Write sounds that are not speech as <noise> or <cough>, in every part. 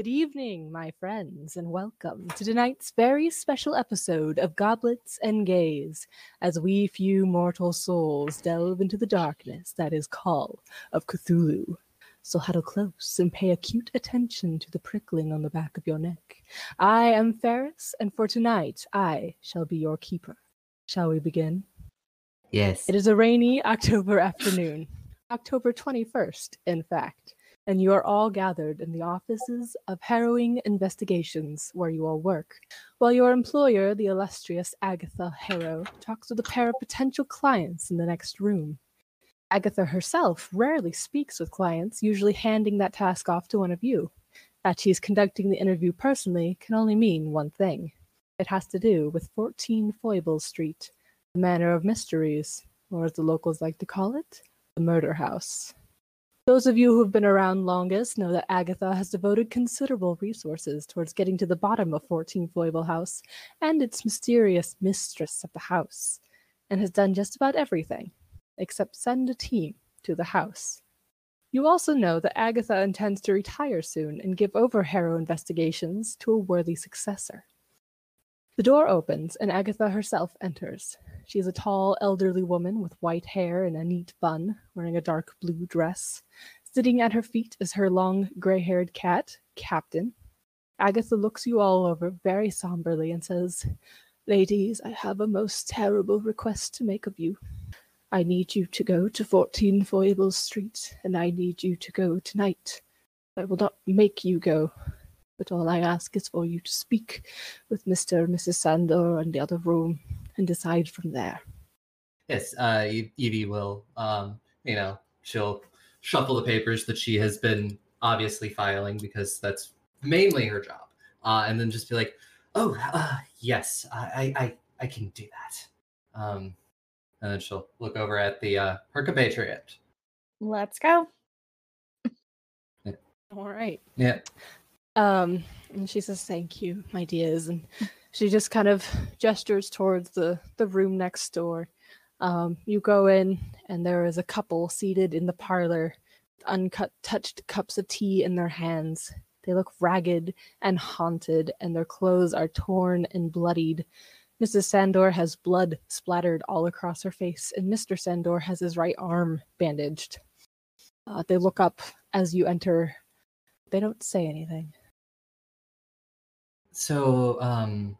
Good evening, my friends, and welcome to tonight's very special episode of Goblets and Gaze, as we few mortal souls delve into the darkness that is Call of Cthulhu. So huddle close and pay acute attention to the prickling on the back of your neck. I am Ferris, and for tonight I shall be your keeper. Shall we begin? Yes. It is a rainy October afternoon, October 21st, in fact, and you are all gathered in the offices of Harrowing Investigations, where you all work, while your employer, the illustrious Agatha Harrow, talks with a pair of potential clients in the next room. Agatha herself rarely speaks with clients, usually handing that task off to one of you. That she is conducting the interview personally can only mean one thing. It has to do with 14 Foible Street, the Manor of Mysteries, or as the locals like to call it, the Murder House. Those of you who've been around longest know that Agatha has devoted considerable resources towards getting to the bottom of 14 Foible House and its mysterious mistress of the house, and has done just about everything except send a team to the house. You also know that Agatha intends to retire soon and give over Harrow investigations to a worthy successor. The door opens and Agatha herself enters. She is a tall, elderly woman with white hair in a neat bun, wearing a dark blue dress. Sitting at her feet is her long, gray haired cat, Captain. Agatha looks you all over very somberly and says, Ladies, I have a most terrible request to make of you. I need you to go to 14 Foibles Street, and I need you to go tonight. I will not make you go, but all I ask is for you to speak with Mr. and Mrs. Sandor in the other room and decide from there. Yes, uh, E- Evie will, um, you know, she'll shuffle the papers that she has been obviously filing because that's mainly her job, uh, and then just be like, "Oh, uh, yes, I, I, I can do that." Um, and then she'll look over at the uh, her compatriot. Let's go. All right. Yeah. Um, and she says, "Thank you, my dears," and she just kind of gestures towards the the room next door. Um, you go in, and there is a couple seated in the parlor, uncut, touched cups of tea in their hands. They look ragged and haunted, and their clothes are torn and bloodied. Mrs. Sandor has blood splattered all across her face, and Mr. Sandor has his right arm bandaged. Uh, they look up as you enter. They don't say anything. So, um,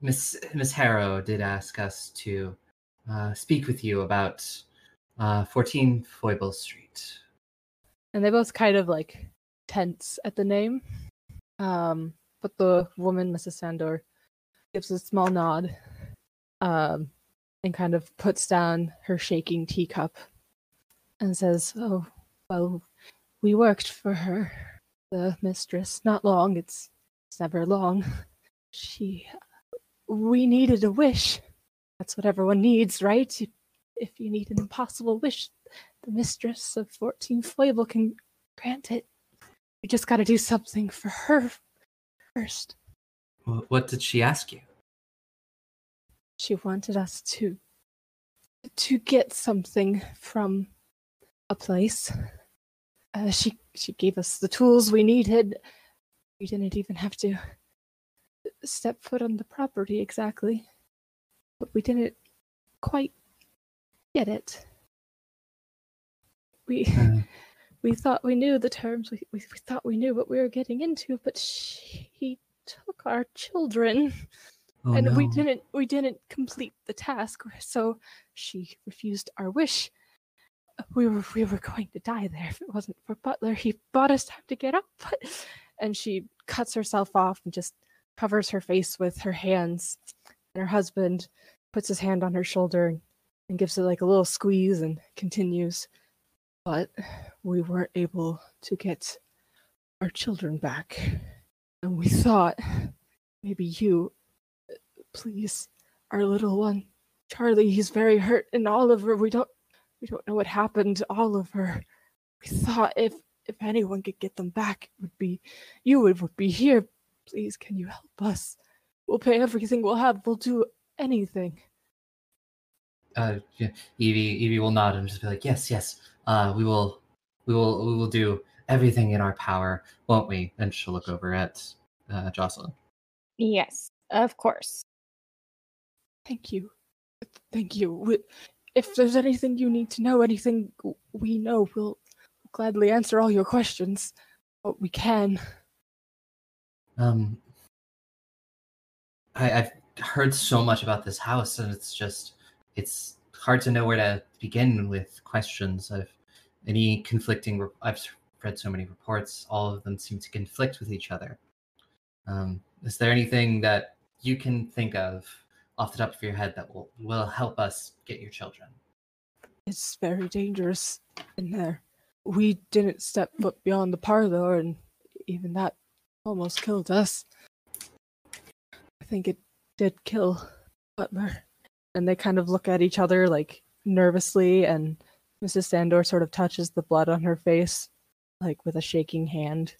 Miss Miss Harrow did ask us to uh, speak with you about uh, 14 Foible Street. and they both kind of like tense at the name. Um, but the woman, Mrs. Sandor, gives a small nod, um, and kind of puts down her shaking teacup, and says, "Oh, well, we worked for her, the mistress. Not long. It's it's never long. <laughs> She, we needed a wish. That's what everyone needs, right? If you need an impossible wish, the mistress of 14 Foible can grant it. We just gotta do something for her first. What did she ask you? She wanted us to to get something from a place. Uh, she she gave us the tools we needed. We didn't even have to step foot on the property exactly, but we didn't quite get it. We Uh, <laughs> we thought we knew the terms. We, we, we thought we knew what we were getting into, but she took our children, oh, and we didn't we didn't complete the task. So she refused our wish. We were we were going to die there if it wasn't for Butler. He bought us time to get up, but <laughs> and she cuts herself off and just covers her face with her hands. And her husband puts his hand on her shoulder and gives it like a little squeeze and continues. But we weren't able to get our children back. And we thought maybe you, please, our little one, Charlie, he's very hurt, and Oliver, we don't, we don't know what happened to Oliver. We thought if if anyone could get them back, it would be you. Would would be here. Please, can you help us? We'll pay everything we'll have. We'll do anything. uh, yeah, Evie Evie will nod and just be like, "Yes, yes, uh, we will, we will, we will do everything in our power, won't we? And she'll look over at uh, Jocelyn. Yes, of course. Thank you. Thank you. We, if there's anything you need to know, anything we know, we'll gladly answer all your questions. but we can. Um, I, I've heard so much about this house, and it's just it's hard to know where to begin with questions. I've any conflicting. I've read so many reports. All of them seem to conflict with each other. Um, is there anything that you can think of off the top of your head that will will help us get your children? It's very dangerous in there. We didn't step foot beyond the parlor, and even that almost killed us. I think it did kill Butler. And they kind of look at each other like nervously, and Mrs. Sandor sort of touches the blood on her face, like with a shaking hand.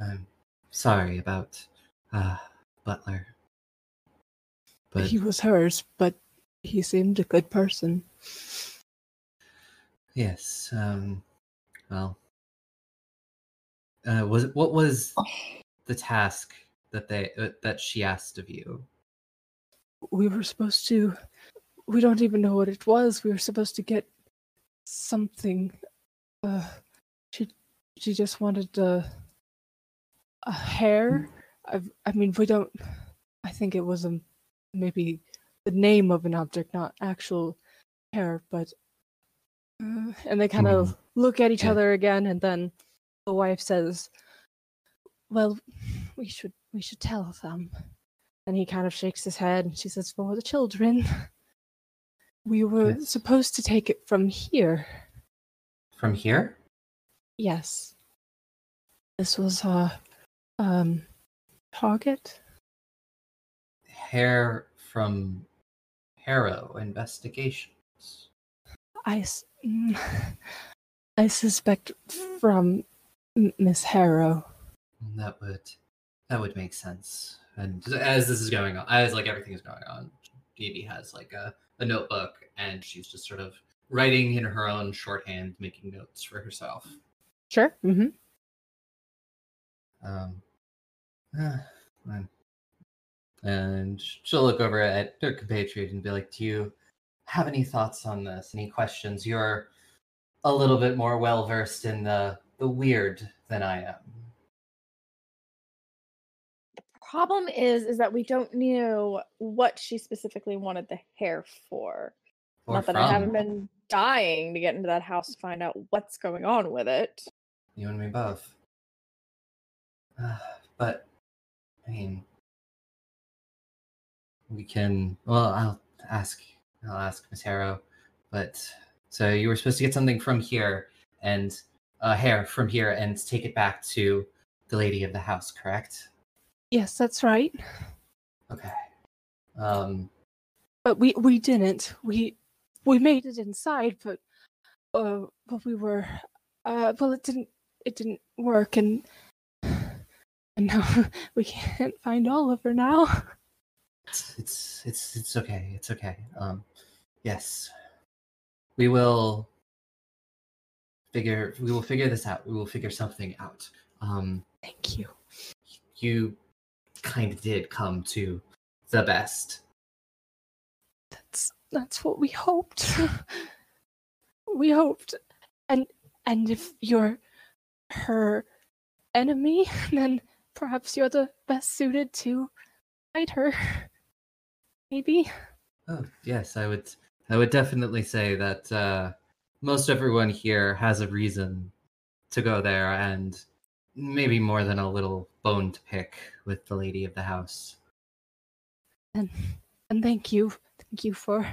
I'm sorry about uh, Butler. But He was hers, but he seemed a good person. yes, um, well, uh, was what was the task that they uh, that she asked of you? we were supposed to we don't even know what it was. We were supposed to get something. Uh she she just wanted a a hair. I i mean we don't i think it was a maybe the name of an object not actual hair but uh, and they kind of look at each other again and then the wife says well we should we should tell them and he kind of shakes his head and she says, For the children. We were Yes. supposed to take it from here. From here? Yes. This was our um target. Hair from Harrow Investigations. I s- <laughs> I suspect from Miss Harrow. That would that would make sense. And as this is going on, as like everything is going on, Evie has like a, a notebook and she's just sort of writing in her own shorthand, making notes for herself. Sure. Mm-hmm. Um, man. and she'll look over at her compatriot and be like, "Do you have any thoughts on this? Any questions? You're a little bit more well versed in the the weird than I am." The problem is, is that we don't know what she specifically wanted the hair for. Or Not that I haven't been dying to get into that house to find out what's going on with it. You and me both. Uh, <sighs> but, I mean, we can. Well, I'll ask. I'll ask Miss Harrow. But so you were supposed to get something from here and uh, hair from here and take it back to the lady of the house, correct? Yes, that's right. Okay. Um. But we we didn't. We we made it inside, but uh, but we were uh, well, it didn't it didn't work, and <sighs> and now <laughs> we can't find Oliver now. <laughs> It's it's it's it's okay. It's okay. Um. Yes. We will figure. We will figure this out. We will figure something out. Um. Thank you. you kind of did come to the best. That's that's what we hoped. <laughs> we hoped, and and if you're her enemy, <laughs> then perhaps you're the best suited to fight her. Maybe. Oh, yes, I would I would definitely say that uh most everyone here has a reason to go there and maybe more than a little bone to pick with the lady of the house. and and thank you thank you for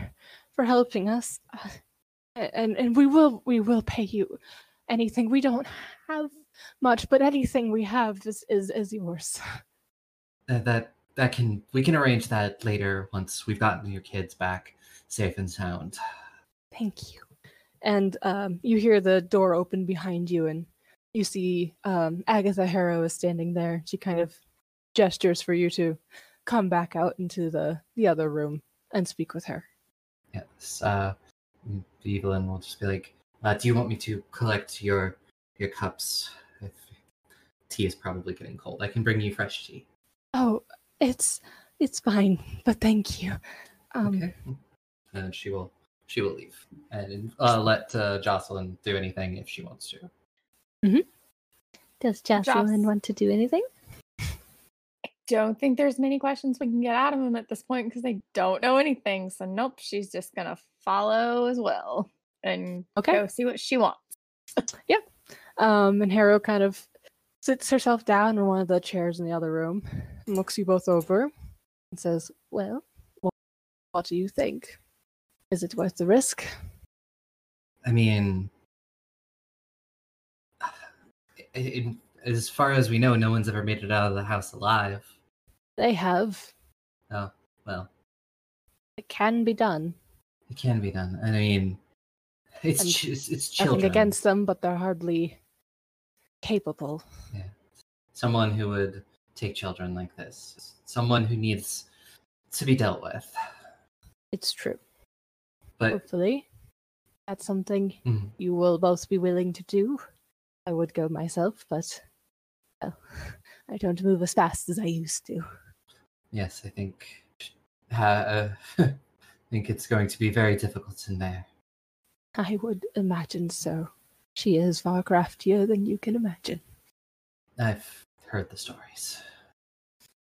for helping us uh, and and we will we will pay you anything we don't have much but anything we have is is, is yours Uh, that that can we can arrange that later once we've gotten your kids back safe and sound. thank you and um you hear the door open behind you and you see um agatha harrow is standing there she kind of gestures for you to come back out into the the other room and speak with her Yes. Uh Evelyn will just be like, uh, do you want me to collect your your cups tea is probably getting cold. I can bring you fresh tea. Oh, it's it's fine, but thank you. Um, Okay. And she will she will leave and uh, let uh, Jocelyn do anything if she wants to. Mm-hmm. Does Jocelyn Jocelyn want to do anything? I don't think there's many questions we can get out of him at this point because they don't know anything. So nope, she's just gonna follow as well and Okay. go see what she wants. Um, and Harrow kind of sits herself down in one of the chairs in the other room and looks you both over and says, Well, what, do you think? Is it worth the risk? I mean, as far as we know, no one's ever made it out of the house alive. They have. Oh, well, It can be done. it can be done. I mean, it's ch- it's, it's children. against them, but they're hardly capable. someone who would take children like this, someone who needs to be dealt with. It's true. But Hopefully, that's something Mhm. you will both be willing to do. I would go myself, but well, I don't move as fast as I used to. yes, I think uh, <laughs> I think it's going to be very difficult in there. I would imagine so. She is far craftier than you can imagine. I've heard the stories.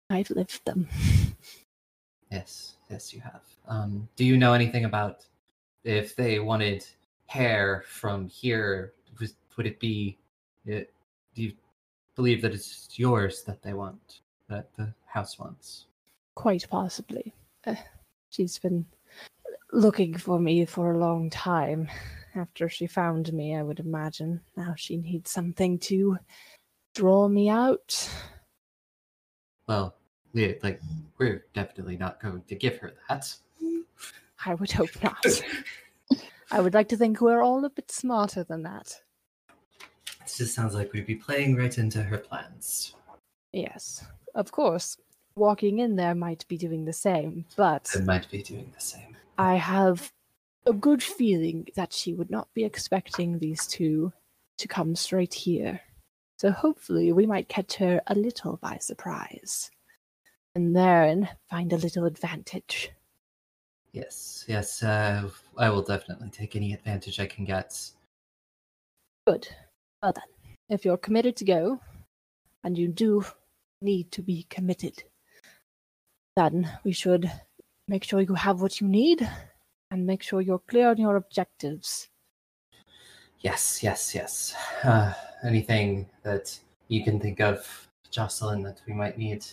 I've lived them. Yes, yes, you have. Um, do you know anything about if they wanted hair from here? Was, would it be? It, do you believe that it's yours that they want, that the house wants? Quite possibly. Uh, she's been looking for me for a long time. After she found me, I would imagine. Now she needs something to draw me out. Well, we like we're definitely not going to give her that. Hmm. I would hope not. I would like to think we're all a bit smarter than that. It just sounds like we'd be playing right into her plans. Yes, of course. Walking in there might be doing the same, but It might be doing the same. I have a good feeling that she would not be expecting these two to come straight here. So hopefully we might catch her a little by surprise. And then find a little advantage. Yes, yes, uh, I will definitely take any advantage I can get. Good. Well then, if you're committed to go, and you do need to be committed, then we should make sure you have what you need and make sure you're clear on your objectives. Yes, yes, yes. Uh, anything that you can think of, Jocelyn, that we might need?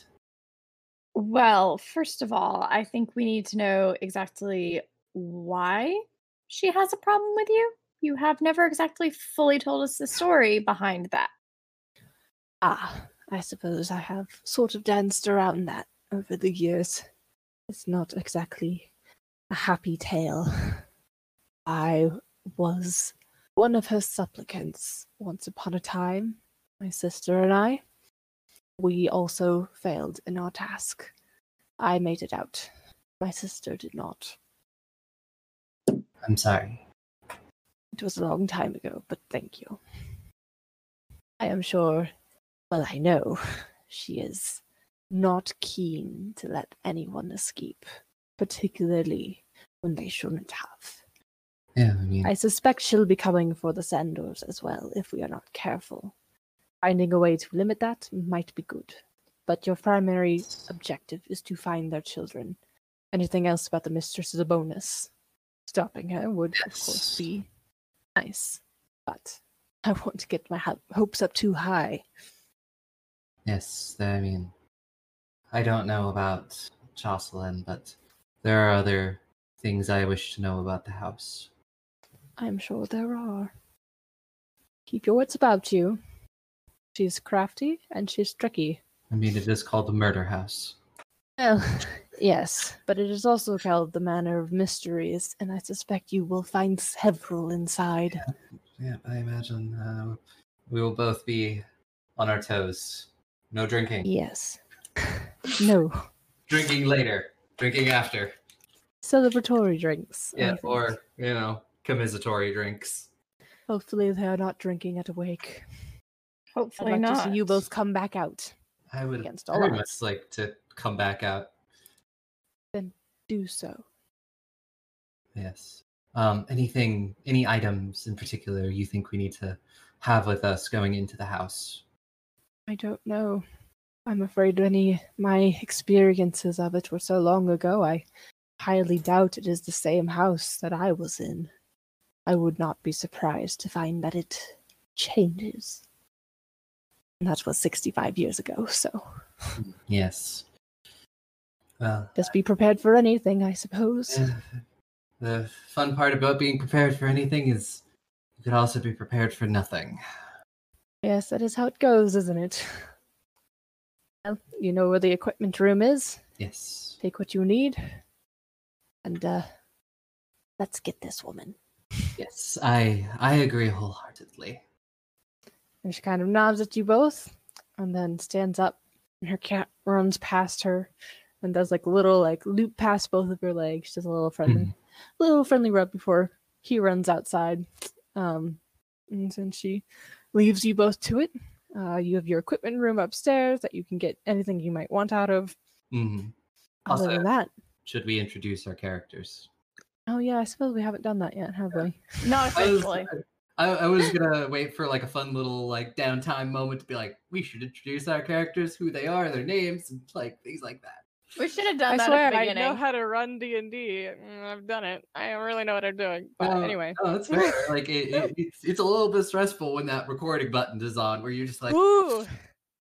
Well, first of all, I think we need to know exactly why she has a problem with you. You have never exactly fully told us the story behind that. Ah, I suppose I have sort of danced around that over the years. It's not exactly a happy tale. I was one of her supplicants once upon a time, my sister and I. We also failed in our task. I made it out. My sister did not. I'm sorry. It was a long time ago, but thank you. I am sure, well, I know, <laughs> she is not keen to let anyone escape, particularly when they shouldn't have. Yeah, I mean, I suspect she'll be coming for the Sandors as well if we are not careful. Finding a way to limit that might be good, but your primary objective is to find their children. Anything else about the mistress is a bonus. Stopping her would, of course, be nice, but I won't get my ho- hopes up too high. yes, I mean, I don't know about Jocelyn, but there are other things I wish to know about the house. I'm sure there are. Keep your wits about you. She's crafty and she's tricky. I mean, it is called the murder house. Well, <laughs> yes, but it is also called the Manor of Mysteries, and I suspect you will find several inside. Yeah, I imagine uh, we will both be on our toes. No drinking. Yes. <laughs> No. Drinking later. Drinking after. Celebratory drinks. Yeah, or, you know, commisatory drinks. Hopefully they are not drinking at a wake. I'd Hopefully like to not. see you both come back out. I would Against all very odds. much like to come back out. Then do so. Yes. Um, anything, any items in particular you think we need to have with us going into the house? I don't know. I'm afraid any my experiences of it were so long ago. I highly doubt it is the same house that I was in. I would not be surprised to find that it changes. And that was 65 years ago, so Yes. Well, just be prepared for anything, I suppose. <sighs> the fun part about being prepared for anything is you could also be prepared for nothing. Yes, that is how it goes, isn't it? Well, you know where the equipment room is. Yes. Take what you need. And uh let's get this woman. Yes, I I agree wholeheartedly. And she kind of nods at you both and then stands up and her cat runs past her and does like a little like loop past both of her legs, just a little friendly little friendly rub before he runs outside. Um and then she leaves you both to it. Uh, you have your equipment room upstairs that you can get anything you might want out of. hmm Other Also- than that, Should we introduce our characters? oh yeah, I suppose we haven't done that yet, have we? <laughs> Not I was, officially. I, I was gonna wait for like a fun little like downtime moment to be like, we should introduce our characters, who they are, their names, and like things like that. We should have done I that swear at the I know how to run D and D. Mm, I've done it. I don't really know what I'm doing. But No, anyway, no, that's fair. <laughs> Like it, it, it's it's a little bit stressful when that recording button is on, where you're just like, ooh,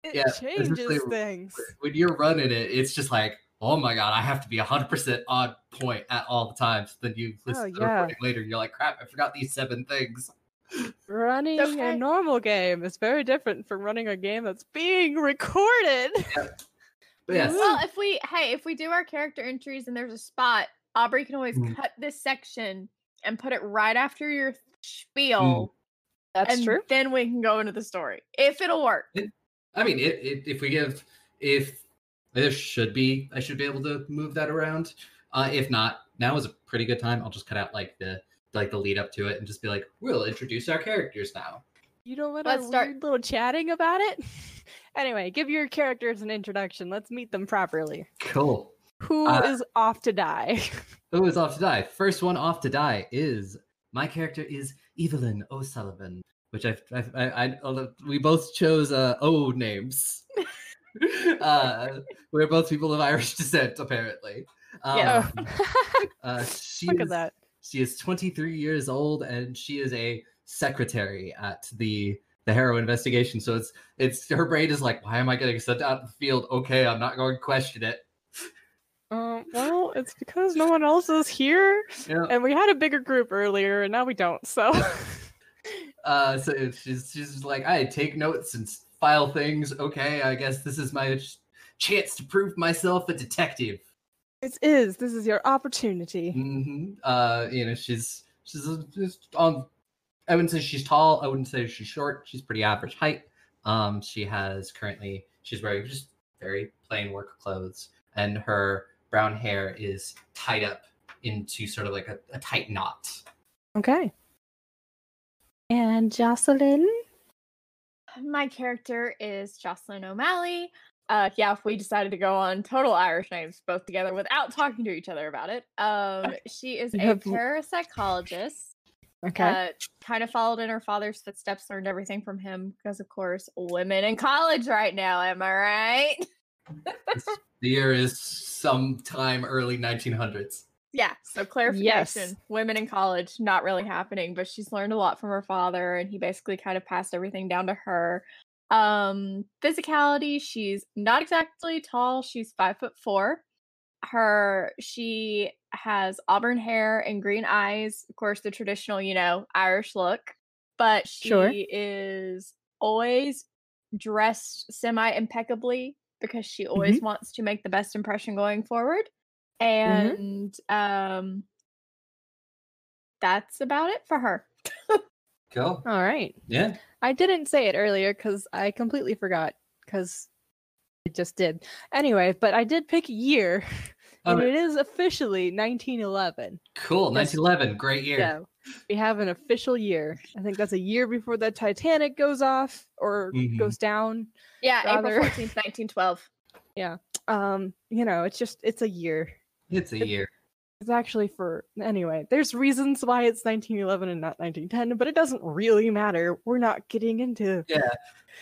it Yeah, changes things. when you're running it, it's just like, oh my god, I have to be hundred percent on point at all the times. Then you oh, listen Oh, to the yeah. recording later, you're like, crap, I forgot these seven things. Running Okay. a normal game is very different from running a game that's being recorded. But yes, Well, if we hey, if we do our character entries and there's a spot, Aubrey can always Mm. cut this section and put it right after your spiel, That's and true. then we can go into the story if it'll work. I mean, it, it, if we give, if there should be, I should be able to move that around. Uh, if not, now is a pretty good time. I'll just cut out like the like the lead up to it and just be like, we'll introduce our characters now. You don't want Let's a start- little chatting about it? <laughs> anyway, give your characters an introduction. Let's meet them properly. Cool. Who is Uh, off to die? <laughs> Who is off to die? First one off to die is my character is Evelyn O'Sullivan, which I've, I've I, I we both chose uh, O names. <laughs> uh, we're both people of Irish <laughs> descent, apparently. Um, Yeah. uh, she Look is, at that. She is 23 years old, and she is a secretary at the the Harrow investigation. So it's it's her brain is like, why am I getting sent out in the field? Okay, I'm not going to question it. Um, well, it's because no one else is here, Yeah. and we had a bigger group earlier, and now we don't. So, <laughs> Uh, so she's she's like, I take notes and file things. Okay, I guess this is my ch- chance to prove myself a detective. it is. This is your opportunity. hmm Uh, you know, she's she's just on. I wouldn't say she's tall. I wouldn't say she's short. She's pretty average height. Um, she has currently she's wearing just very plain work clothes, and her brown hair is tied up into sort of like a, a tight knot. Okay. And Jocelyn? My character is Jocelyn O'Malley. Uh, yeah, if we decided to go on total Irish names both together without talking to each other about it. Um, <laughs> she is a parapsychologist. Okay. Uh, kind of followed in her father's footsteps, learned everything from him because, of course, women in college right now. Am I right? The year is sometime early 1900s. Yeah. So clarification: women in college not really happening, but she's learned a lot from her father, and he basically kind of passed everything down to her. Um, physicality: she's not exactly tall. She's five foot four. Her she has auburn hair and green eyes. Of course, the traditional, you know, Irish look. But she Sure. is always dressed semi impeccably because she always wants to make the best impression going forward and um that's about it for her <laughs> Cool. All right. Yeah. I didn't say it earlier because I completely forgot because it just did. Anyway, but I did pick a year <laughs> and Okay. it is officially 1911. Cool. 1911. Great year. Yeah, we have an official year. I think that's a year before the Titanic goes off or Mhm. goes down. Yeah, Rather- April 14th, 1912. <laughs> yeah. Um, you know, it's just it's a year. It's a year. It's actually for anyway. There's reasons why it's 1911 and not 1910, but it doesn't really matter. We're not getting into Yeah.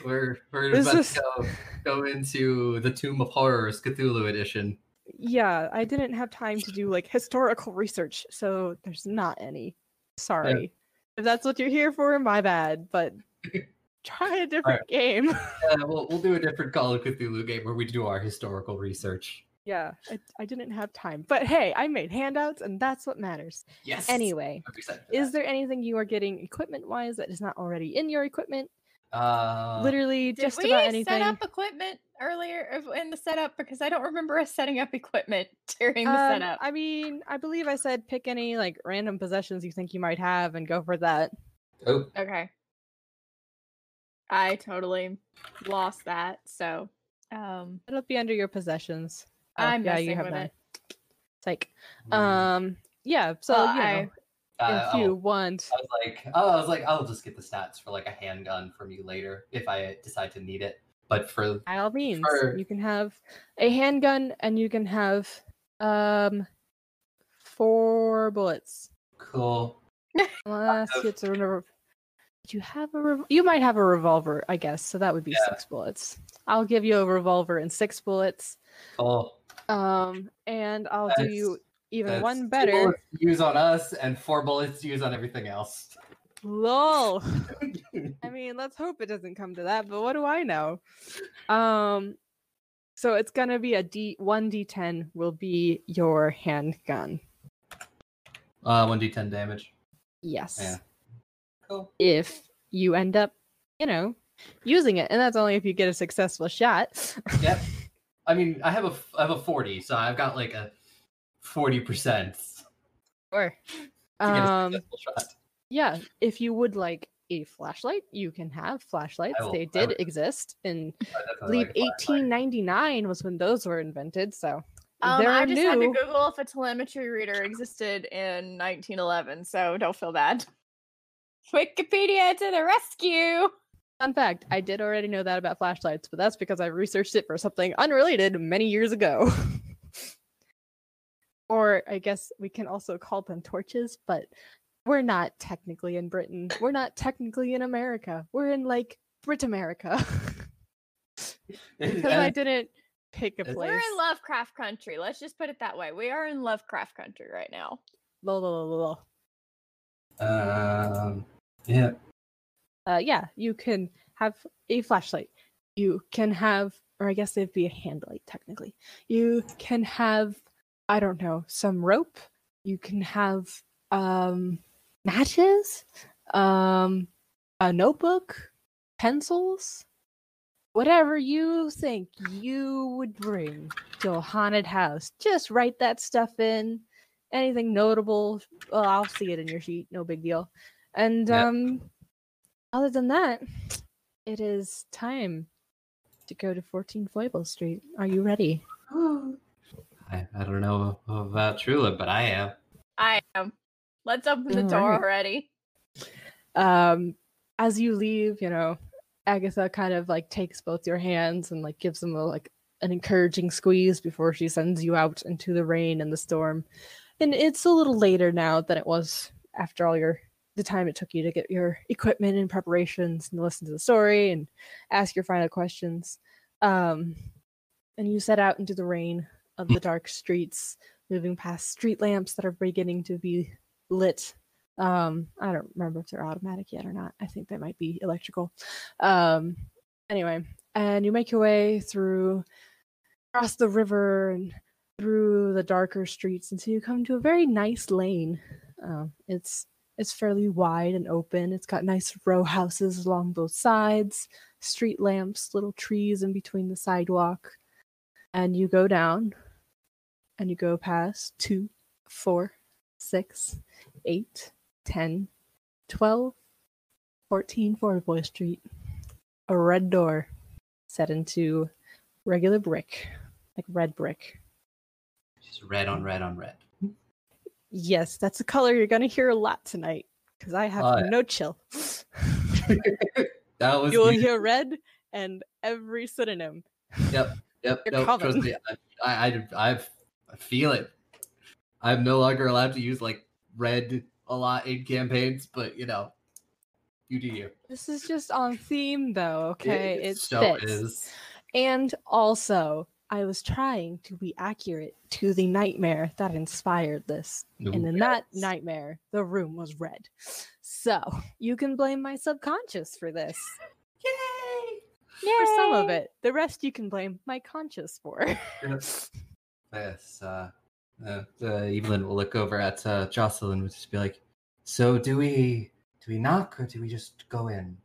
We're we're This about is- to go, go into the Tomb of Horrors Cthulhu edition. Yeah. I didn't have time to do like historical research, so there's not any. Sorry if that's what you're here for. My bad, but <laughs> try a different game. <laughs> Uh, we'll we'll do a different Call of Cthulhu game where we do our historical research. yeah, I, I didn't have time, but hey, I made handouts, and that's what matters. Yes. Anyway, I'm excited for is there anything you are getting equipment wise that is not already in your equipment? Uh, Literally, Did just we about anything. set up equipment earlier in the setup? Because I don't remember us setting up equipment <laughs> during the Um, setup. I mean, I believe I said pick any like random possessions you think you might have and go for that. oh, Okay. I totally lost that. So, um, It'll be under your possessions. Oh, I'm yeah, you messing have with none. it. Psych. mm. Um, yeah. So Well, you know, I- Uh, if you oh, want, I was like, oh, I was like, I'll just get the stats for like a handgun from you later if I decide to need it. But for by all means, for- you can have a handgun and you can have um four bullets. cool, <laughs> Unless have- a revolver. You have a rev- you might have a revolver, I guess. So that would be Yeah. six bullets. I'll give you a revolver and six bullets. cool. Um, and I'll do you even That's one two better. bullets to use on us and four bullets to use on everything else. Lol. <laughs> I mean, let's hope it doesn't come to that, but what do I know? Um, so it's gonna be a D one D10 will be your handgun. uh, one d10 damage. Yes. Yeah. Cool. If you end up, you know, using it, and that's only if you get a successful shot. Yep. <laughs> I mean, I have a f- I have a forty, so I've got like a forty percent to Or, um, yeah, if you would like a flashlight, you can have flashlights. will- they did would- exist, and I I believe like 1899 was when those were invented. So um, they're I just had to. Google if a telemetry reader existed in 1911, so don't feel bad. <laughs> Wikipedia to the rescue! Fun fact, I did already know that about flashlights, but that's because I researched it for something unrelated many years ago. <laughs> or I guess we can also call them torches, but we're not technically in Britain. We're not technically in America. We're in like Brit America. <laughs> because I didn't pick a place. We're in Lovecraft country. Let's just put it that way. We are in Lovecraft country right now. Lol, lol, lol, lol. Um, yeah. uh, yeah, you can have a flashlight. You can have, or I guess it'd be a handlight technically. You can have, I don't know, some rope. You can have um, matches, um, a notebook, pencils, whatever you think you would bring to a haunted house. Just write that stuff in. Anything notable? Well, I'll see it in your sheet. No big deal. And Yeah. um, other than that, it is time to go to 14 Foible Street. Are you ready? <gasps> <gasps> <gasps> I, I don't know about Trula, but I am. I am. Let's open the All door right. already. Um, as you leave, you know, Agatha kind of like takes both your hands and like gives them a, like an encouraging squeeze before she sends you out into the rain and the storm. And it's a little later now than it was after all your the time it took you to get your equipment and preparations and listen to the story and ask your final questions. Um, and you set out into the rain of the dark streets, moving past street lamps that are beginning to be lit. Um, I don't remember if they're automatic yet or not. I think they might be electrical. Um, anyway, and you make your way through across the river and through the darker streets until you come to a very nice lane. Um, it's it's fairly wide and open. It's got nice row houses along both sides, street lamps, little trees in between the sidewalk. And you go down and you go past two, four, six, eight, 10, 12, 14 Boy Street. A red door set into regular brick, like red brick. Just red on red on red. Yes, that's a color you're gonna hear a lot tonight because I have oh, yeah. no chill. <laughs> That was <laughs> You'll <laughs> hear red and every synonym. Yep. Yep. You're no, trust me. I, I, I, I feel it. I'm no longer allowed to use like red a lot in campaigns, but you know, you do you. This is just on theme, though. Okay, It it, so fits. is. And also, I was trying to be accurate to the nightmare that inspired this. and Ooh, in that nightmare, the room was red. So you can blame my subconscious for this. <laughs> Yay! For some of it. The rest you can blame my conscience for. <laughs> Yes. Uh, uh, uh, Evelyn will look over at uh, Jocelyn and just be like, "So do we? Do we knock or do we just go in?"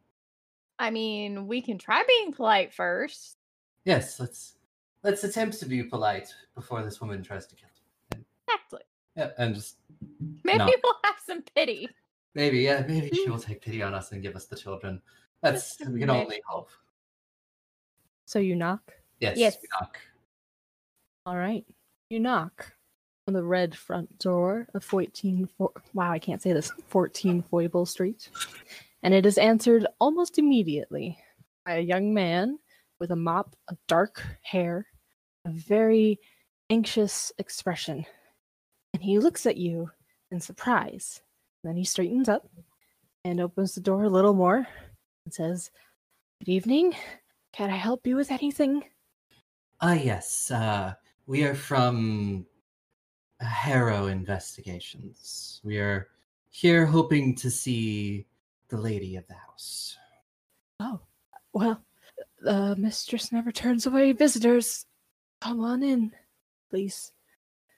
I mean, we can try being polite first. Yes. Let's let's attempt to be polite before this woman tries to kill. You. Exactly. Yeah, and just Maybe No. we'll have some pity. maybe, yeah, maybe she will take pity on us and give us the children. That's we can only hope. So you knock? Yes. Yes. We knock. All right. You knock on the red front door of 14 fo- wow, I can't say this. 14 Foible Street. And it is answered almost immediately by a young man with a mop of dark hair, a very anxious expression. And he looks at you in surprise. then he straightens up and opens the door a little more and says, Good evening. Can I help you with anything? Ah, yes. Uh, we are from Harrow Investigations. We are here hoping to see the lady of the house. Oh, well, the mistress never turns away visitors. Come on in, please.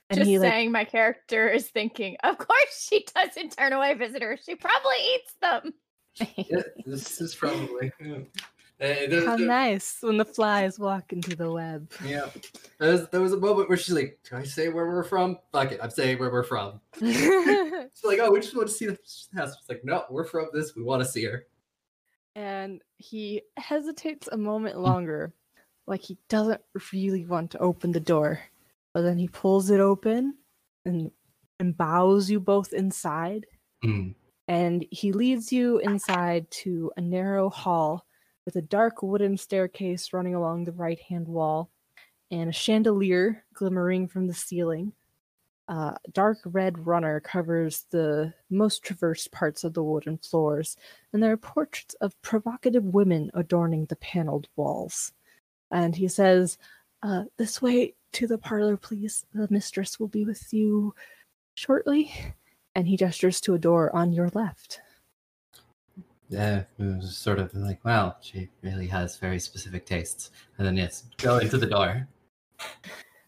And Just he like saying, my character is thinking, of course she doesn't turn away visitors. She probably eats them. Yeah, this is probably. <laughs> Yeah. There- how nice when the flies walk into the web. yeah. There was, there was a moment where she's like, "Do I say where we're from? Fuck it, I'm saying where we're from." <laughs> She's like, "Oh, we just want to see the house." It's like, "No, we're from this. We want to see her." and he hesitates a moment longer, like he doesn't really want to open the door. But then he pulls it open and and bows you both inside. Mm. and he leads you inside to a narrow hall with a dark wooden staircase running along the right hand wall and a chandelier glimmering from the ceiling. Uh, a dark red runner covers the most traversed parts of the wooden floors, and there are portraits of provocative women adorning the paneled walls. And he says, uh, This way to the parlor, please. The mistress will be with you shortly and he gestures to a door on your left. Yeah, it was sort of like, wow, she really has very specific tastes. And then yes, go into the door.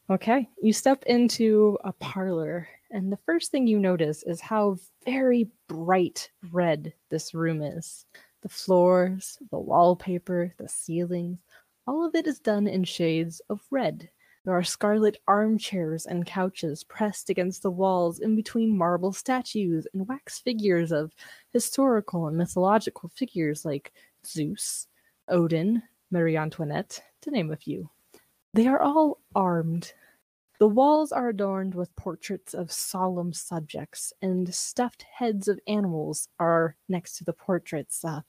Okay, you step into a parlor, and the first thing you notice is how very bright red this room is. The floors, the wallpaper, the ceilings, all of it is done in shades of red. There are scarlet armchairs and couches pressed against the walls in between marble statues and wax figures of historical and mythological figures like Zeus, Odin, Marie Antoinette, to name a few. They are all armed. The walls are adorned with portraits of solemn subjects, and stuffed heads of animals are next to the portraits. Uh,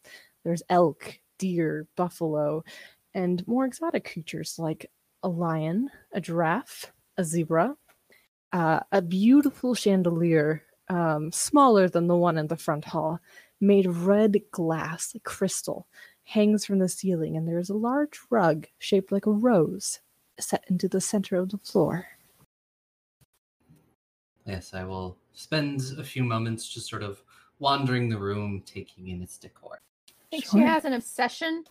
there's elk, deer, buffalo, and more exotic creatures like a lion, a giraffe, a zebra, uh, a beautiful chandelier, um, smaller than the one in the front hall, made of red glass, like crystal, hangs from the ceiling, and there is a large rug shaped like a rose set into the center of the floor. Yes, I will spend a few moments just sort of wandering the room, taking in its decor. I think Sure. she has an obsession.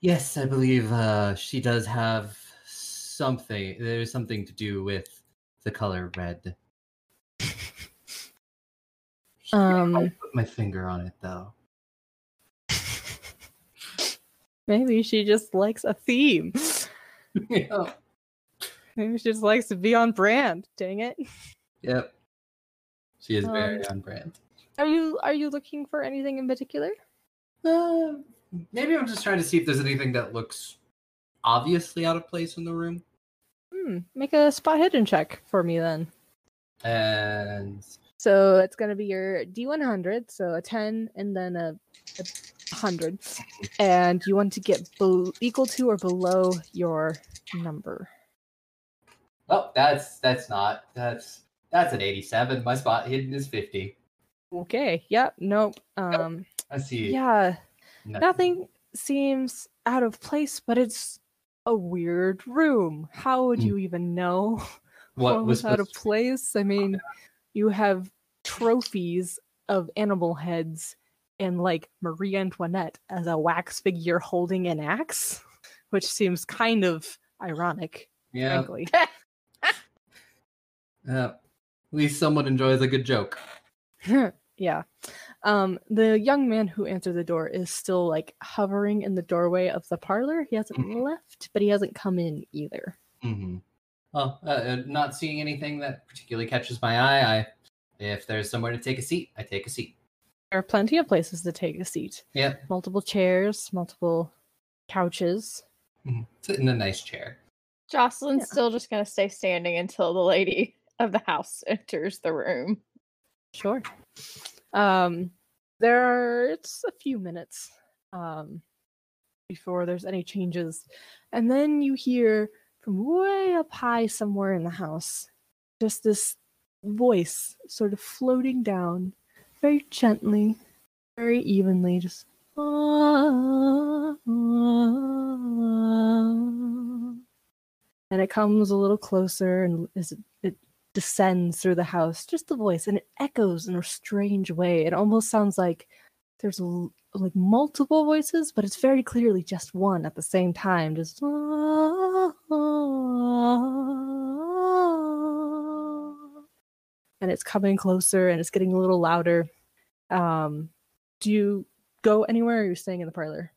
Yes, I believe uh, she does have something. There's something to do with the color red. <laughs> Um, I put my finger on it though. <laughs> maybe she just likes a theme. <laughs> yeah. Maybe she just likes to be on brand. Dang it. Yep. She is very Um, on brand. Are you are you looking for anything in particular? Uh, maybe I'm just trying to see if there's anything that looks obviously out of place in the room. Hmm. Make a spot hidden check for me then. And So it's gonna be your D100, so a 10 and then a, a 100, and you want to get bel equal to or below your number. oh, that's that's not that's that's an 87. My spot hidden is 50. Okay. Yep. Nope. Um. I see. Yeah. Nothing. Nothing seems out of place, but it's a weird room. How would Hmm. you even know <laughs> What what was was out of place? I mean, you have trophies of animal heads and like Marie Antoinette as a wax figure holding an axe, <laughs> which seems kind of ironic, Yeah. frankly. <laughs> Yeah. At least someone enjoys a good joke. yeah. Um, the young man who answered the door is still like hovering in the doorway of the parlor. He hasn't Mhm. left, but he hasn't come in either. Mm-hmm. Well, uh, uh, not seeing anything that particularly catches my eye. I, if there's somewhere to take a seat, I take a seat. There are plenty of places to take a seat. Yeah, Multiple chairs, multiple couches. Mhm. Sit in a nice chair. Jocelyn's Yeah. still just gonna stay standing until the lady of the house <laughs> enters the room. Sure. Um, there are it's a few minutes um before there's any changes, and then you hear from way up high somewhere in the house just this voice sort of floating down very gently, very evenly, just. ah, And it comes a little closer and is it descends through the house, just the voice, and it echoes in a strange way. It almost sounds like there's l- like multiple voices, but it's very clearly just one at the same time. Just and it's coming closer and it's getting a little louder. Um, do you go anywhere or are you staying in the parlor?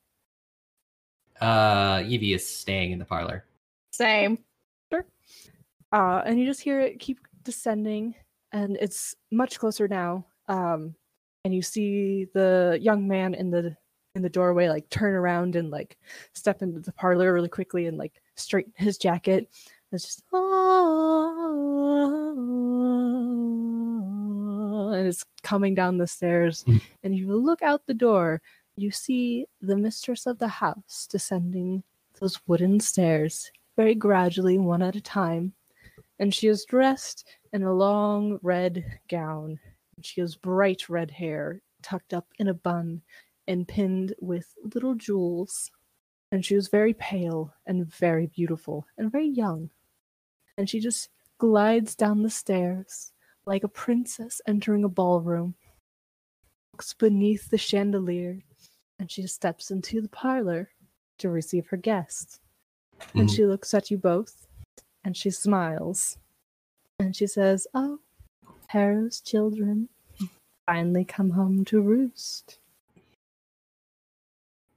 Uh, Evie is staying in the parlor. Same. uh, and you just hear it keep descending, and it's much closer now. Um, and you see the young man in the in the doorway like turn around and like step into the parlor really quickly and like straighten his jacket. It's just oh, and it's coming down the stairs. Mm. And you look out the door, you see the mistress of the house descending those wooden stairs very gradually, one at a time. And she is dressed in a long red gown. She has bright red hair tucked up in a bun and pinned with little jewels. And she was very pale and very beautiful and very young. And she just glides down the stairs like a princess entering a ballroom, walks beneath the chandelier, and she steps into the parlor to receive her guests. And Mhm. she looks at you both and she smiles. And she says, Oh, Harrow's children finally come home to roost.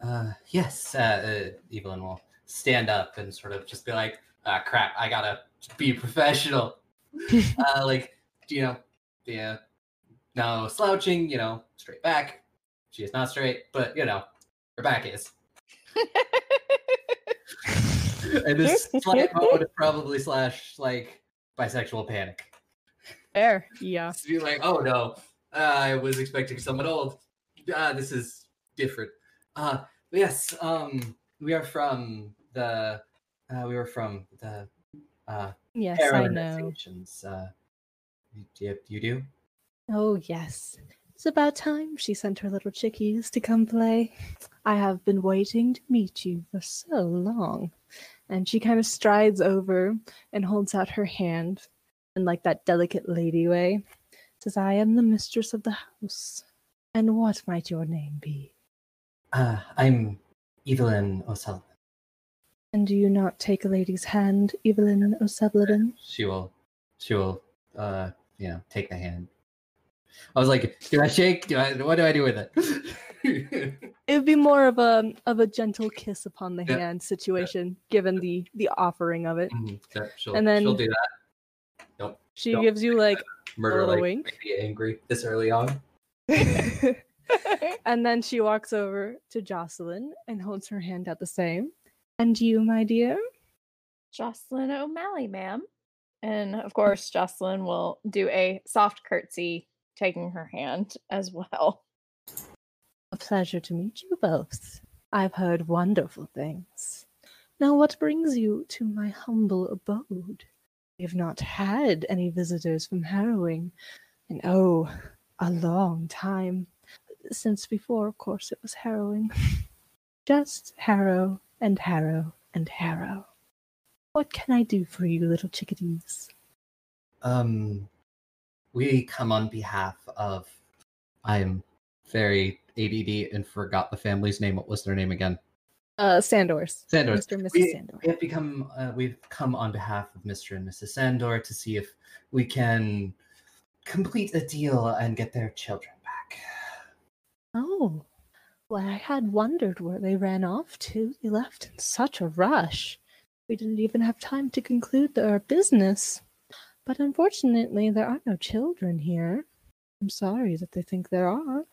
Uh, yes, uh, uh, Evelyn will stand up and sort of just be like, ah, crap, I gotta be professional. <laughs> uh, like, you know, yeah, no slouching, you know, straight back. She is not straight, but, you know, her back is. <laughs> <laughs> and this moment of probably slash, like, bisexual panic. Fair. Yeah. to be like, oh no, uh, I was expecting someone old. Ah, this is different. Uh, yes, um, we are from the, uh, we were from the, uh, Yes, I know. Uh, you, you do? Oh, yes. It's about time she sent her little chickies to come play. I have been waiting to meet you for so long. And she kind of strides over and holds out her hand in like that delicate lady way. Says, I am the mistress of the house. And what might your name be? Uh, I'm Evelyn O'Sullivan. And do you not take a lady's hand, Evelyn O'Sullivan? She will, she will, uh, you know, take the hand. I was like, do I shake? Do I, what do I do with it? <laughs> It would be more of a of a gentle kiss upon the Yeah. hand situation, given the the offering of it. Mhm, yeah, she'll, And then- she'll do that. Don't She Don't- gives you like <laughs> murder little like wink. be angry this early on. <laughs> and then she walks over to Jocelyn and holds her hand out the same. And you, my dear? Jocelyn O'Malley, ma'am. And of course, Jocelyn will do a soft curtsy, taking her hand as well. A pleasure to meet you both. I've heard wonderful things. Now, what brings you to my humble abode? We have not had any visitors from Harrowing in, oh, a long time. Since before, of course, it was Harrowing. <laughs> Just Harrow and Harrow and Harrow. What can I do for you, little chickadees? Um, we come on behalf of. I'm very ADD and forgot the family's name. What was their name again? Uh, Sandors. Sandors. Mr. and Mrs. We, Sandor. we have become. Uh, we've come on behalf of Mr. and Mrs. Sandor to see if we can complete a deal and get their children back. Oh, well, I had wondered where they ran off to. They left in such a rush. We didn't even have time to conclude our business. But unfortunately, there are no children here. I'm sorry that they think there are.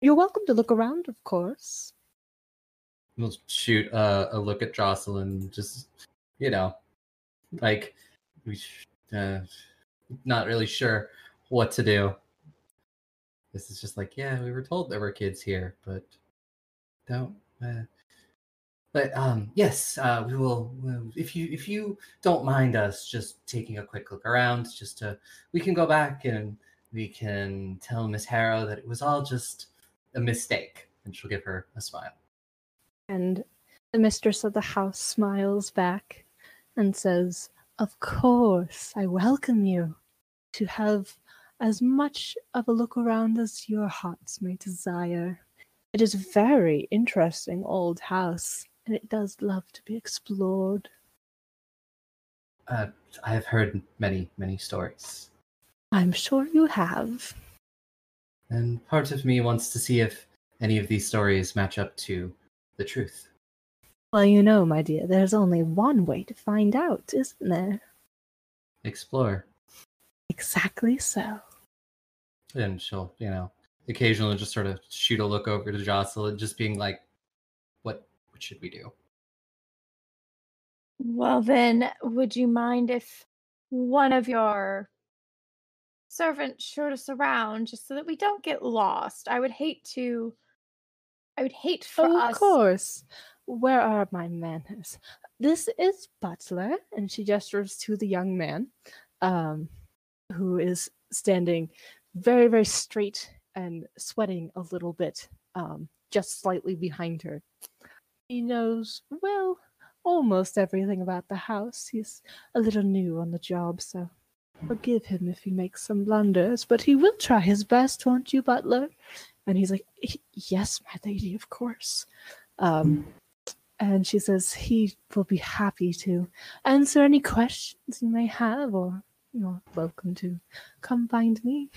You're welcome to look around, of course. We'll shoot a look at Jocelyn. Just you know, like we, uh, not really sure what to do. This is just like, yeah, we were told there were kids here, but don't. Uh, but um, yes, uh, we will. If you if you don't mind us just taking a quick look around, just to we can go back and we can tell Miss Harrow that it was all just a mistake, and she'll give her a smile. And the mistress of the house smiles back and says, Of course, I welcome you to have as much of a look around as your hearts may desire. It is a very interesting old house, and it does love to be explored. Uh, I have heard many many stories, I'm sure you have. And part of me wants to see if any of these stories match up to the truth. Well, you know, my dear, there's only one way to find out, isn't there? Explore, Exactly so. and she'll you know occasionally just sort of shoot a look over to Jocelyn, just being like, "What what should we do?" Well, then, would you mind if one of your servants showed us around just so that we don't get lost? I would hate to. I would hate for of us. course. Where are my manners? This is Butler, and she gestures to the young man, um, who is standing very, very straight and sweating a little bit, um, just slightly behind her. He knows, well, almost everything about the house. He's a little new on the job, so forgive him if he makes some blunders, but he will try his best, won't you, Butler? And he's like, Yes, my lady, of course. Um, and she says he will be happy to answer any questions you may have, or you're welcome to come find me.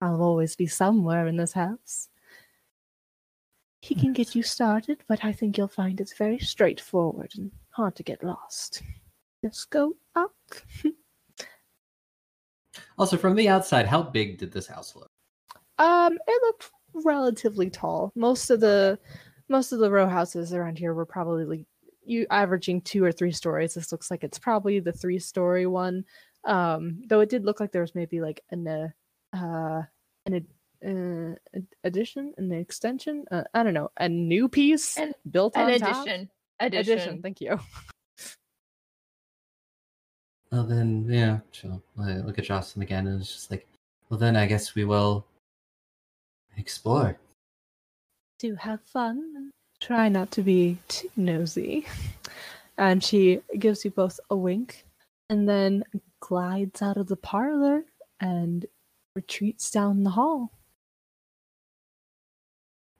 I'll always be somewhere in this house. He can get you started, but I think you'll find it's very straightforward and hard to get lost. Just go up. <laughs> Also, from the outside, how big did this house look? Um, it looked relatively tall. Most of the most of the row houses around here were probably like you averaging two or three stories. This looks like it's probably the three story one. Um, though it did look like there was maybe like an uh, uh an ad- uh, addition, an extension. Uh, I don't know, a new piece An- built An on top. addition. Addition. Addition. Thank you. <laughs> Well, then, yeah, she'll uh, look at Jocelyn again, and it's just like, well, then I guess we will explore. do have fun try not to be too nosy. <laughs> And she gives you both a wink and then glides out of the parlor and retreats down the hall.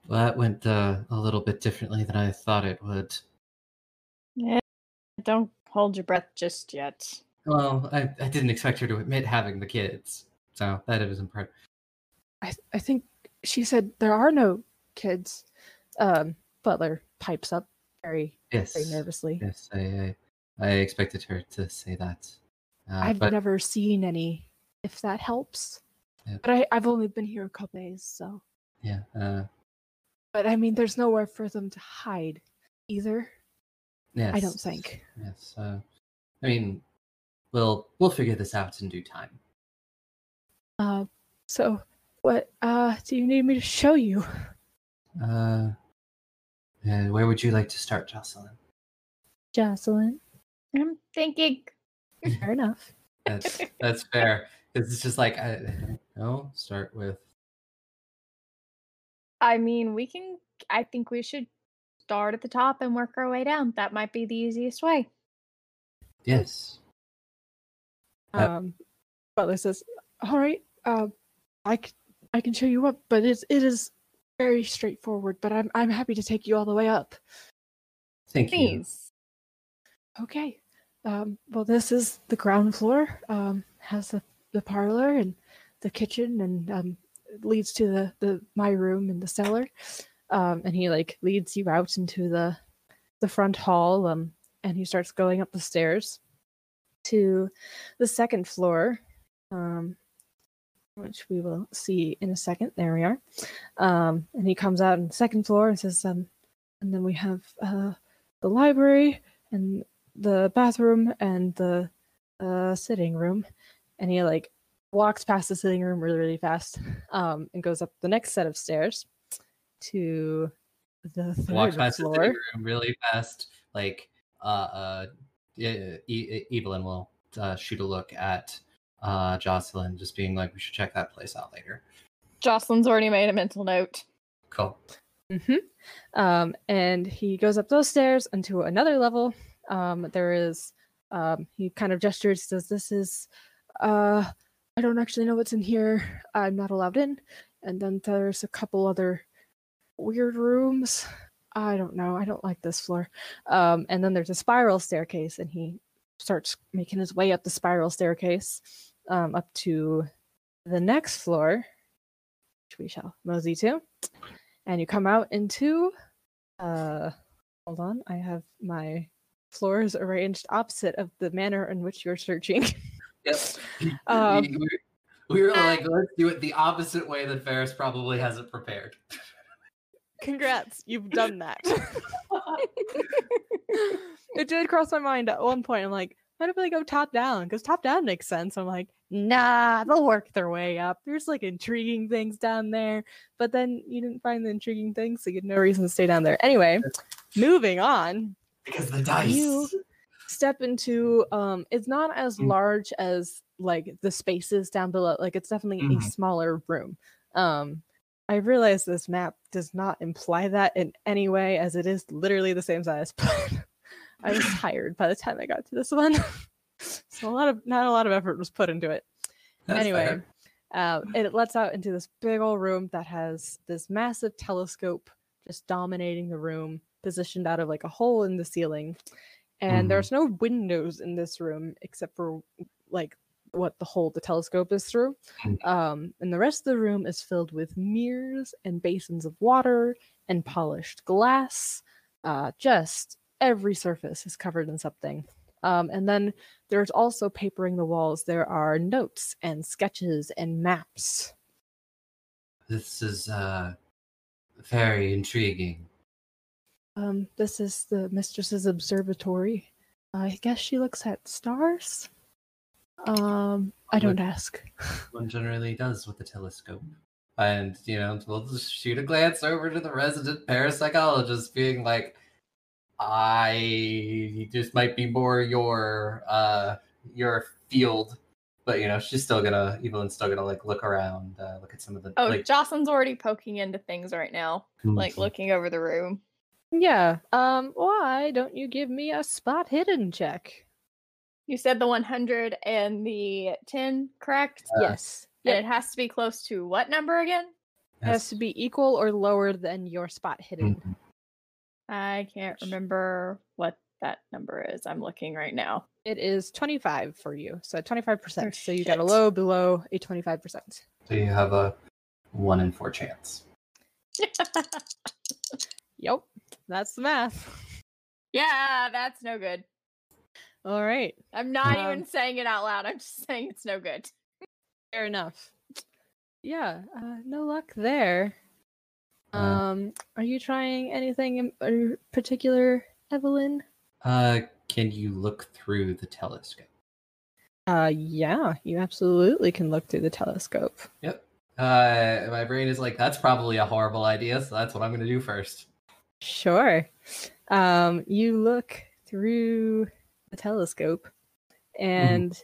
Well, that went uh, a little bit differently than I thought it would. Yeah, don't hold your breath just yet. Well, I, I didn't expect her to admit having the kids, so that is important. I, I think she said there are no kids. Um, Butler pipes up very, Yes, very nervously. yes, I, I, I expected her to say that. Uh, I've but never seen any, if that helps. Yeah. But I, I've only been here a couple days, so. yeah, uh, But I mean, there's nowhere for them to hide either. Yes. I don't think. Yes. Uh, I mean, we'll we'll figure this out in due time. Uh, so what uh do you need me to show you? Uh, uh, where would you like to start, Jocelyn? Jocelyn. I'm thinking. <laughs> Fair enough. That's <laughs> that's fair. It's just like I no start with I mean, we can. I think we should start at the top and work our way down. That might be the easiest way. yes. Uh, Um, Butler says, "All right, uh, I c- I can show you up, but it's it is very straightforward. But I'm I'm happy to take you all the way up. Thank you. Please. Okay. Um, well, this is the ground floor. Um, has the the parlor and the kitchen, and um, leads to the the my room and the cellar. Um, and he like leads you out into the the front hall. Um, and he starts going up the stairs to the second floor. Um, which we will see in a second. There we are. Um, and he comes out on the second floor and says, um, and then we have uh, the library and the bathroom and the uh, sitting room. And he like walks past the sitting room really, really fast um, and goes up the next set of stairs to the third Walk past the sitting room really fast. Like uh, uh, e- Evelyn will uh, shoot a look at uh Jocelyn, just being like, we should check that place out later. Jocelyn's already made a mental note. Cool. hmm Um, and he goes up those stairs into another level. Um, there is, um, he kind of gestures, says, "This is, uh, I don't actually know what's in here. I'm not allowed in." And then there's a couple other weird rooms. I don't know. I don't like this floor. Um, and then there's a spiral staircase, and he starts making his way up the spiral staircase, um, up to the next floor, which we shall mosey to and you come out into uh hold on i have my floors arranged opposite of the manner in which you're searching yes. <laughs> Um, we, we- we were like, let's do it the opposite way that Ferris probably has it prepared. Congrats you've done that. <laughs> It did cross my mind at one point i'm like what if they go top down? Because top down makes sense. I'm like nah they'll work their way up. There's like intriguing things down there. But then you didn't find the intriguing things so you had no reason to stay down there. Anyway moving on. Because the dice. You- step into um it's not as Mm. large as like the spaces down below. Like it's definitely Mhm. a smaller room. Um i realize this map does not imply that in any way as it is literally the same size <laughs> but i was <laughs> tired by the time i got to this one. <laughs> So a lot of not a lot of effort was put into it. That's anyway uh, it lets out into this big old room that has this massive telescope just dominating the room positioned out of like a hole in the ceiling. And Mhm. there's no windows in this room except for like what the hole the telescope is through Mm. um, and the rest of the room is filled with mirrors and basins of water and polished glass uh, just every surface is covered in something um, and then there's also papering the walls. There are notes and sketches and maps. This is uh very intriguing. Um, this is the mistress's observatory. I guess she looks at stars. Um, I don't ask. <laughs> One generally does with the telescope. And, you know, we'll just shoot a glance over to the resident parapsychologist, being like, I just might be more your uh your field. But you know, she's still gonna Evelyn's still gonna like look around, uh, look at some of the Oh, like Jocelyn's already poking into things right now, like Mhm. looking over the room. Yeah. Um, why don't you give me a spot hidden check? You said the 100 and the 10, correct? yes. And Yep. it has to be close to what number again? It has to be equal or lower than your spot hidden. Mhm. I can't remember what that number is. I'm looking right now. It is 25 for you. So 25%. Oh, so you got a low below a 25%. So you have a one in four chance. <laughs> Yep. That's the math. yeah, that's no good. All right. I'm not Um, even saying it out loud. I'm just saying it's no good. Fair enough. Yeah, uh, no luck there. Uh, Um, are you trying anything in uh, particular, Evelyn? Uh, can you look through the telescope? Uh, yeah, you absolutely can look through the telescope. Yep. Uh, my brain is like, that's probably a horrible idea, so that's what I'm gonna do first. Sure. Um, you look through the telescope, and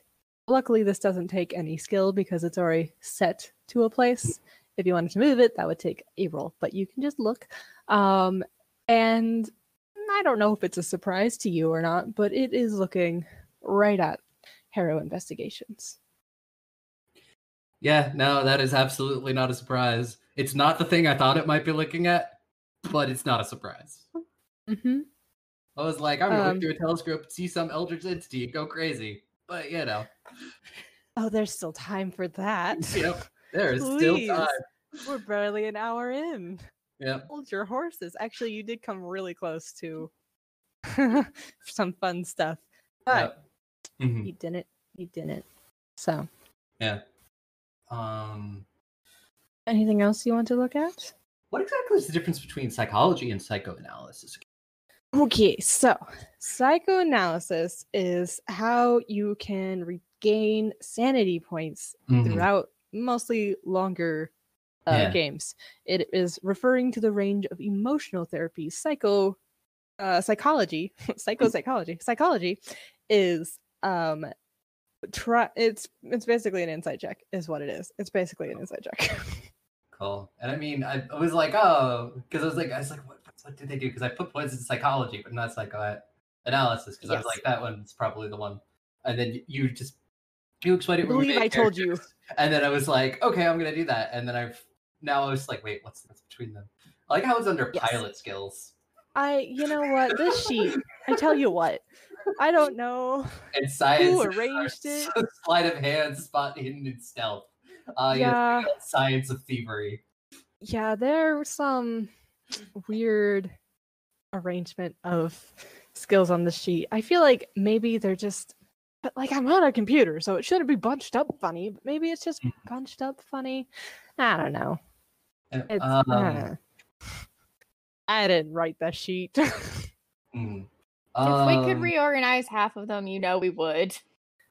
luckily, this doesn't take any skill because it's already set to a place. If you wanted to move it, that would take a roll, but you can just look. Um, and I don't know if it's a surprise to you or not, but it is looking right at Harrow Investigations. Yeah, no, that is absolutely not a surprise. It's not the thing I thought it might be looking at, but it's not a surprise. Mm-hmm. I was like, I'm gonna Um, look through a telescope, see some eldritch entity, go crazy. But you know, <laughs> Oh, there's still time for that. <laughs> yep, there is still time. We're barely an hour in. Yeah. Hold your horses. Actually, you did come really close to <laughs> some fun stuff, but yep. Mhm. you didn't. You didn't. So, Yeah. Um, anything else you want to look at? what exactly is the difference between psychology and psychoanalysis? Okay, so psychoanalysis is how you can regain sanity points Mhm. throughout mostly longer uh, Yeah. games. It is referring to the range of emotional therapy. Psycho uh, psychology, <laughs> psychopsychology, psychology is um try it's it's basically an insight check is what it is. It's basically an insight check. <laughs> Cool. And I mean, I, I was like, oh, because I was like, I was like, what, what did they do? Because I put points in psychology, but not psychoanalysis. Because I was like, that one's probably the one. And then you just you explained it. believe I told you. And then I was like, okay, I'm gonna do that. And then I've now I was like, wait, what's between them? I like how it's under Yes. pilot skills I you know what? This sheet, I tell you what. I don't know. and science. arranged <laughs> it? Sleight of hand, spot hidden in stealth. Uh, yeah. yeah. Science of thievery. Yeah, there was some weird arrangement of skills on the sheet. I feel like maybe they're just but like I'm on a computer, so it shouldn't be bunched up funny, but maybe it's just Mhm. bunched up funny. I don't know. It's um, uh, I didn't write that sheet. <laughs> mm. if we could Um, reorganize half of them, you know we would.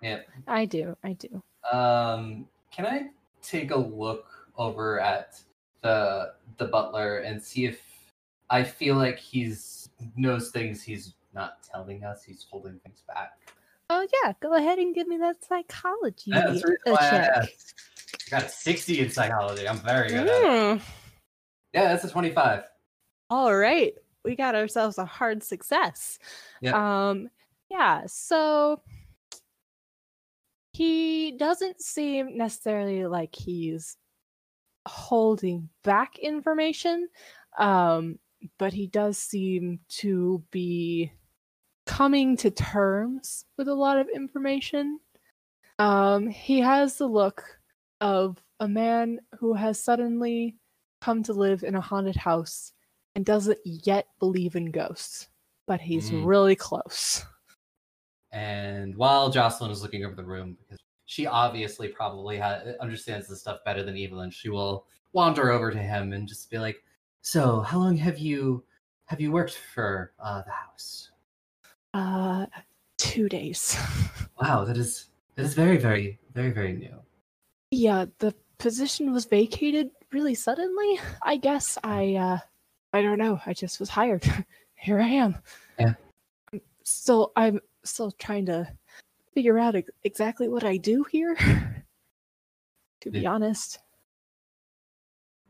yeah. I do, I do. Um, can I take a look over at the the butler and see if I feel like he's knows things he's not telling us. He's holding things back. Oh yeah, go ahead and give me that psychology that's the reason uh, why I check. asked. I got a sixty in psychology. I'm very good at it. Mm. Yeah, that's a twenty-five. All right. We got ourselves a hard success. Yeah. Um yeah, so he doesn't seem necessarily like he's holding back information. Um but he does seem to be coming to terms with a lot of information. Um he has the look of a man who has suddenly come to live in a haunted house and doesn't yet believe in ghosts, but he's Mm. really close. And while Jocelyn is looking over the room, because she obviously probably ha- understands this stuff better than Evelyn, she will wander over to him and just be like, "So, how long have you have you worked for uh, the house?" Uh, two days. <laughs> Wow, that is that is very, very, very, very new. yeah, the position was vacated really suddenly. I guess I, uh, I don't know. I just was hired. <laughs> Here I am. Yeah. I'm Still, I'm still trying to figure out ex- exactly what I do here. <laughs> to be Yeah. honest.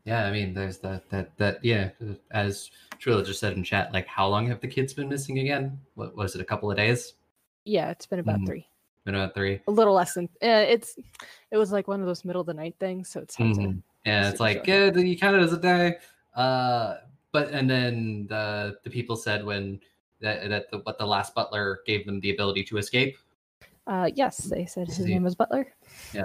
Yeah, I mean, there's that that that yeah. As Trilla just said in chat, like, how long have the kids been missing again? What was it? A couple of days? Yeah, it's been about Mhm. three. Been about three. A little less than. Uh, it's. It was like one of those middle of the night things, so it's Mhm. Yeah, it's like yeah, you count it as a day. Uh, but and then the the people said when that that the, what the last butler gave them the ability to escape. Uh, yes, they said his See. name was Butler. Yeah.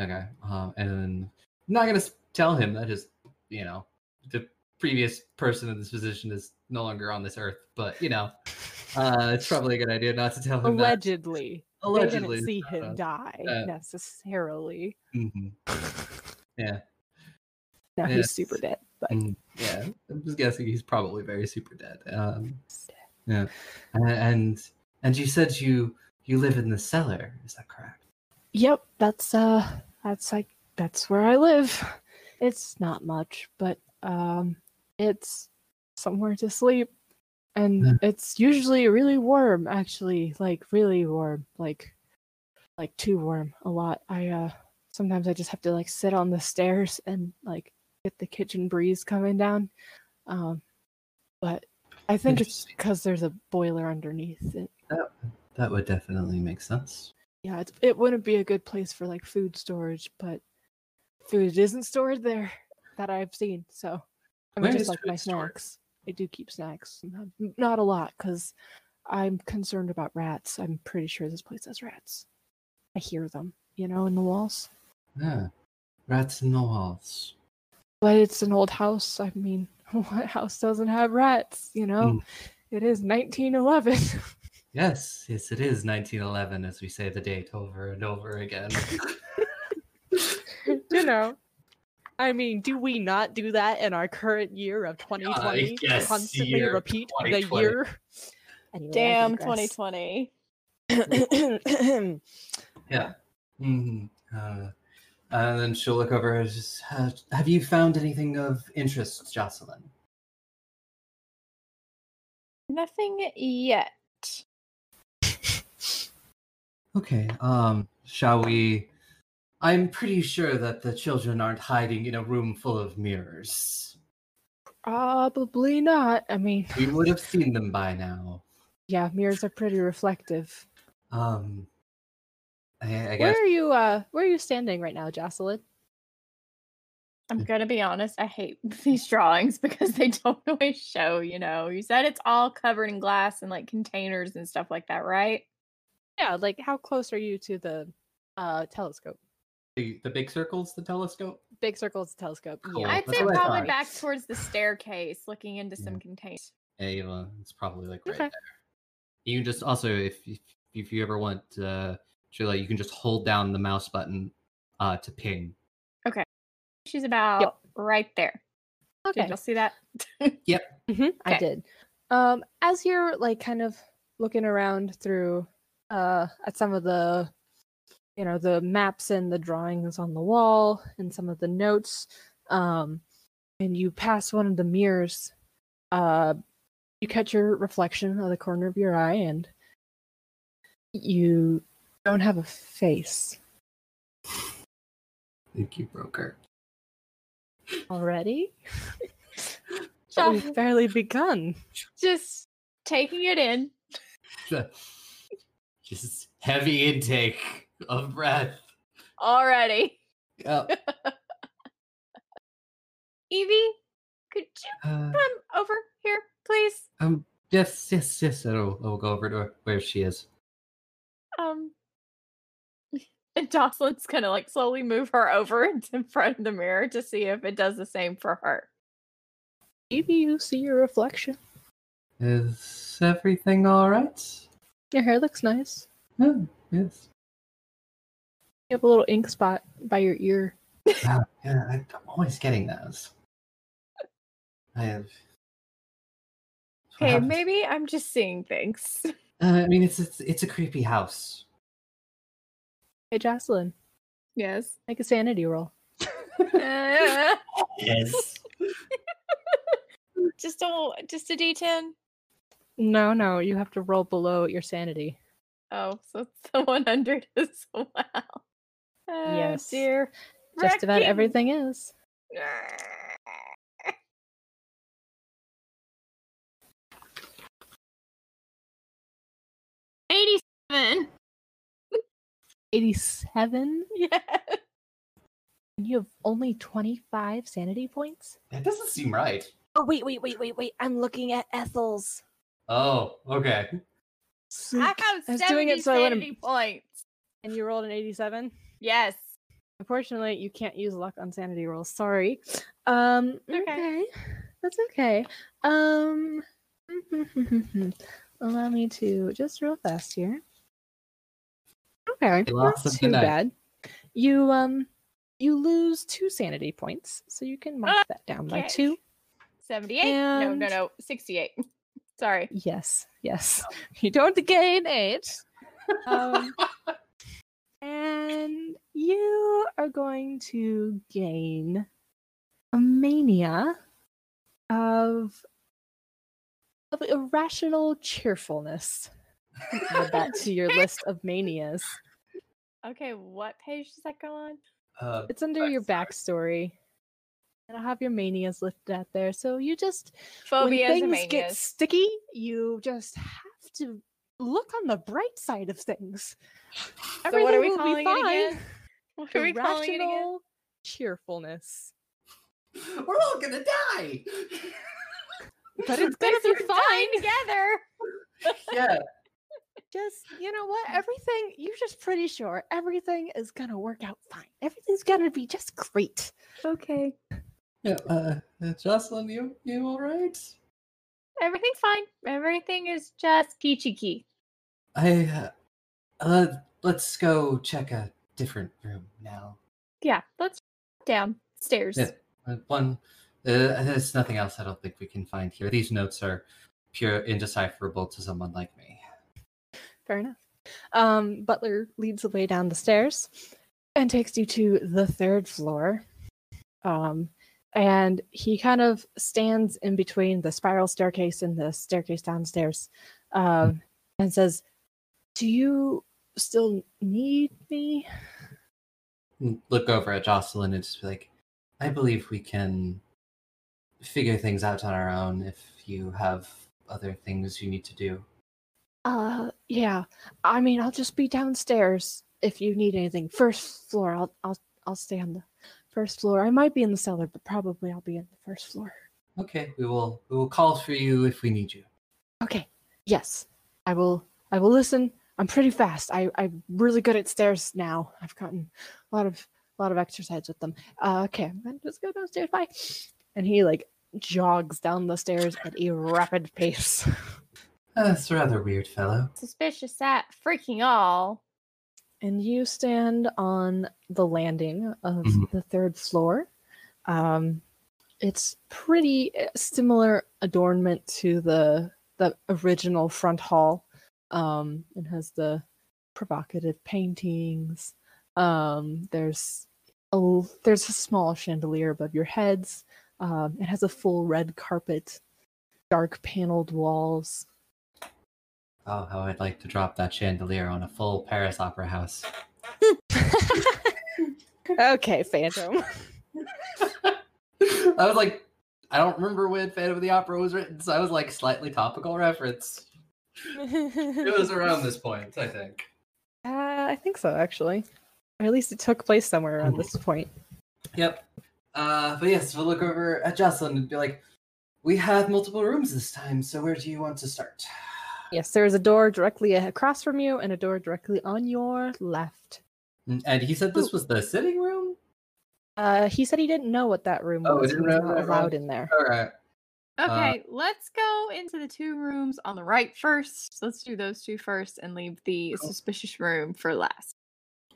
Okay. Um, and then I'm not gonna tell him that his you know the previous person in this position is no longer on this earth. But you know, uh, it's probably a good idea not to tell him that. Allegedly, Allegedly, they didn't see uh, him die uh, necessarily. Mhm. Yeah. Now Yes. he's super dead, but Mm, yeah. I'm just guessing he's probably very super dead. Um, Yeah. And and you said you you live in the cellar. Is that correct? Yep, that's uh that's like that's where I live. It's not much, but um it's somewhere to sleep. And Yeah. it's usually really warm actually, like really warm, like like too warm a lot. I uh sometimes I just have to like sit on the stairs and like get the kitchen breeze coming down. Um but I think it's because there's a boiler underneath it. That that would definitely make sense. Yeah, it's, it wouldn't be a good place for like food storage, but food isn't stored there <laughs> that I've seen. So I mean, Where just like my stored? snacks. I do keep snacks, sometimes. Not a lot, because I'm concerned about rats. I'm pretty sure this place has rats. I hear them, you know, in the walls. Yeah. Rats in the walls. But it's an old house. I mean, <laughs> what house doesn't have rats? You know, Mm. it is 1911. <laughs> Yes, yes, it is 1911 as we say the date over and over again. <laughs> you know. I mean, do we not do that in our current year of 2020? yes, Constantly year repeat the year. Anyway, Damn 2020. yeah. hmm Uh, and then she'll look over and just, uh, have you found anything of interest, Jocelyn? Nothing yet. Okay, um, shall we? I'm pretty sure that the children aren't hiding in a room full of mirrors. Probably not. I mean, We would have seen them by now. yeah, mirrors are pretty reflective. Um, I, I Where are you? Uh, where are you standing right now, Jocelyn? I'm gonna be honest, I hate <laughs> these drawings because they don't <laughs> always show, you know. You said it's all covered in glass and like containers and stuff like that, right? Yeah, like how close are you to the uh telescope? the, the big circle's the telescope. Big circle's the telescope. Cool. Yeah. I'd that's say what I probably thought. back towards the staircase, looking into Yeah. some containers. Yeah, it's probably like right Okay. there. You can just also, if if, if you ever want, uh, Sheila, you can just hold down the mouse button uh, to ping. Okay. She's about right there. Okay. Y'all see that? <laughs> hmm I Okay. did. Um, as you're like kind of looking around through uh at some of the you know the maps and the drawings on the wall and some of the notes, um, and you pass one of the mirrors, uh, you catch your reflection of the corner of your eye, and you don't have a face Thank you, broker. already. But <laughs> We've barely begun. Just taking it in. <laughs> just heavy intake of breath. already. Yep. <laughs> Evie, could you Uh, come over here, please? um. Yes. Yes. Yes. I'll, I'll go over to where she is. Um, <laughs> and Jocelyn's gonna like slowly move her over <laughs> in front of the mirror to see if it does the same for her. Maybe you see your reflection. Is everything all right? Your hair looks nice. Oh, yes. You have a little ink spot by your ear. Yeah, <laughs> yeah. I, I'm always getting those. I have. What Okay, happens- maybe I'm just seeing things. Uh, I mean, it's, it's it's a creepy house. Hey, Jocelyn, yes. make a sanity roll. <laughs> <laughs> Yes. just a just a D10. No, no, you have to roll below your sanity. Oh, so <laughs> it's the 100 as well. Oh, Yes. dear. Just about everything is. <laughs> Eighty-seven. 87? <laughs> Yeah. And you have only 25 sanity points? That doesn't seem right. Oh, wait, wait, wait, wait, wait. I'm looking at Ethel's. Oh, okay. I Sick. have I was 70 doing it so I wouldn't- sanity points. And you rolled an 87? Yes. Unfortunately, you can't use luck on sanity rolls. Sorry. Um, Okay. okay. That's okay. Um, <laughs> allow me to just real fast here. Okay, You lost not them too tonight. bad. You um, you lose two sanity points, so you can mark Ah, that down by two. 78. No, no, no. 68. Sorry. Yes, yes. <laughs> You don't gain eight. Um, <laughs> and you are going to gain a mania of of irrational cheerfulness. Add that to your list of manias. <laughs> Okay, what page does that go on? Uh, It's under your backstory. And I'll have your manias lifted out there. So you just Phobias when and things get sticky, you just have to look on the bright side of things. So what are we will calling be it fine. again? <laughs> What are we calling it again? Cheerfulness. we're all gonna die. <laughs> But it's <laughs> gonna be fine. together. yeah. Just you know what? Mm. Everything you're just pretty sure everything is gonna work out fine. Everything's gonna be just great. Okay. Yeah. Uh, Jocelyn, you you all right? Everything's fine. Everything is just peachy key. I uh, uh, let's go check a different room now. Yeah, let's downstairs. Yeah. Uh, one, uh, there's nothing else I don't think we can find here. These notes are pure indecipherable to someone like me. Fair enough. Um, Butler leads the way down the stairs and takes you to the third floor. Um, and he kind of stands in between the spiral staircase and the staircase downstairs um, and says, Do you still need me? Look over at Jocelyn and just be like, I believe we can figure things out on our own if you have other things you need to do. Uh, yeah. I mean, I'll just be downstairs if you need anything. First floor. I'll, I'll, I'll stay on the first floor. I might be in the cellar, but probably I'll be in the first floor. Okay, we will we will call for you if we need you. Okay. Yes. I will I will listen. I'm pretty fast. I, I'm really good at stairs now. I've gotten a lot of a lot of exercise with them. Uh, okay, I'm gonna just go downstairs. Bye. And he like jogs down the stairs at a rapid pace. <laughs> That's a rather weird fellow. Suspicious at freaking all. And you stand on the landing of Mhm. the third floor. Um, it's pretty uh, similar adornment to the the original front hall. Um, it has the provocative paintings. Um, there's a there's a small chandelier above your heads. Um, it has a full red carpet, dark paneled walls. Oh, how I'd like to drop that chandelier on a full Paris Opera House. <laughs> okay, Phantom. <laughs> I was like, I don't remember when Phantom of the Opera was written, so I was like slightly topical reference. It was around this point, I think. Uh, I think so, actually. Or at least it took place somewhere around this point. Yep. Uh, but yes, we'll look over at Jocelyn and be like, we have multiple rooms this time, so where do you want to start? Yes, there is a door directly across from you and a door directly on your left. And- And he said this was the sitting room? Uh, he said he didn't know what that room Oh, was. he He didn't was not allowed in there. All right. Uh, Okay, let's go into the two rooms on the right first. Let's do those two first and leave the Cool. suspicious room for last.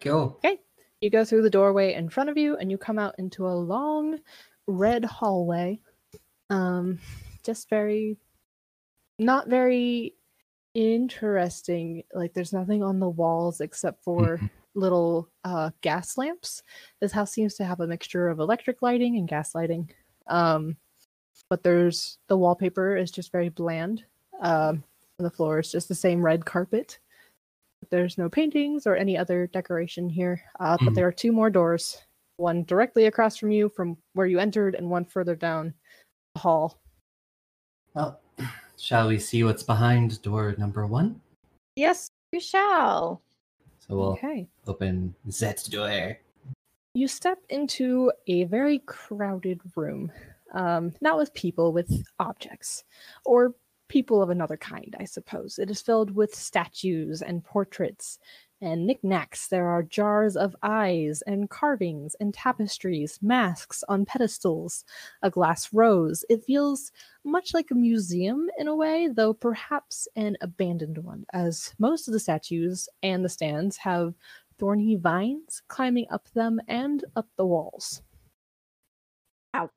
Cool. Okay. You go through the doorway in front of you and you come out into a long red hallway. Um, just very, not very interesting. Like there's nothing on the walls except for Mhm. little uh, gas lamps. This house seems to have a mixture of electric lighting and gas lighting. Um, but there's the wallpaper is just very bland. Um, and the floor is just the same red carpet. There's no paintings or any other decoration here, uh, but Mhm. there are two more doors. One directly across from you from where you entered, and one further down the hall. Well, shall we see what's behind door number one? Yes, you shall. So we'll Okay. open that door. You step into a very crowded room, um, not with people, with objects, or people of another kind, I suppose. It is filled with statues and portraits and knickknacks. There are jars of eyes and carvings and tapestries, masks on pedestals, a glass rose. It feels much like a museum in a way, though perhaps an abandoned one, as most of the statues and the stands have thorny vines climbing up them and up the walls. Ow.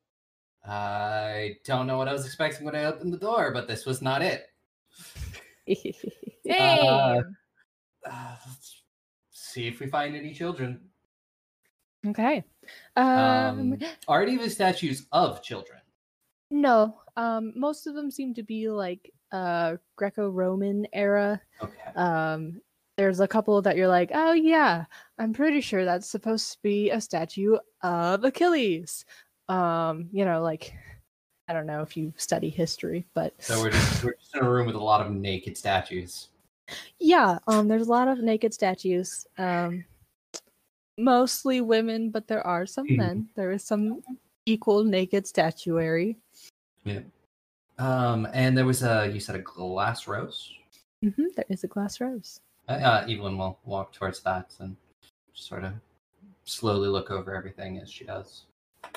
I don't know what I was expecting when I opened the door, but this was not it. <laughs> Same. Uh, let's see if we find any children. okay. Um, Um, are any of the statues of children? no. Um, most of them seem to be like uh Greco-Roman era. Okay. Um, there's a couple that you're like, oh yeah, I'm pretty sure that's supposed to be a statue of Achilles. Um, you know, like I don't know if you study history, but So we're just we're just in a room with a lot of naked statues. Yeah, um, there's a lot of naked statues. Um, mostly women, but there are some Mhm. men. There is some equal naked statuary. Um, and there was a you said a glass rose. hmm there is a glass rose. Uh, uh, Evelyn will walk towards that and sort of slowly look over everything as she does.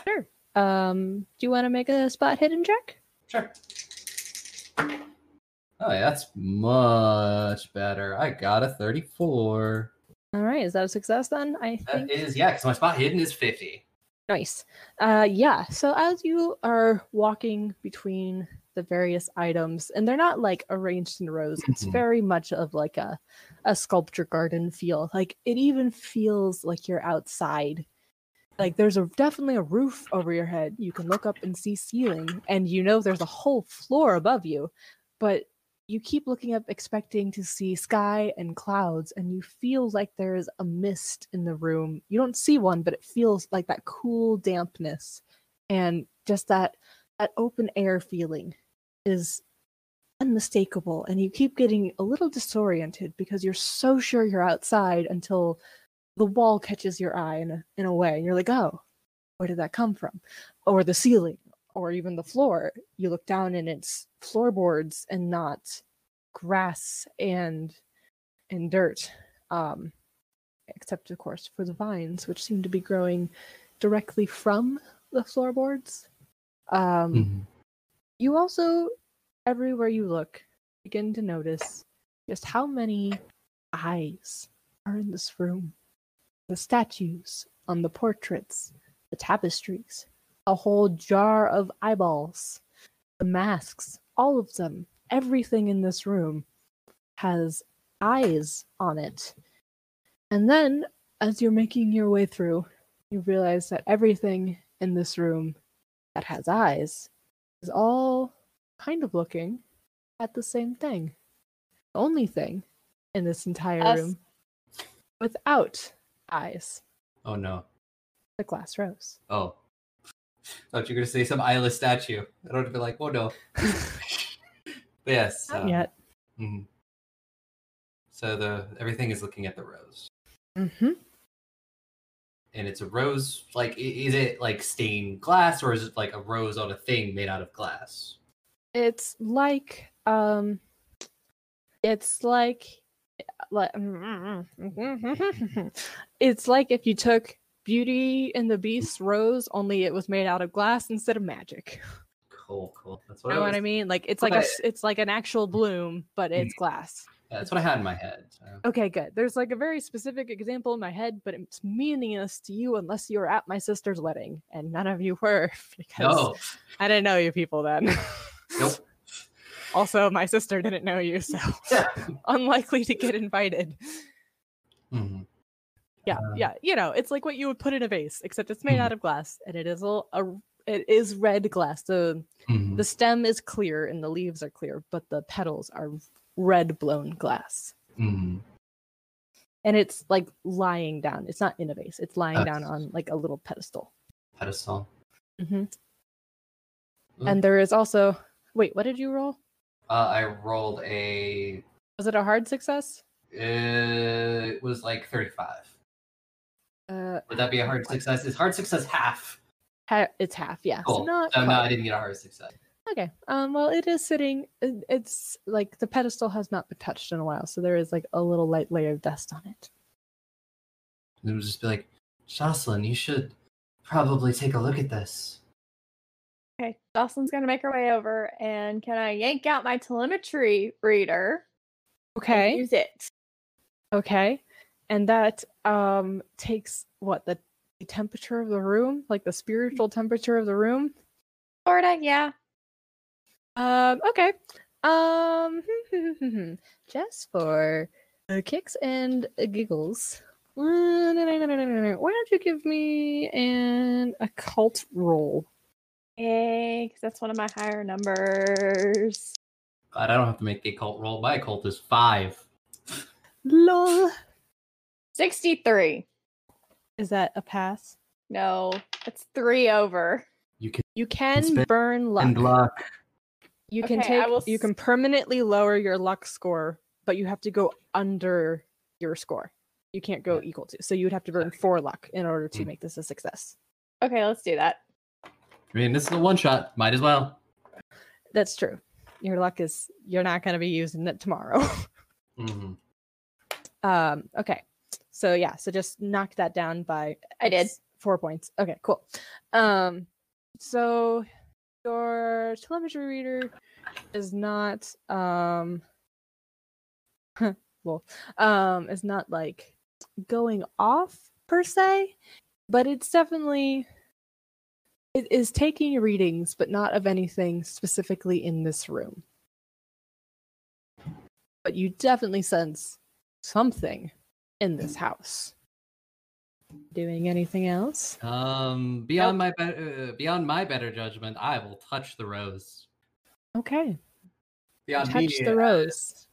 Sure. Um, do you want to make a spot hidden check? Sure. Oh yeah, that's much better. I got a 34. All right, is that a success then? I That think. is yeah, because my spot hidden is 50. Nice. Uh, yeah. So as you are walking between the various items, and they're not like arranged in rows. It's Mhm. very much of like a a sculpture garden feel. Like it even feels like you're outside. Like there's a definitely a roof over your head. You can look up and see ceiling, and you know there's a whole floor above you, but you keep looking up expecting to see sky and clouds and you feel like there is a mist in the room. You don't see one but it feels like that cool dampness and just that that open air feeling is unmistakable. And you keep getting a little disoriented because you're so sure you're outside until the wall catches your eye in a, in a way. And you're like oh where did that come from? Or the ceiling or even the floor you look down and it's floorboards and not grass and and dirt um except of course for the vines which seem to be growing directly from the floorboards um Mhm. you also everywhere you look begin to notice just how many eyes are in this room the statues on the portraits the tapestries a whole jar of eyeballs the masks all of them everything in this room has eyes on it and then as you're making your way through you realize that everything in this room that has eyes is all kind of looking at the same thing. The only thing in this entire Us. room without eyes, Oh no. the glass rose. Oh. Thought you were gonna say some eyeless statue. I would have been like, oh no. <laughs> But yes. Not um, yet. mhm. So the everything is looking at the rose. hmm And it's a rose like is it like stained glass or is it like a rose on a thing made out of glass? It's like um, it's like like <laughs> it's like if you took Beauty and the Beast rose, only it was made out of glass instead of magic. Cool, cool. That's You what know I what I mean? Like it's like a it's like an actual bloom, but it's glass. yeah, that's what I had in my head. So. Okay, good. There's like a very specific example in my head, but it's meaningless to you unless you were at my sister's wedding, and none of you were <laughs> because No. I didn't know you people then. <laughs> Nope. also, my sister didn't know you, so Yeah. <laughs> unlikely to get invited. Mhm. Yeah, Uh, yeah. You know, it's like what you would put in a vase, except it's made Mhm. out of glass, and it is a, a it is red glass. The Mhm. the stem is clear and the leaves are clear, but the petals are red blown glass. Mhm. And it's like lying down. It's not in a vase. It's lying Okay. down on like a little pedestal. Pedestal. hmm And there is also wait, what did you roll? Uh, I rolled a. Was it a hard success? It was like thirty-five. Uh, Would that be a hard success? Is hard success half? ha- it's half. Yeah. So Cool. not So no. I didn't get a hard success. Okay. Um. Well, it is sitting. It's like the pedestal has not been touched in a while, so there is like a little light layer of dust on it. It would just be like, Jocelyn, you should probably take a look at this. Okay, Jocelyn's gonna make her way over, and can I yank out my telemetry reader? Okay. use it. Okay. And that um takes what the the temperature of the room, like the spiritual temperature of the room. Sorta, yeah. Um. Okay. Um, <laughs> just for uh, kicks and giggles. Why don't you give me an occult roll? Yay, 'cause that's one of my higher numbers. God, I don't have to make the occult roll. My occult is five. Lol. 63. Is that a pass? No, it's three over. You can You can Spend- burn luck. and luck. You can Okay, I take. will You can permanently lower your luck score, but you have to go under your score. You can't go equal to. So you would have to burn four luck in order to Mm. make this a success. Okay, let's do that. I mean, this is a one shot. Might as well. That's true. Your luck is you're not going to be using it tomorrow. <laughs> Mhm. um. Okay. So yeah. So just knock that down by. I did. Four points. Okay. Cool. Um. So your telemetry reader is not um. <laughs> well, um, is not like going off per se, but it's definitely it is taking readings, but not of anything specifically in this room. But you definitely sense something in this house. Doing anything else? Um, beyond my be- uh, beyond my better judgment, I will touch the rose. Okay. Beyond Touch the uh, rose.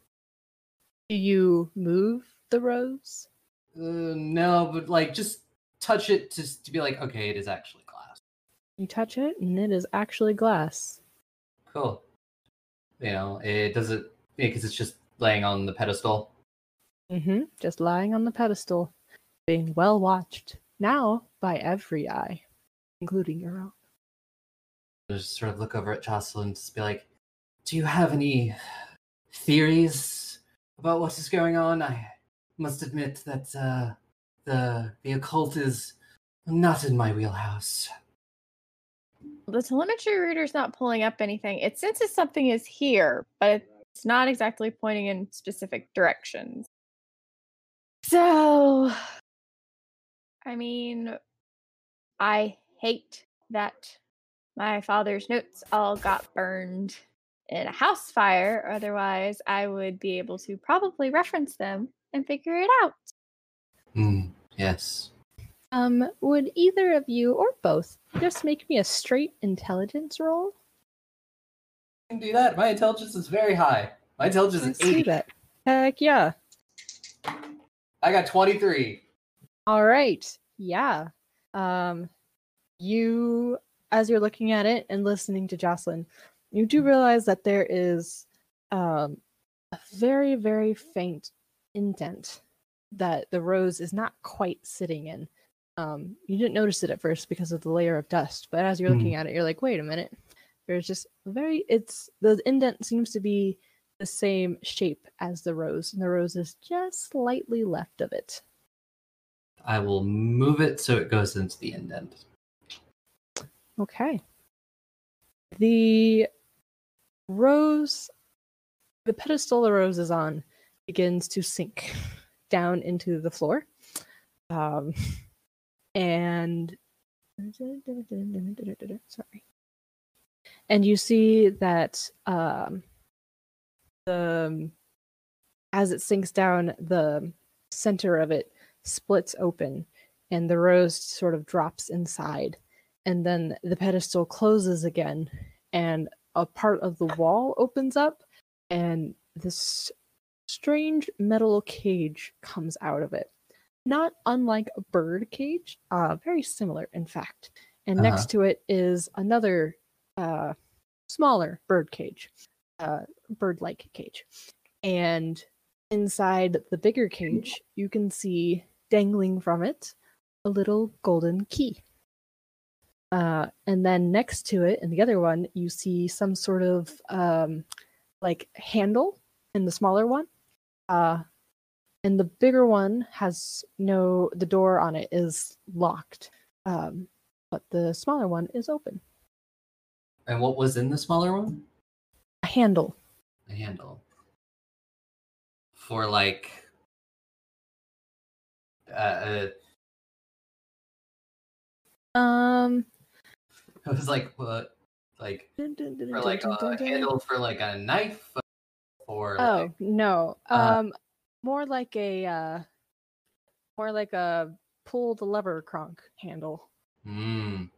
Do you move the rose? Uh, no, but like just touch it just to be like, okay, it is actually glass. You touch it, and it is actually glass. Cool. You know, it doesn't because it's just laying on the pedestal. Mm-hmm. Just lying on the pedestal, being well watched now by every eye, including your own. Just sort of look over at Jocelyn and just be like, "Do you have any theories about what is going on?" I must admit that uh, the the occult is not in my wheelhouse. The telemetry reader's not pulling up anything. It senses something is here, but it's not exactly pointing in specific directions. So, I mean, I hate that my father's notes all got burned in a house fire. Otherwise, I would be able to probably reference them and figure it out. Hmm. Yes. Um, would either of you or both just make me a straight intelligence roll? I can do that. My intelligence is very high. My intelligence I is see 80. that. Heck yeah. I got 23. All right. Yeah. Um you as you're looking at it and listening to Jocelyn, you do realize that there is um a very very faint indent that the rose is not quite sitting in. Um you didn't notice it at first because of the layer of dust, but as you're Hmm. looking at it you're like, "Wait a minute." There's just very it's the indent seems to be the same shape as the rose, and the rose is just slightly left of it. I will move it so it goes into the indent. Okay. The rose, the pedestal the rose is on, begins to sink <laughs> down into the floor. Um, and <laughs> sorry. And you see that um, the as it sinks down, the center of it splits open, and the rose sort of drops inside. And then the pedestal closes again and a part of the wall opens up and this strange metal cage comes out of it. Not unlike a bird cage uh very similar in fact. And Uh-huh. next to it is another uh smaller bird cage uh bird-like cage and inside the bigger cage you can see dangling from it a little golden key uh, and then next to it, in the other one, you see some sort of um, like handle in the smaller one. Uh, and the bigger one has no, the door on it is locked. Um, but the smaller one is open. And what was in the smaller one? Handle. A handle. For like. Uh, Um, <laughs> I was like, what? Like for like a handle for like a knife or Oh like, no. Uh, Um more like a uh more like a pull the lever cronk handle. mm,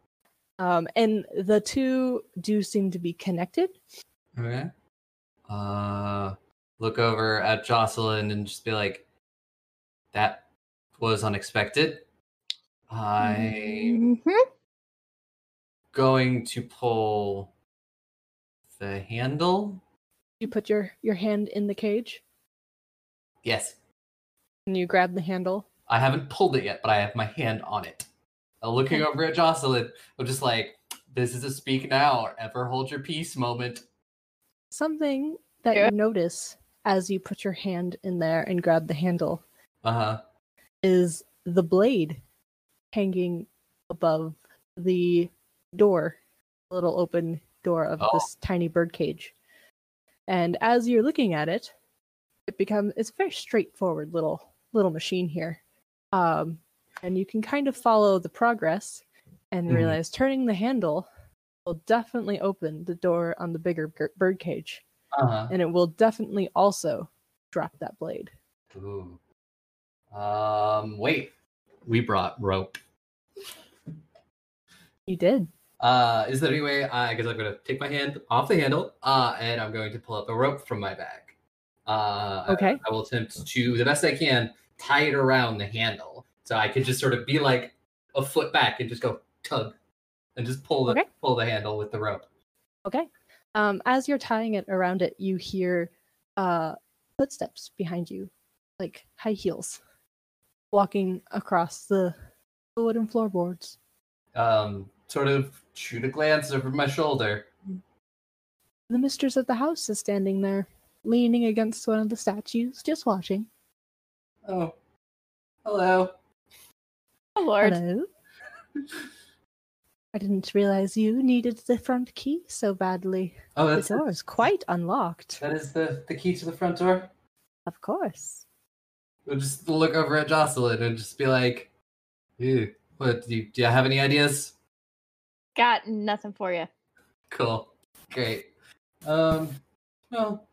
Um and the two do seem to be connected. Okay. Uh look over at Jocelyn and just be like that was unexpected. I'm Mhm. going to pull the handle. You put your your hand in the cage Yes. and you grab the handle. I haven't pulled it yet, but I have my hand on it. Uh, looking over at Jocelyn, I'm just like, this is a speak now or ever hold your peace moment. Something that Yeah. you notice as you put your hand in there and grab the handle Uh huh. is the blade hanging above the door, little open door of Oh. this tiny bird cage. And as you're looking at it, it becomes it's a very straightforward little little machine here. Um, and you can kind of follow the progress and Mhm. realize turning the handle will definitely open the door on the bigger bir- bird cage, Uh huh. and it will definitely also drop that blade. Ooh. Um. Wait. We brought rope. You did. Uh, is there any way? I guess I'm gonna take my hand off the handle. Uh, and I'm going to pull up a rope from my bag. Uh, Okay. I, will attempt to, the best I can, tie it around the handle, so I could just sort of be like a foot back and just go tug, and just pull the Okay. pull the handle with the rope. Okay. Um, as you're tying it around it, you hear uh, footsteps behind you, like high heels, walking across the, the wooden floorboards. Um, sort of shoot a glance over my shoulder. The mistress of the house is standing there, leaning against one of the statues, just watching. Oh, hello. Oh Lord. Hello. <laughs> I didn't realize you needed the front key so badly. Oh, The that's door is quite unlocked. that is the the key to the front door. Of course. We'll just look over at Jocelyn and just be like, "Ew, what do you, do you have any ideas?" Got nothing for you. Cool, great. Um, well,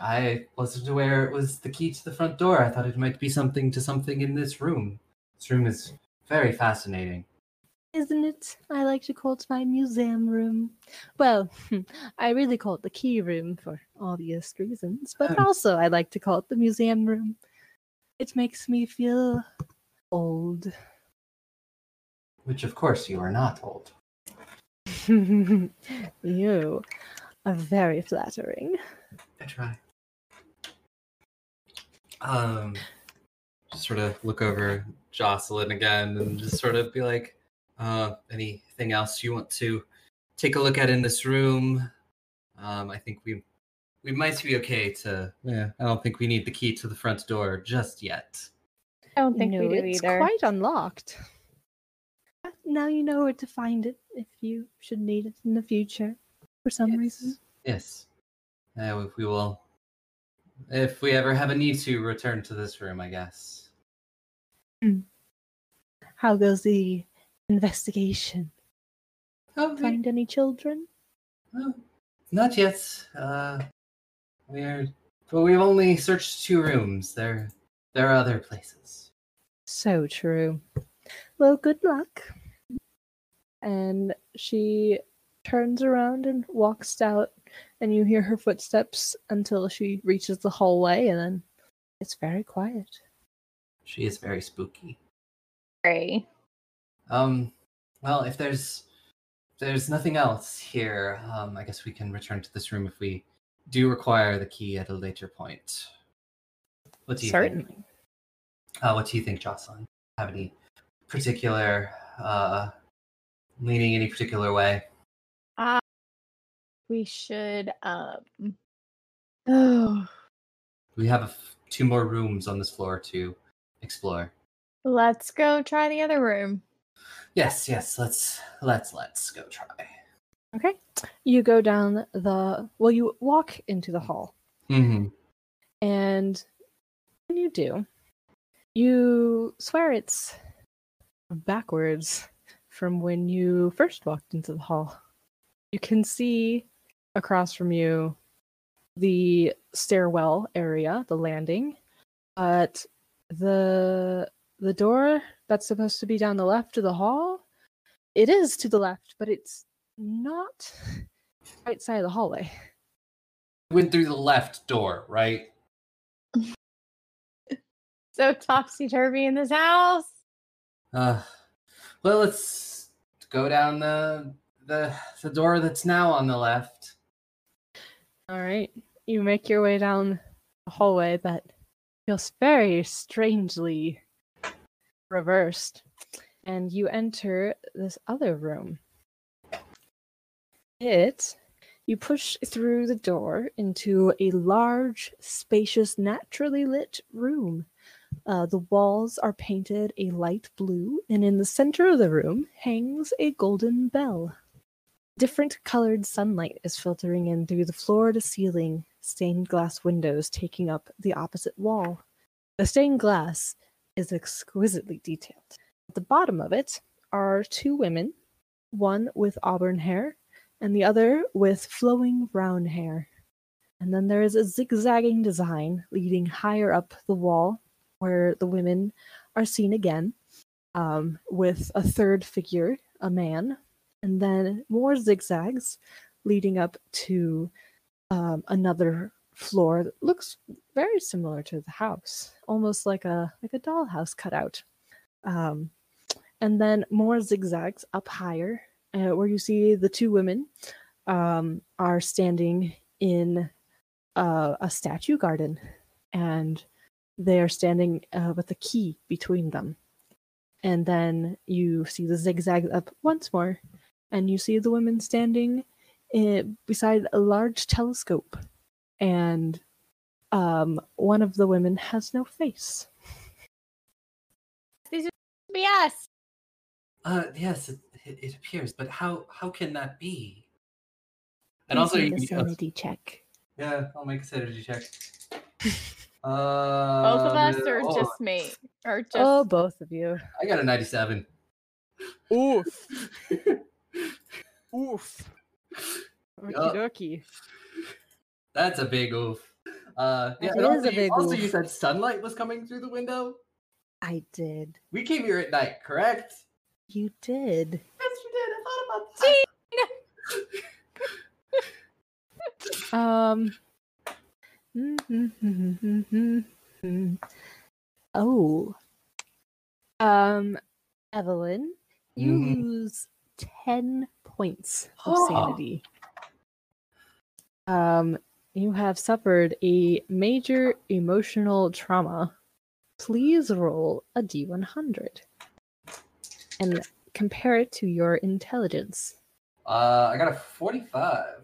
I wasn't aware it was the key to the front door. I thought it might be something to something in this room. This room is very fascinating. Isn't it? I like to call it my museum room. Well, <laughs> I really call it the key room for obvious reasons, but Oh. also I like to call it the museum room. It makes me feel old. Which, of course, you are not old. <laughs> you are very flattering. I try. Um, just sort of look over Jocelyn again and just sort of be like, uh, anything else you want to take a look at in this room? Um, I think we we might be okay to. Yeah, I don't think we need the key to the front door just yet. I don't think no, we do it's either. quite unlocked. Now you know where to find it if you should need it in the future for some Yes. reason. Yes. Uh, we- we will, if we ever have a need to, return to this room. I guess. How goes the investigation? Oh, Find any children? Well, not yet. Uh, we're, but we've only searched two rooms. There, there are other places. So true. Well, good luck. And she turns around and walks out, and you hear her footsteps until she reaches the hallway, and then it's very quiet. She is very spooky. Gray. Um, well, if there's, if there's nothing else here, um, I guess we can return to this room if we do require the key at a later point. What do you think? Certainly. Uh, what do you think, Jocelyn? Have any particular, uh, leaning any particular way? Uh, we should um <sighs> Oh, We have a f- two more rooms on this floor to explore. let's go try the other room. Yes, yes. Let's let's let's go try. Okay. You go down the. Well, you walk into the hall, Mm-hmm. and when you do, you swear it's backwards from when you first walked into the hall. You can see across from you the stairwell area, the landing, but the the door that's supposed to be down the left of the hall, it is to the left, but it's not <laughs> right side of the hallway. Went through the left door, right? <laughs> So topsy turvy in this house. Uh, well, let's go down the the the door that's now on the left. All right. You make your way down the hallway that feels very strangely reversed, and you enter this other room. It, you push through the door into a large, spacious, naturally lit room. Uh, the walls are painted a light blue, and in the center of the room hangs a golden bell. Different colored sunlight is filtering in through the floor to ceiling stained glass windows taking up the opposite wall. The stained glass is exquisitely detailed. At the bottom of it are two women, one with auburn hair and the other with flowing brown hair. And then there is a zigzagging design leading higher up the wall where the women are seen again um, with a third figure, a man, and then more zigzags leading up to um, another floor that looks very similar to the house, almost like a like a dollhouse cutout. Um, and then more zigzags up higher, uh, where you see the two women um, are standing in uh, a statue garden, and they are standing uh, with a key between them. And then you see the zigzags up once more, and you see the women standing in, beside a large telescope, and um, one of the women has no face. These are BS. Uh, yes, it, it, it appears, but how how can that be? And Please also, make you a can, sanity check. yeah, I'll make a sanity check. <laughs> Both Uh, of us, or oh, just me, or just Oh, both of you. I got a ninety-seven. Oof. <laughs> Oof. Okie Yup. dokie. That's a big oof. Uh, yeah, It and is also, a you, big also you said sunlight was coming through the window. I did. We came here at night, correct? You did. Yes, we did. I thought about that. <laughs> Um. <laughs> oh. Um, Evelyn, you Mhm. lose 10 points of Oh. sanity. Um, you have suffered a major emotional trauma. Please roll a d100 and compare it to your intelligence. Uh, I got a forty-five.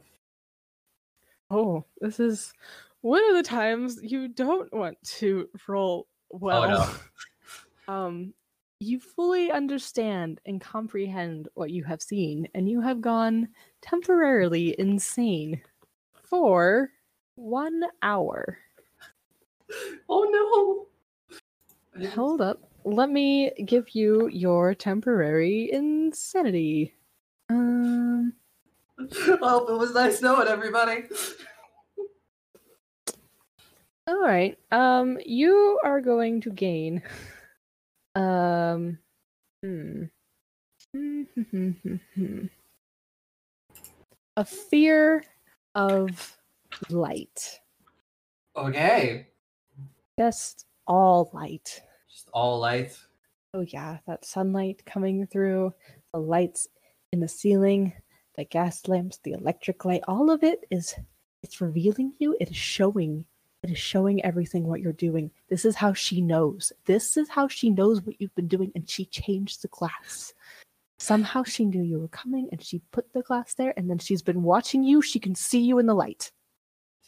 Oh, this is one of the times you don't want to roll well. Oh, no. <laughs> um, you fully understand and comprehend what you have seen, and you have gone temporarily insane for one hour. Oh no! Hold up. Let me give you your temporary insanity. Um, Well, it was nice knowing everybody. all right. Um, you are going to gain. Um, hmm. Hmm <laughs> hmm. A fear of light. Okay, Just all light. just all light. Oh yeah, that sunlight coming through, the lights in the ceiling, the gas lamps, the electric light, all of it is it's revealing you, it is showing it is showing everything what you're doing. This is how she knows. This is how she knows what you've been doing and she changed the glass. Somehow she knew you were coming and she put the glass there and then she's been watching you. She can see you in the light.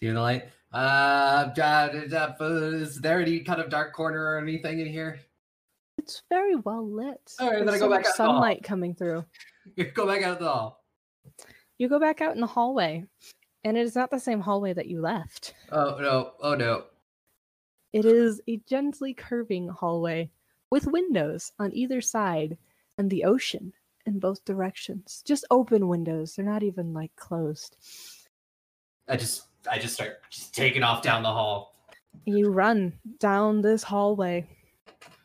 See the light. Uh, is there any kind of dark corner or anything in here? It's very well lit. All right, then I go so back out sunlight coming through. <laughs> Go back out of the hall. You go back out in the hallway, and it is not the same hallway that you left. Oh no! Oh no! It is a gently curving hallway with windows on either side and the ocean in both directions. Just open windows. They're not even like closed. I just I just start just taking off down the hall. You run down this hallway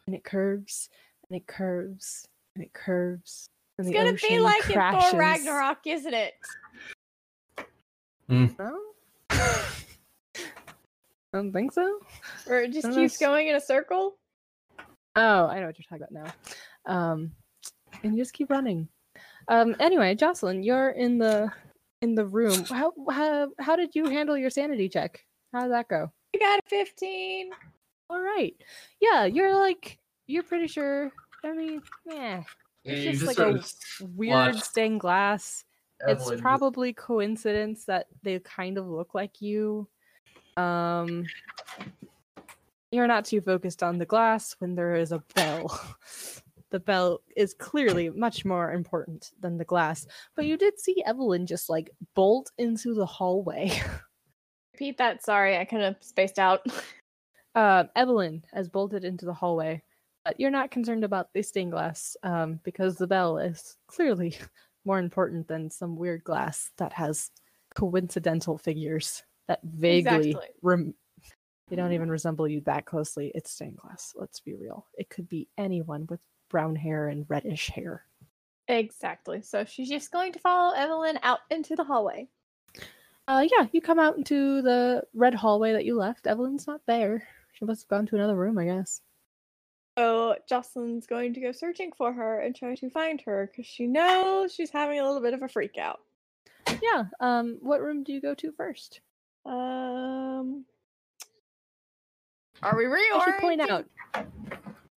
and it curves and it curves and it curves. And It's gonna be like in crashes. Thor Ragnarok, isn't it? Mm. No? I don't think so. Or it just Unless- keeps going in a circle. Oh, I know what you're talking about now. Um, and you just keep running. Um, anyway, Jocelyn, you're in the in the room. How how how did you handle your sanity check? How did that go? I got a 15. All right. Yeah, you're like you're pretty sure. I mean, yeah, It's you just like a weird watch stained glass. It's probably coincidence that they kind of look like you. Um, you're not too focused on the glass when there is a bell. <laughs> the bell is clearly much more important than the glass. But you did see Evelyn just like bolt into the hallway. <laughs> Repeat that. Sorry, I kind of spaced out. uh, Evelyn has bolted into the hallway, but you're not concerned about the stained glass um, because the bell is clearly <laughs> more important than some weird glass that has coincidental figures that vaguely Exactly. rem- they don't even resemble you that closely. It's stained glass. Let's be real. It could be anyone with brown hair and reddish hair. exactly. So she's just going to follow Evelyn out into the hallway. Uh, yeah, you come out into the red hallway that you left. Evelyn's not there. She must have gone to another room, I guess. So Jocelyn's going to go searching for her and try to find her because she knows she's having a little bit of a freak out. Yeah. Um, what room do you go to first? Um, are we I should point out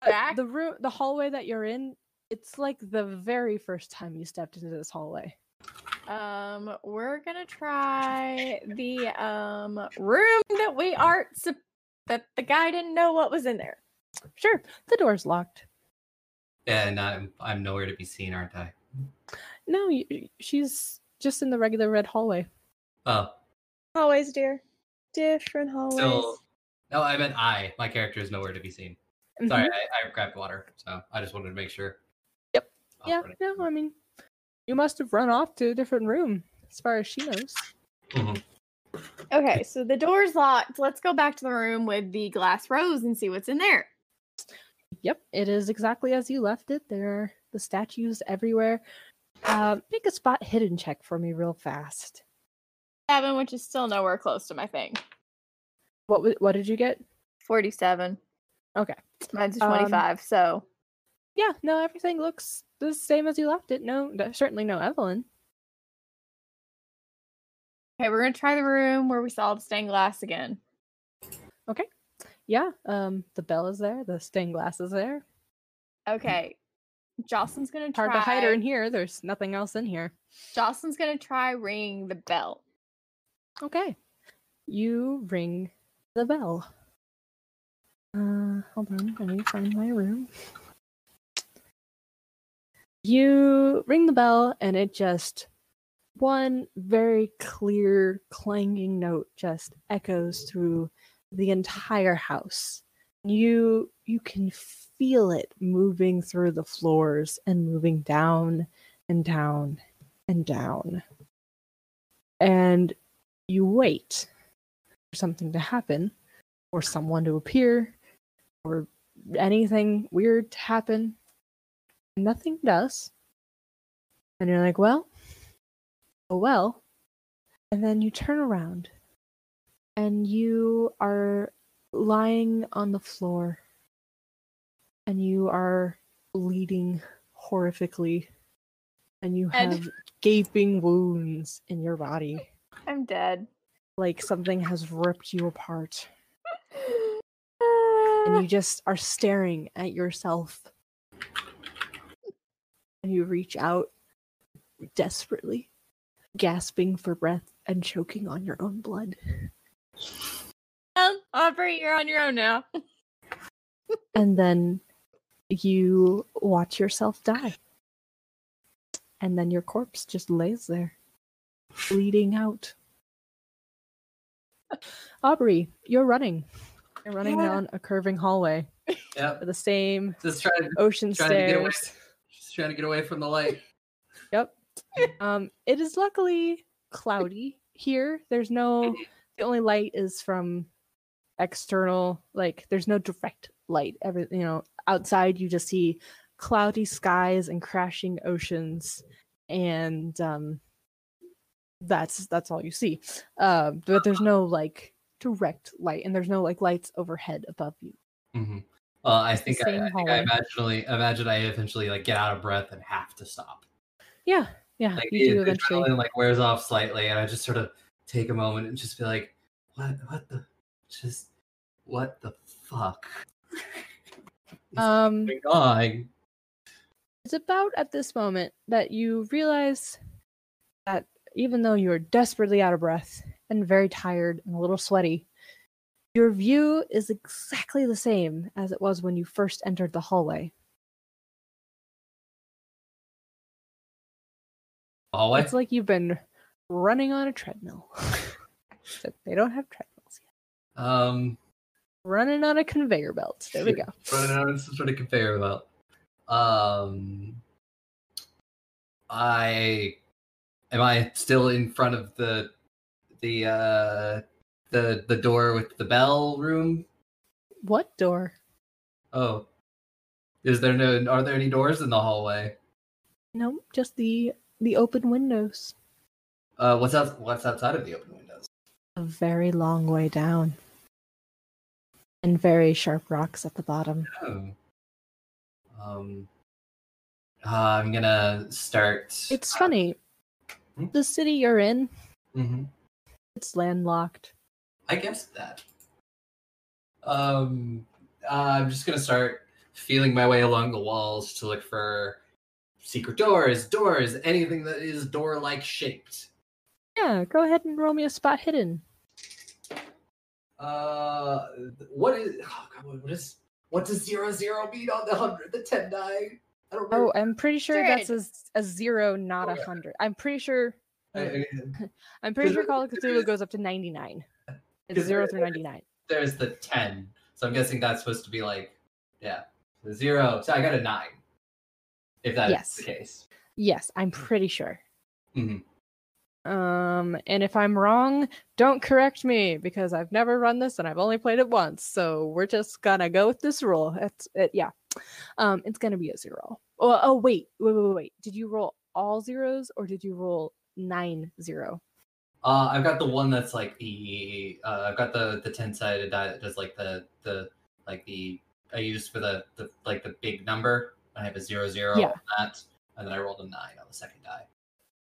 back? the room, the hallway that you're in. It's like the very first time you stepped into this hallway. Um, we're gonna try the um room that we aren't sup- that the guy didn't know what was in there. Sure, the door's locked. Yeah, and I'm I'm nowhere to be seen, aren't I? No, you, she's just in the regular red hallway. Oh, Hallways, dear, different hallways. still. No, I meant I. My character is nowhere to be seen. Sorry, Mhm. I, I grabbed water, so I just wanted to make sure. Yep. Off Yeah. running. No, I mean, you must have run off to a different room, as far as she knows. Mhm. Okay, so the door's locked. Let's go back to the room with the glass rose and see what's in there. Yep, it is exactly as you left it. There are the statues everywhere. Uh, make a spot hidden check for me, real fast. Seven, which is still nowhere close to my thing. What wa- what did you get? Forty-seven. Okay. Mine's a Um, twenty-five. so Yeah, no, everything looks the same as you left it. No, certainly no Evelyn. okay, we're gonna try the room where we saw the stained glass again. Okay. Yeah, um, the bell is there. The stained glass is there. Okay, Jocelyn's gonna try. Hard to hide her in here. There's nothing else in here. Jocelyn's gonna try ringing the bell. Okay, you ring the bell. Uh, hold on, let me find my room. You ring the bell, and it just one very clear clanging note just echoes through the entire house. You you can feel it moving through the floors and moving down and down and down. And you wait for something to happen or someone to appear or anything weird to happen. Nothing does. And you're like, well, oh well. And then you turn around and you are lying on the floor and you are bleeding horrifically and you And- have gaping wounds in your body I'm dead. like something has ripped you apart <laughs> and you just are staring at yourself. And you reach out desperately gasping for breath and choking on your own blood. Um, Aubrey, you're on your own now. and then you watch yourself die. And then your corpse just lays there bleeding out. Aubrey you're running you're running Yeah. down a curving hallway Yep. with the same Just trying, ocean trying to get away. stairs Just trying to get away from the light. Yep. um, it is luckily cloudy here. There's no the only light is from external like there's no direct light every you know outside you just see cloudy skies and crashing oceans and um that's that's all you see um but there's no like direct light and there's no like lights overhead above you hmm Well, I think I, I think I eventually imagine I eventually like get out of breath and have to stop. yeah yeah Like you do eventually adrenaline like wears off slightly, and I just sort of take a moment and just be like, "What? What the? Just what the fuck?" <laughs> um going it's about at this moment that you realize that even though you're desperately out of breath and very tired and a little sweaty, your view is exactly the same as it was when you first entered the hallway. Hallway. It's like you've been running on a treadmill. <laughs> Except they don't have treadmills yet. Um, Running on a conveyor belt. There we go. running on some sort of conveyor belt. Um, I am I still in front of the the uh the the door with the bell room? What door? Oh, is there no? Are there any doors in the hallway? No, just the the open windows. Uh, what's out? What's outside of the open windows? A very long way down. And very sharp rocks at the bottom. Oh. Um, uh, I'm gonna start. It's funny. Hmm? The city you're in, hmm it's landlocked. I guessed that. Um, uh, I'm just gonna start feeling my way along the walls to look for secret doors, doors, anything that is door-like shaped. Yeah, go ahead and roll me a spot hidden. Uh, what is? Oh God, what is? What does zero zero mean on the hundred, the ten die? I don't know. Oh. I'm pretty sure that's a zero, not a Okay. hundred. I'm pretty sure. I- <laughs> I'm pretty sure Call of Cthulhu goes up to 99. It's zero through 99. there's the 10. So I'm guessing that's supposed to be like, yeah, the zero. So I got a nine. If that's Yes. the case. Yes, I'm pretty sure. Mhm. Um, and if I'm wrong, don't correct me because I've never run this and I've only played it once. So we're just gonna go with this rule. It's it, yeah. Um, it's gonna be a zero. Oh, oh wait, wait, wait, wait. Did you roll all zeros or did you roll nine zero? Uh, I've got the one that's like the, uh, I've got the the 10 sided die that does like the, the, like the, I used for the, the, like the big number. I have a zero zero Yeah. on that. And then I rolled a nine on the second die.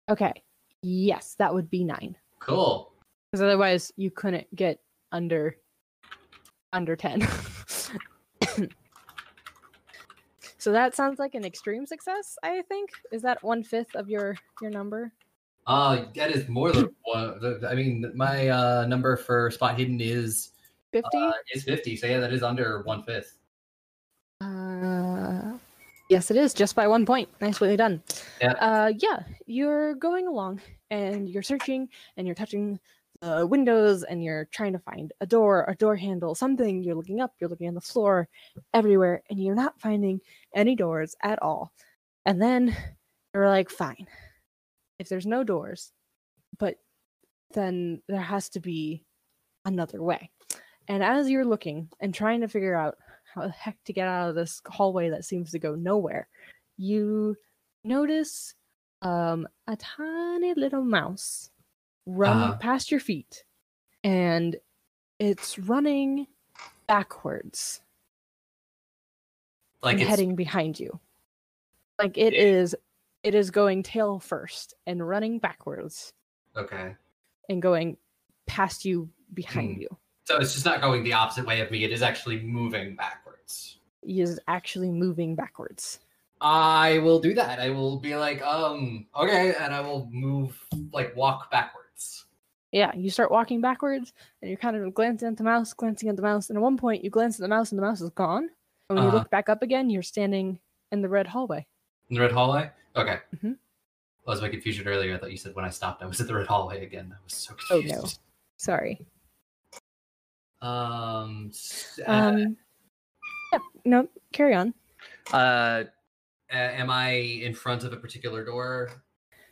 Okay. Yes, that would be nine. Cool. Because otherwise you couldn't get under under 10. <laughs> so that sounds like an extreme success, I think. Is that one fifth of your your number? Uh, that is more than one. I mean, my uh, number for spot hidden is 50? uh, is 50. So yeah, that is under one fifth. Uh, yes, it is just by one point. Nicely done. Yeah. Uh, yeah, you're going along and you're searching and you're touching the windows and you're trying to find a door, a door handle, something. You're looking up, you're looking on the floor, everywhere, and you're not finding any doors at all. And then you're like, fine, if there's no doors, but then there has to be another way. And as you're looking and trying to figure out how the heck to get out of this hallway that seems to go nowhere, you notice um, a tiny little mouse run Uh-huh. past your feet, and it's running backwards Like heading behind you. Like it is, it is going tail first and running backwards okay. and going past you behind Hmm. you. So it's just not going the opposite way of me. It is actually moving backwards. He is actually moving backwards. I will do that. I will be like, um, okay, and I will move, like, walk backwards. Yeah, you start walking backwards and you're kind of glancing at the mouse, glancing at the mouse, and at one point you glance at the mouse and the mouse is gone. And when you Uh-huh. look back up again, you're standing in the red hallway. In the red hallway? Okay. Mhm. What was my confusion earlier? I thought you said when I stopped, I was at the red hallway again. I was so confused. Oh, no. Sorry. Um, uh, Um yeah, no, carry on. uh, am I in front of a particular door?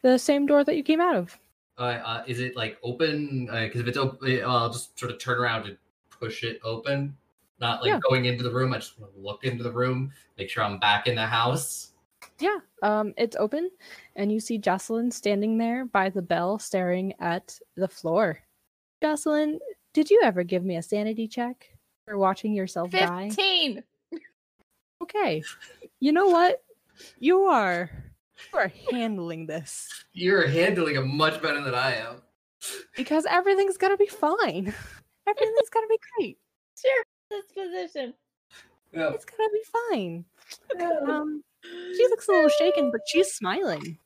The same door that you came out of. Uh, uh, is it like open? Because if it's open, I'll just sort of turn around and push it open. Not like Yeah. going into the room. I just want to look into the room, make sure I'm back in the house. Yeah, um, it's open, and you see Jocelyn standing there by the bell, staring at the floor. Jocelyn, did you ever give me a sanity check for watching yourself die? 15. Okay, you know what? You are you are handling this You're handling it much better than I am. because everything's gonna be fine. Everything's gonna be great. Sure. This position. Yeah. It's gonna be fine. Um, she looks a little shaken, but she's smiling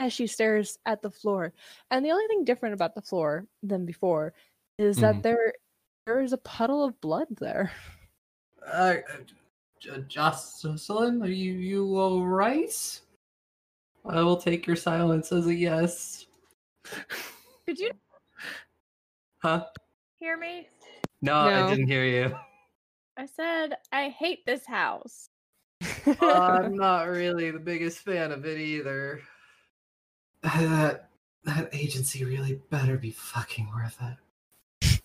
as she stares at the floor. And the only thing different about the floor than before is that Mhm. there there is a puddle of blood there. Uh, uh, Jocelyn, are you you all right? I will take your silence as a yes. Could you Huh? hear me? No, No. I didn't hear you. I said I hate this house. I'm <laughs> not really the biggest fan of it either. <sighs> That that agency really better be fucking worth it.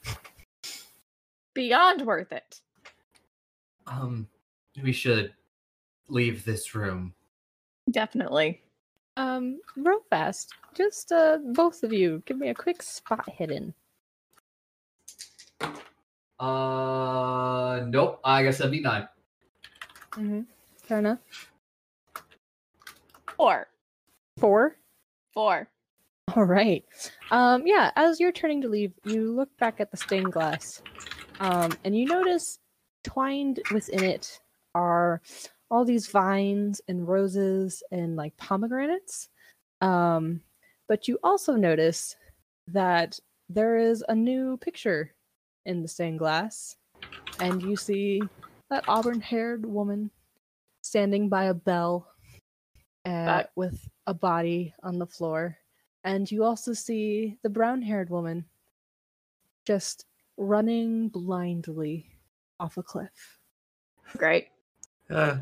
Beyond worth it. Um, we should leave this room. Definitely. um, real fast, just uh, both of you, give me a quick spot hidden. Uh, nope. I got seventy nine. Mm-hmm. Fair enough. Four. Four. Four. All right. Um, yeah, as you're turning to leave, you look back at the stained glass, um, and you notice twined within it are all these vines and roses and like pomegranates. Um, but you also notice that there is a new picture in the stained glass, and you see that auburn-haired woman standing by a bell uh, with a body on the floor. And you also see the brown haired woman just running blindly off a cliff. Great. Uh,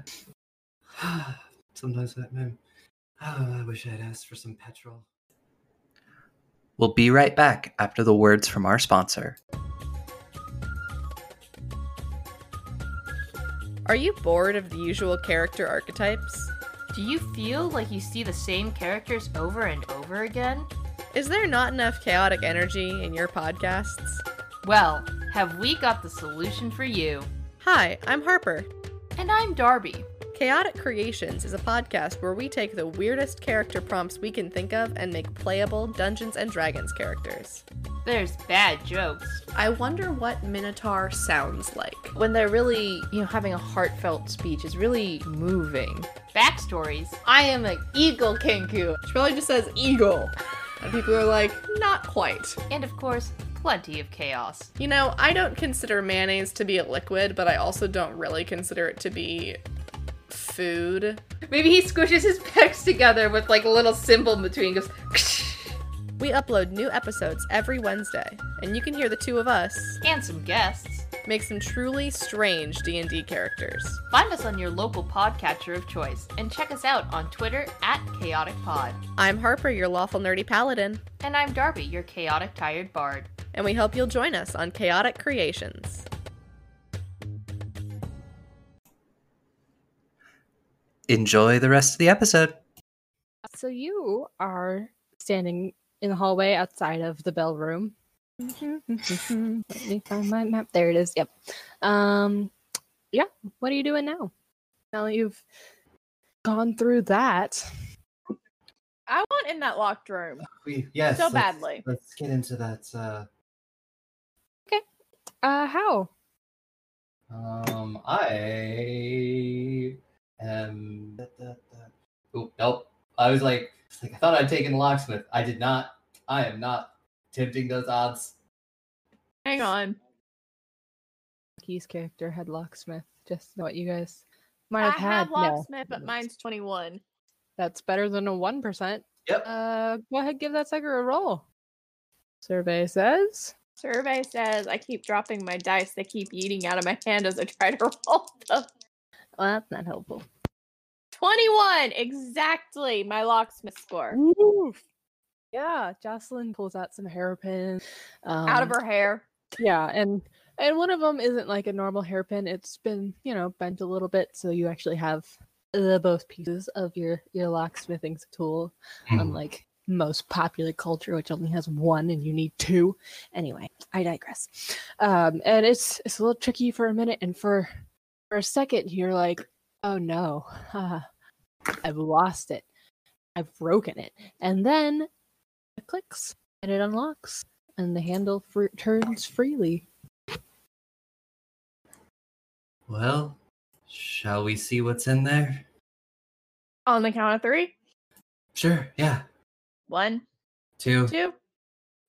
<sighs> sometimes that man. Oh, I wish I'd asked for some petrol. We'll be right back after the words from our sponsor. Are you bored of the usual character archetypes? Do you feel like you see the same characters over and over again? Is there not enough chaotic energy in your podcasts? Well, have we got the solution for you? Hi, I'm Harper. And I'm Darby. Chaotic Creations is a podcast where we take the weirdest character prompts we can think of and make playable Dungeons and Dragons characters. There's bad jokes. I wonder what Minotaur sounds like. When they're really, you know, having a heartfelt speech is really moving. Backstories. I am an eagle kenku. She probably just says eagle. And people are like, not quite. And of course, plenty of chaos. You know, I don't consider mayonnaise to be a liquid, but I also don't really consider it to be food. Maybe he squishes his pecs together with like a little cymbal in between goes <laughs> We upload new episodes every Wednesday, and you can hear the two of us and some guests. make some truly strange D&D characters. Find us on your local podcatcher of choice and check us out on Twitter at Chaotic Pod. I'm Harper, your lawful nerdy paladin, And I'm Darby, your chaotic tired bard. and we hope you'll join us on Chaotic Creations. Enjoy the rest of the episode. So you are standing in the hallway outside of the bell room. Let me find my map. There it is. Yep. Um, yeah. What are you doing now? Now that you've gone through that. I want in that locked room We yes. so let's- badly. Let's get into that. Uh, Okay. Uh, how? um, I am. Oh nope. I was like, like I thought I'd taken locksmith. I did not. I am not tempting those odds. Hang on. Key's character had locksmith. Just what you guys might I have had. have No, locksmith, but mine's 21. that's better than a one percent. Yep. Uh, go ahead, give that sucker a roll. Survey says Survey says I keep dropping my dice. They keep eating out of my hand as I try to <laughs> roll them. Well, that's not helpful. 21, exactly my locksmith score. Oof. Yeah, Jocelyn pulls out some hairpin um, Out of her hair. Yeah, and and one of them isn't like a normal hairpin. It's been you know bent a little bit, so you actually have uh, both pieces of your your locksmithing tool, Hmm. unlike most popular culture, which only has one and you need two. Anyway, I digress. Um, and it's it's a little tricky for a minute, and for for a second, you're like, oh no, <laughs> I've lost it, I've broken it, and then it clicks and it unlocks, and the handle fr- turns freely. Well, shall we see what's in there? On the count of three. Sure, yeah. One, Two. two,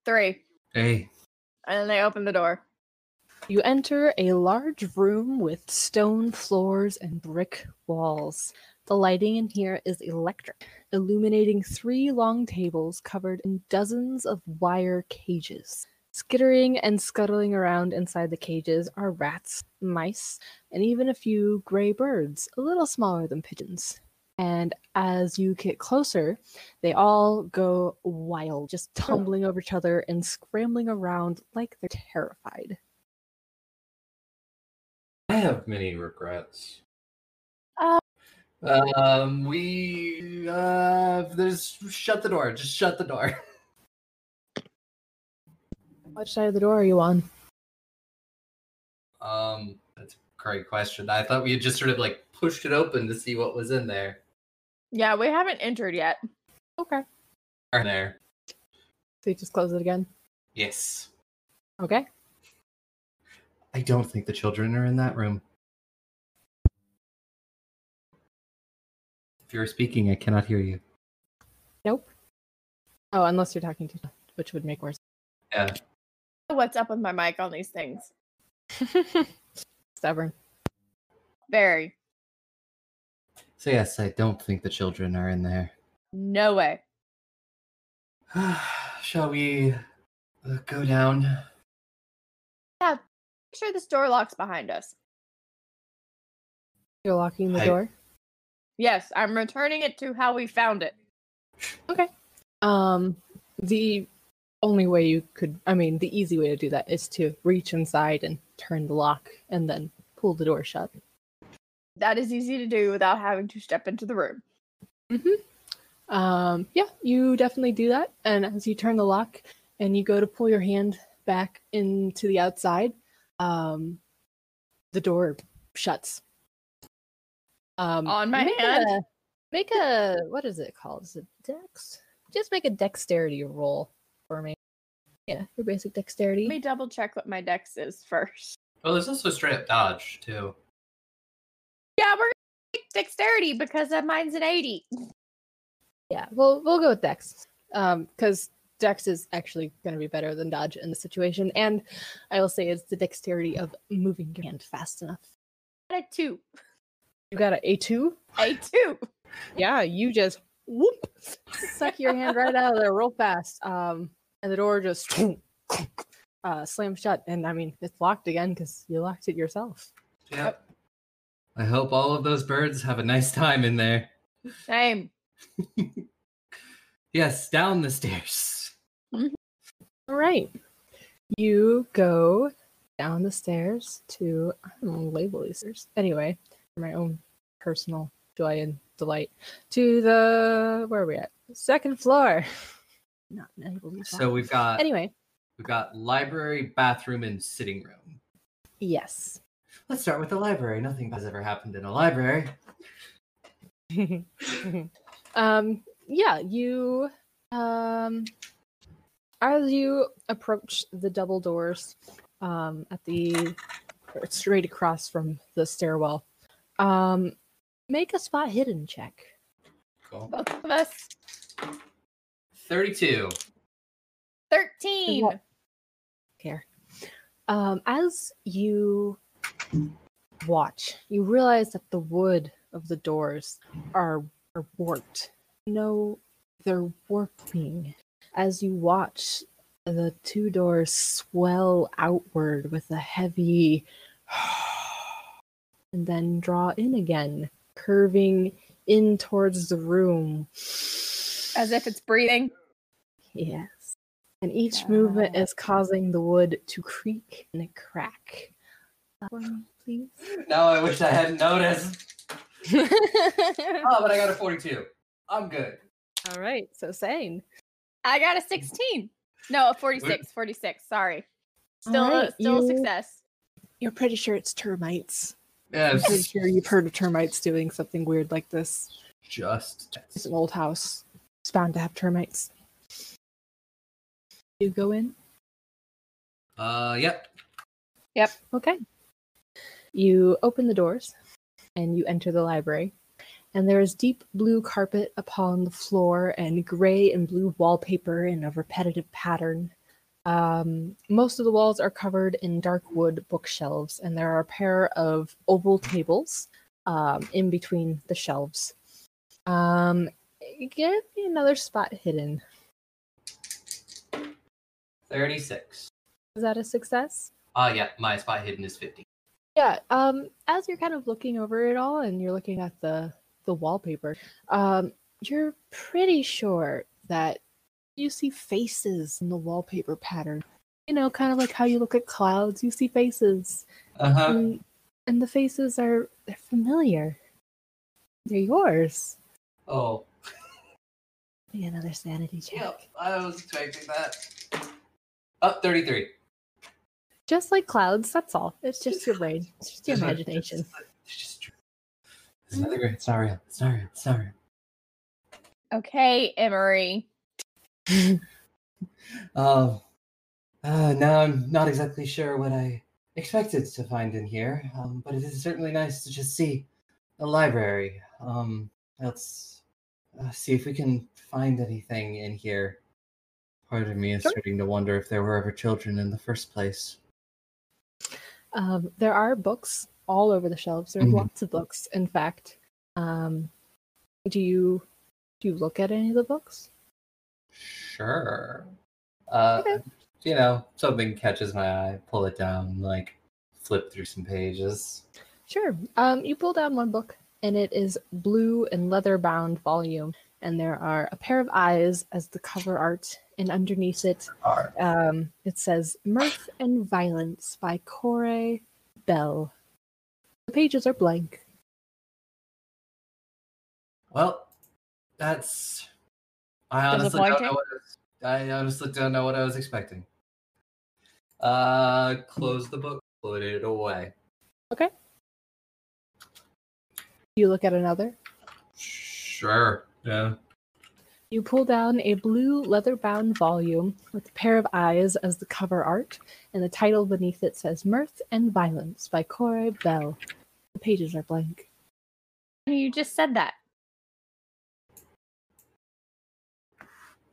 three. Hey. And then they open the door. You enter a large room with stone floors and brick walls. The lighting in here is electric, illuminating three long tables covered in dozens of wire cages. Skittering and scuttling around inside the cages are rats, mice, and even a few gray birds, a little smaller than pigeons. And as you get closer, they all go wild, just oh. tumbling over each other and scrambling around like they're terrified. I have many regrets. Uh, Um, we uh, there's shut the door. Just shut the door. <laughs> Which side of the door are you on? Um, that's a great question. I thought we had just sort of like pushed it open to see what was in there. Yeah, we haven't entered yet. Okay. Are there. So you just close it again. Yes. Okay. I don't think the children are in that room. If you're speaking, I cannot hear you. Nope. Oh, unless you're talking to which would make worse. Yeah. What's up with my mic on these things? <laughs> Stubborn. Very. So yes, I don't think the children are in there. No way. <sighs> Shall we uh, go down? Yeah. Make sure this door locks behind us. You're locking the I- door. Yes, I'm returning it to how we found it. Okay. Um, the only way you could, I mean, the easy way to do that is to reach inside and turn the lock, and then pull the door shut. That is easy to do without having to step into the room. Mm-hmm. Um, yeah, you definitely do that. And as you turn the lock and you go to pull your hand back into the outside, um, the door shuts. Um, On my make hand? A, make a what is it called? Is it dex? Just make a dexterity roll for me. Yeah, your basic dexterity. Let me double check what my dex is first. Oh, there's also straight up dodge too. Yeah, we're gonna take dexterity because uh, mine's an 80. Yeah, we'll we'll go with Dex. Um, because Dex is actually going to be better than Dodge in the situation, and I will say it's the dexterity of moving your hand fast enough. Got a 2. You got a A two. A 2. Yeah, you just whoop suck your hand right out of there real fast. Um, and the door just uh slams shut, and I mean it's locked again because you locked it yourself. Yep. I hope all of those birds have a nice time in there. Same. <laughs> Yes, down the stairs. All right, you go down the stairs to I don't know, label these stairs anyway for my own personal joy and delight to the where are we at second floor. <laughs> Not label these So we've got anyway. we've got library, bathroom, and sitting room. Yes. Let's start with the library. Nothing has ever happened in a library. <laughs> um yeah you um as you approach the double doors um at the straight across from the stairwell um make a spot hidden check Cool. Both of us. 32. 13. What? care um as you watch you realize that the wood of the doors are, are warped no they're warping as you watch the two doors swell outward with a heavy <sighs> and then draw in again curving in towards the room. As if it's breathing. Yes. And each movement Ah. is causing the wood to creak and crack. Please. Now I wish I hadn't noticed. <laughs> Oh, but I got a 42. I'm good. All right. So Sane. I got a 16. No, a 46. 46. Sorry. Still, a, Alright, still a success. You're pretty sure it's termites. Yeah, I'm pretty sure you've heard of termites doing something weird like this. just. It's an old house. It's bound to have termites. You go in. Uh, yep. yep. Okay. You open the doors and you enter the library. And there is deep blue carpet upon the floor and gray and blue wallpaper in a repetitive pattern. Um, most of the walls are covered in dark wood bookshelves, and there are a pair of oval tables um, in between the shelves. Um, give me another spot hidden. 36. Is that a success? Uh, yeah, my spot hidden is 50. Yeah, um, as you're kind of looking over it all and you're looking at the the wallpaper, um, you're pretty sure that you see faces in the wallpaper pattern. You know, kind of like how you look at clouds, you see faces. Uh huh. And, and the faces are they're familiar. They're yours. Oh, me another sanity check. yep. I was expecting that. Up 33. Just like clouds, that's all. It's just your brain. It's just your imagination. It's, it's just. It's not real. It's not real. It's not real. It's not real. Okay, Emery. Oh, <laughs> uh, now I'm not exactly sure what I expected to find in here, um, but it is certainly nice to just see a library. Um, let's uh, see if we can find anything in here. Part of me is Sure. starting to wonder if there were ever children in the first place. Um, there are books all over the shelves. There's Mhm. lots of books, in fact. Um, do you do you look at any of the books? Sure. Uh, Okay. You know, something catches my eye, pull it down, like flip through some pages. Sure. Um, you pull down one book, and it is blue and leather bound volume, and there are a pair of eyes as the cover art, and underneath it, um, it says "Mirth and Violence" by Corey Bell. The pages are blank. Well, that's. I honestly don't know what I, was, I honestly don't know what I was expecting. Uh, close the book, put it away. Okay. You look at another. Sure. Yeah. You pull down a blue leather bound volume with a pair of eyes as the cover art, and the title beneath it says Mirth and Violence by Corey Bell. The pages are blank. You just said that.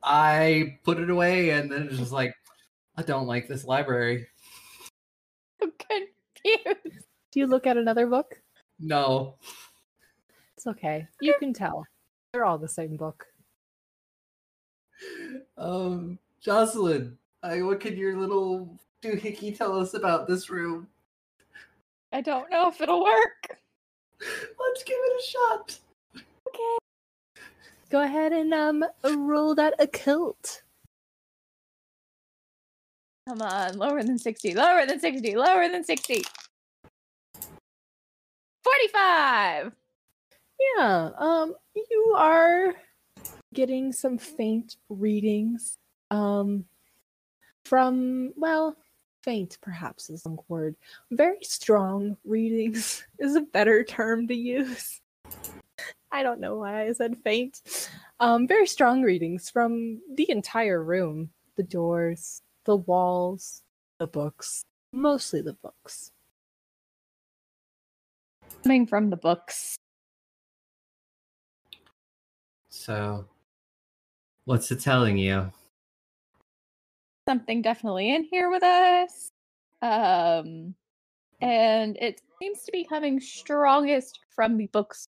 I put it away, and then it's just like, I don't like this library. I'm confused. Do you look at another book? No. It's okay. You can tell. They're all the same book. Um, Jocelyn, I, what can your little doohickey tell us about this room? I don't know if it'll work. Let's give it a shot. Okay. Go ahead and um roll that occult. Come on, lower than 60, lower than 60, lower than 60. 45. Yeah. Um you are getting some faint readings um from well faint perhaps is the wrong word. Very strong readings <laughs> is a better term to use. I don't know why i said faint. Um very strong readings from the entire room the doors the walls the books mostly the books. Coming from the books. So, what's it telling you? Something definitely in here with us. Um, and it seems to be coming strongest from the books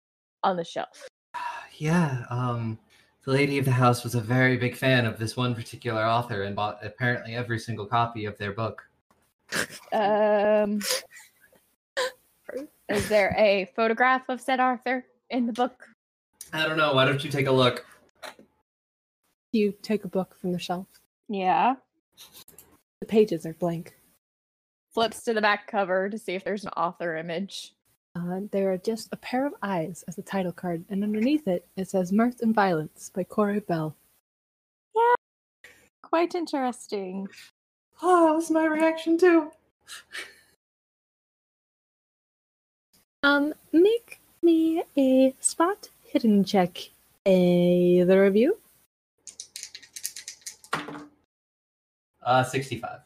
on the shelf. <sighs> Yeah, um, the lady of the house was a very big fan of this one particular author and bought apparently every single copy of their book. Um, is there a photograph of said Arthur in the book? I don't know. Why don't you take a look? You take a book from the shelf. Yeah. The pages are blank. Flips to the back cover to see if there's an author image. Uh, there are just a pair of eyes as the title card, and underneath it, it says Mirth and Violence by Corey Bell. Yeah. Quite interesting. Oh, that was my reaction too. Um, make me a spot hidden check. Either of you? Uh, 65.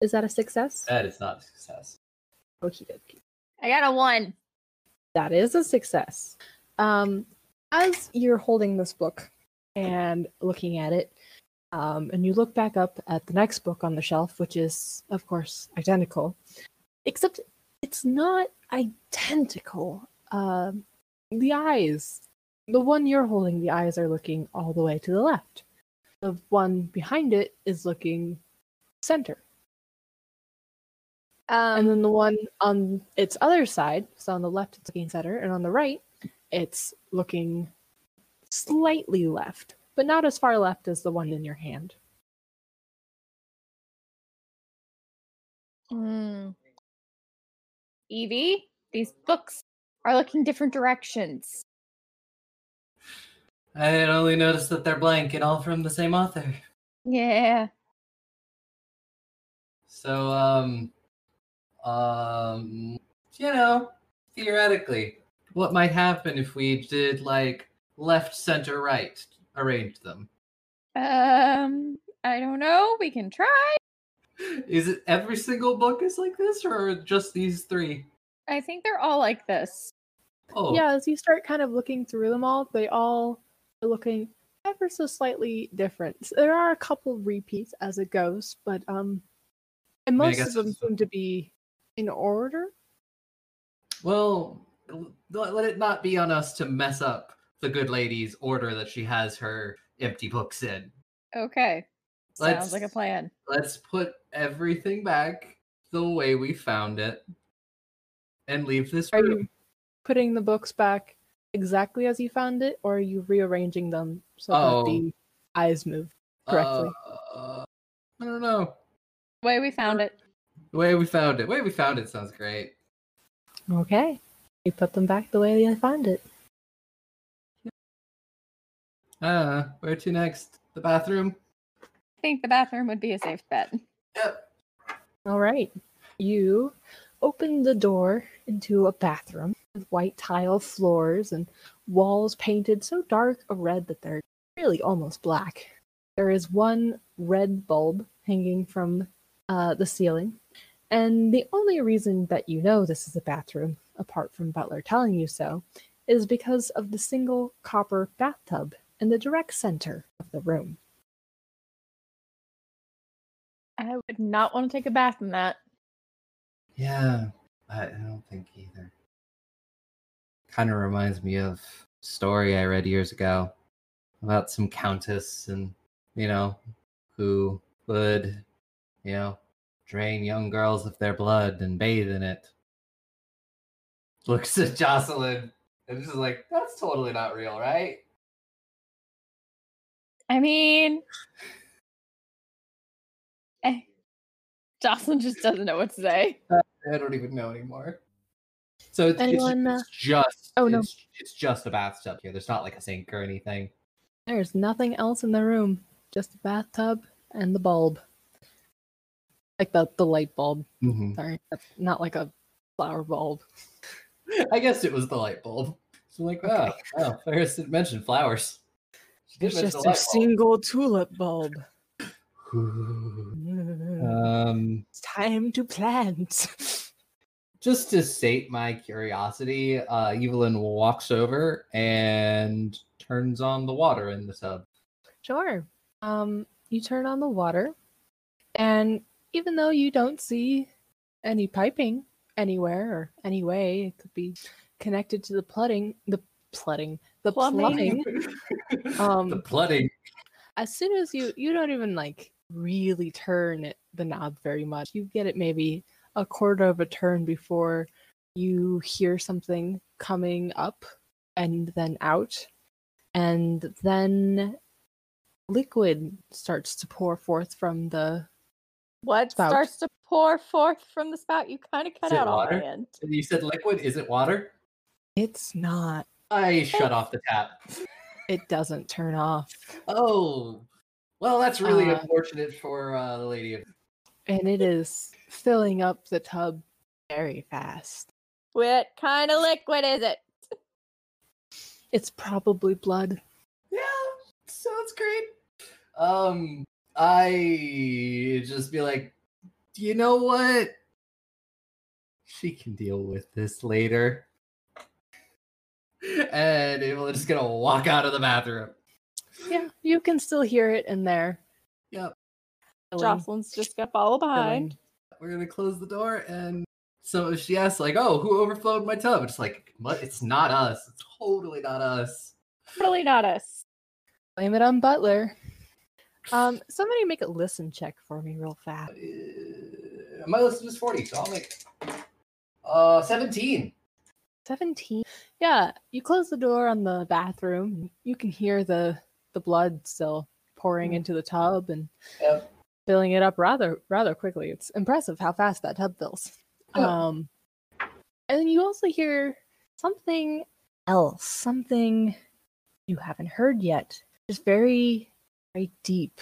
Is that a success? That is not a success. Okie dokie. I got a one. That is a success. Um, as you're holding this book and looking at it, um, and you look back up at the next book on the shelf, which is, of course, identical, except it's not identical. Um, the eyes, the one you're holding, the eyes are looking all the way to the left. The one behind it is looking center. Um, and then the one on its other side, so on the left it's looking center, and on the right it's looking slightly left, but not as far left as the one in your hand. Hmm. Evie, these books are looking different directions. I had only noticed that they're blank and all from the same author. Yeah. So, um, um, you know, theoretically, what might happen if we did like left, center, right, arrange them? Um, I don't know. We can try. Is it every single book is like this, or just these three? I think they're all like this. Oh, Yeah, as you start kind of looking through them all, they all are looking ever so slightly different. There are a couple repeats as it goes, but um, and mean, I most guess of them seem to be in order. Well, let it not be on us to mess up the good lady's order that she has her empty books in. Okay. Sounds like a plan. Let's put everything back the way we found it and leave this Are room. you putting the books back exactly as you found it, or are you rearranging them so Oh. that the eyes move correctly? Uh, I don't know. The way we found it. The way we found it. The way we found it sounds great. Okay, you put them back the way you found it. Uh, where to next? The bathroom? I think the bathroom would be a safe bet. Yep. All right. You open the door into a bathroom with white tile floors and walls painted so dark a red that they're really almost black. There is one red bulb hanging from uh, the ceiling. And the only reason that you know this is a bathroom, apart from Butler telling you so, is because of the single copper bathtub in the direct center of the room. I would not want to take a bath in that. Yeah, I, don't think either. Kind of reminds me of story I read years ago about some countess and, you know, who would, you know, drain young girls of their blood and bathe in it. Looks at Jocelyn and just like, that's totally not real, right? I mean, Jocelyn just doesn't know what to say. I don't even know anymore. So it's, it's, Anyone, uh, it's just oh, no. it's, it's just a bathtub here. There's not like a sink or anything. There's nothing else in the room, just a bathtub and the bulb. Like the, the light bulb. Mm-hmm. Sorry, that's not like a flower bulb. <laughs> I guess it was the light bulb. So like, wow, Okay. wow, Ferris didn't mention flowers. She did It's just a light single tulip bulb. Bulb. um, it's time to plant. just to sate my curiosity, uh, Evelyn walks over and turns on the water in the tub. Sure. Um, you turn on the water, and even though you don't see any piping anywhere or any way, it could be connected to the plumbing, the plumbing, the Plumbing. plumbing. <laughs> um, the flooding. as soon as you you don't even like really turn it, the knob very much you get it maybe a quarter of a turn before you hear something coming up and then out and then liquid starts to pour forth from the What Spout. starts to pour forth from the spout? You kind of cut out on water? my end. You said liquid. Is it water? it's not I shut off the tap. it doesn't turn off Oh, well, that's really Uh, unfortunate for uh, the lady. And it is filling up the tub very fast What kind of liquid is it? it's probably blood Yeah, sounds great. Um, I just be like, you know what? She can deal with this later. And Evelyn's just gonna walk out of the bathroom. Yeah you can still hear it in there Yep. filling- Jocelyn's just gonna follow behind. filling. We're gonna close the door, and so she asks, like, "Oh, who overflowed my tub?" It's like, what? It's not us. It's totally not us. Totally not us. blame it on butler um somebody make a listen check for me real fast Uh, my listen is forty, so I'll make uh seventeen. 17 yeah you close the door on the bathroom you can hear the the blood still pouring Mm. into the tub and Yep. filling it up rather rather quickly it's impressive how fast that tub fills Yeah. um and then you also hear something else something you haven't heard yet just very very deep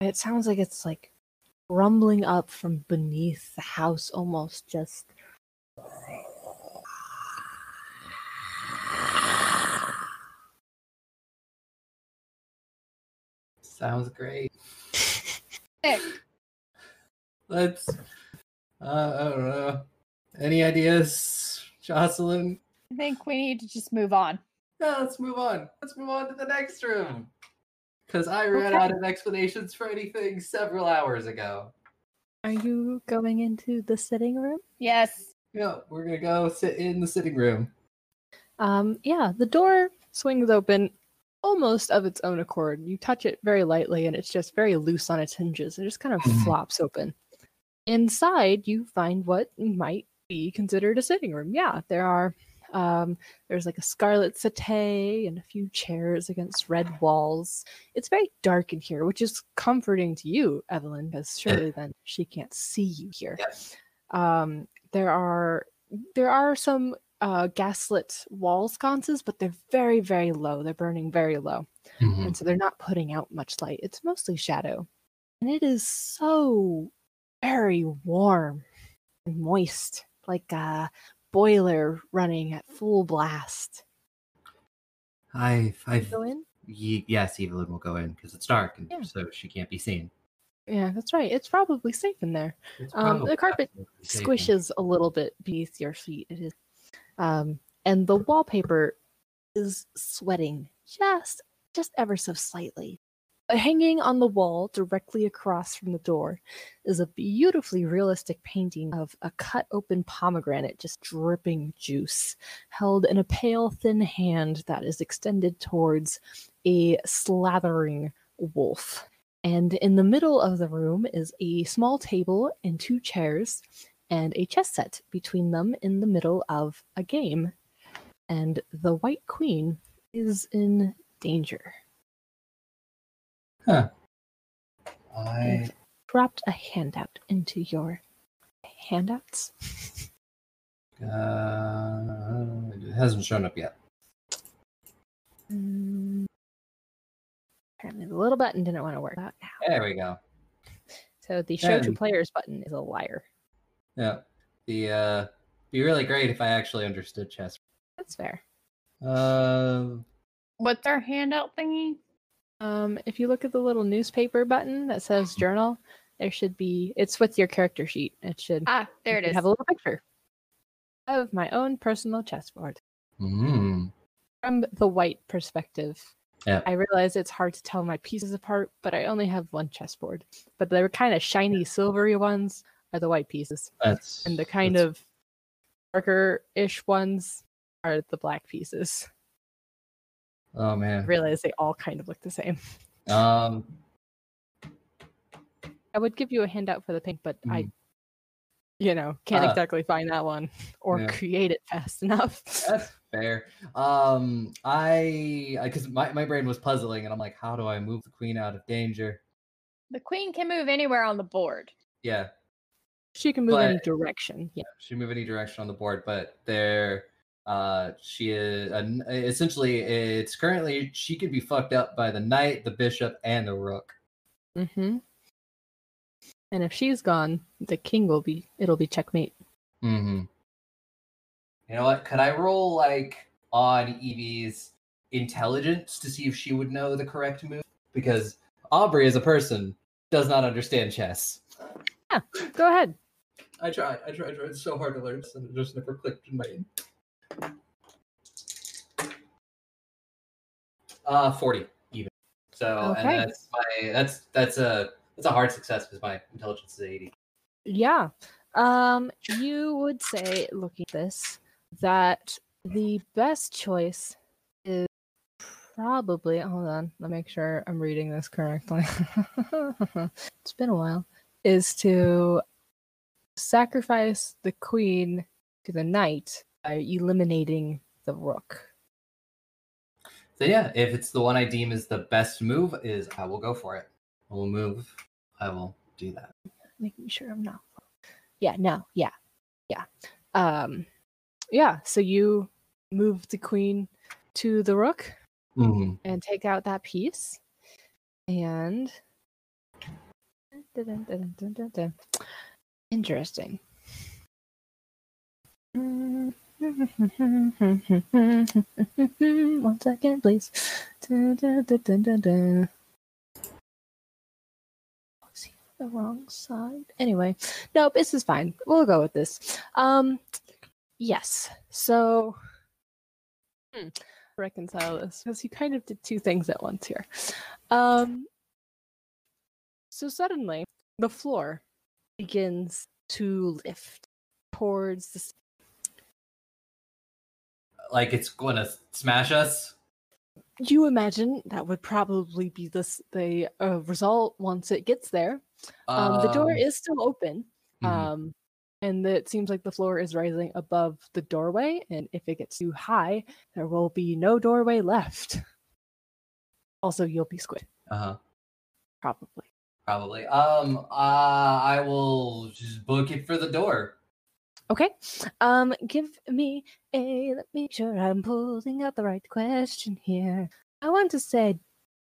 it sounds like it's like rumbling up from beneath the house almost just Sounds great. Sick. Let's. Uh, I don't know. Any ideas, Jocelyn? I think we need to just move on. Yeah, let's move on. Let's move on to the next room. Because I ran Okay. out of explanations for anything several hours ago. Are you going into the sitting room? Yes. Yeah, we're gonna go sit in the sitting room. Um, yeah, the door swings open almost of its own accord. You touch it very lightly and it's just very loose on its hinges. It just kind of Mhm. flops open. Inside, you find what might be considered a sitting room. Yeah, there are um there's like a scarlet settee and a few chairs against red walls. It's very dark in here, which is comforting to you, Evelyn, because surely then she can't see you here. Um there are there are some uh, gaslit wall sconces, but they're very, very low. They're burning very low. Mhm. And so they're not putting out much light. It's mostly shadow. And it is so very warm and moist, like a boiler running at full blast. I, I, Go in? Ye- yes, Evelyn will go in because it's dark, and Yeah. so she can't be seen. Yeah, that's right. It's probably safe in there. Um, the carpet in- squishes a little bit beneath your feet. It is, um, and the wallpaper is sweating just, just ever so slightly. Hanging on the wall directly across from the door is a beautifully realistic painting of a cut open pomegranate just dripping juice, held in a pale, thin hand that is extended towards a slathering wolf. And in the middle of the room is a small table and two chairs, and a chess set between them in the middle of a game. And the White Queen is in danger. I, Dropped a handout into your handouts. uh, it hasn't shown up yet. Mm. Apparently, the little button didn't want to work out now. There we go. So the show to players button is a liar. Yeah. The uh be really great if I actually understood chess. That's fair. Uh What's our handout thingy? Um, if you look at the little newspaper button that says journal, there should be. It's with your character sheet. It should. Ah, there it is. Have a little picture of my own personal chessboard mm, from the white perspective. Yeah. I realize it's hard to tell my pieces apart, but I only have one chessboard. But the kind of shiny silvery ones are the white pieces, that's and the kind that's- of darker-ish ones are the black pieces. Oh man. I man. realize they all kind of look the same. Um I would give you a handout for the pink, but I, Mm. you know, can't Ah. exactly find that one or Yeah. create it fast <laughs> enough. that's fair. Um, I because my my brain was puzzling, and I'm like, how do I move the queen out of danger? The queen can move anywhere on the board. Yeah, She can move any direction. Yeah. she can move any direction on the board, but there, uh, she is uh, essentially it's currently she could be fucked up by the knight, the bishop, and the rook. Mm-hmm. And if she's gone, the king will be. It'll be checkmate. Mm-hmm. You know what? Could I roll like on Evie's intelligence to see if she would know the correct move? Because Aubrey, as a person, does not understand chess. Yeah, go ahead. I tried. I tried. I tried so hard to learn, so it just never clicked in my. Uh, forty even. So, Okay. and that's my that's that's a that's a hard success because my intelligence is eighty. Yeah. Um, you would say, looking at this, that the best choice is probably. Hold on, let me make sure I'm reading this correctly. <laughs> it's been a while. Is to sacrifice the queen to the knight by eliminating the rook. So yeah, if it's the one I deem is the best move, is I will go for it. I will move. I will do that. making sure I'm not. Yeah, no, yeah, yeah. Um, yeah. So you move the queen to the rook Mm-hmm. and take out that piece, and interesting. <laughs> One second, please. Dun, dun, dun, the wrong side? Anyway, no, this is fine. We'll go with this. Um, yes. So, hmm, reconcile this because you kind of did two things at once here. Um, so suddenly the floor begins to lift towards the. Like it's going to smash us. You imagine that would probably be this the uh, result once it gets there. Um, the door Um, is still open. mhm. Um, and it seems like the floor is rising above the doorway. And if it gets too high, there will be no doorway left. Also, you'll be squid, uh-huh. probably. Probably. Um. Uh. I will just book it for the door. Okay. Um, give me a. Let me make sure I'm pulling out the right question here. I want to say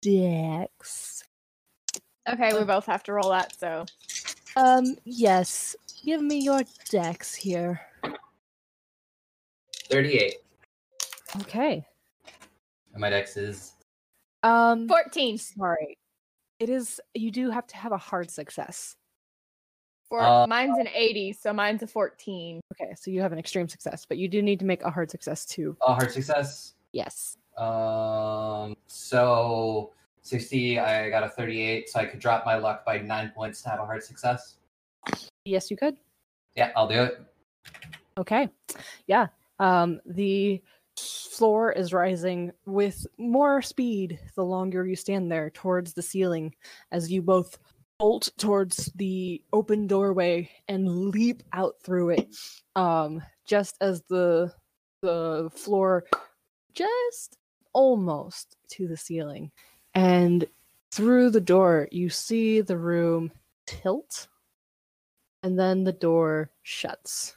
Dex. Okay, we both have to roll that, so Um, yes. Give me your Dex here. Thirty-eight. Okay. And my dex is. Um, 14. sorry. It is. You do have to have a hard success. For Uh, mine's an 80, so mine's a 14. Okay, so you have an extreme success, but you do need to make a hard success too. A hard success. Yes. Um. So sixty. I got a thirty-eight, so I could drop my luck by nine points to have a hard success. Yes, you could. Yeah, I'll do it. Okay. Yeah. Um, the floor is rising with more speed the longer you stand there towards the ceiling as you both bolt towards the open doorway and leap out through it. Um, just as the the floor just almost to the ceiling. And through the door you see the room tilt and then the door shuts.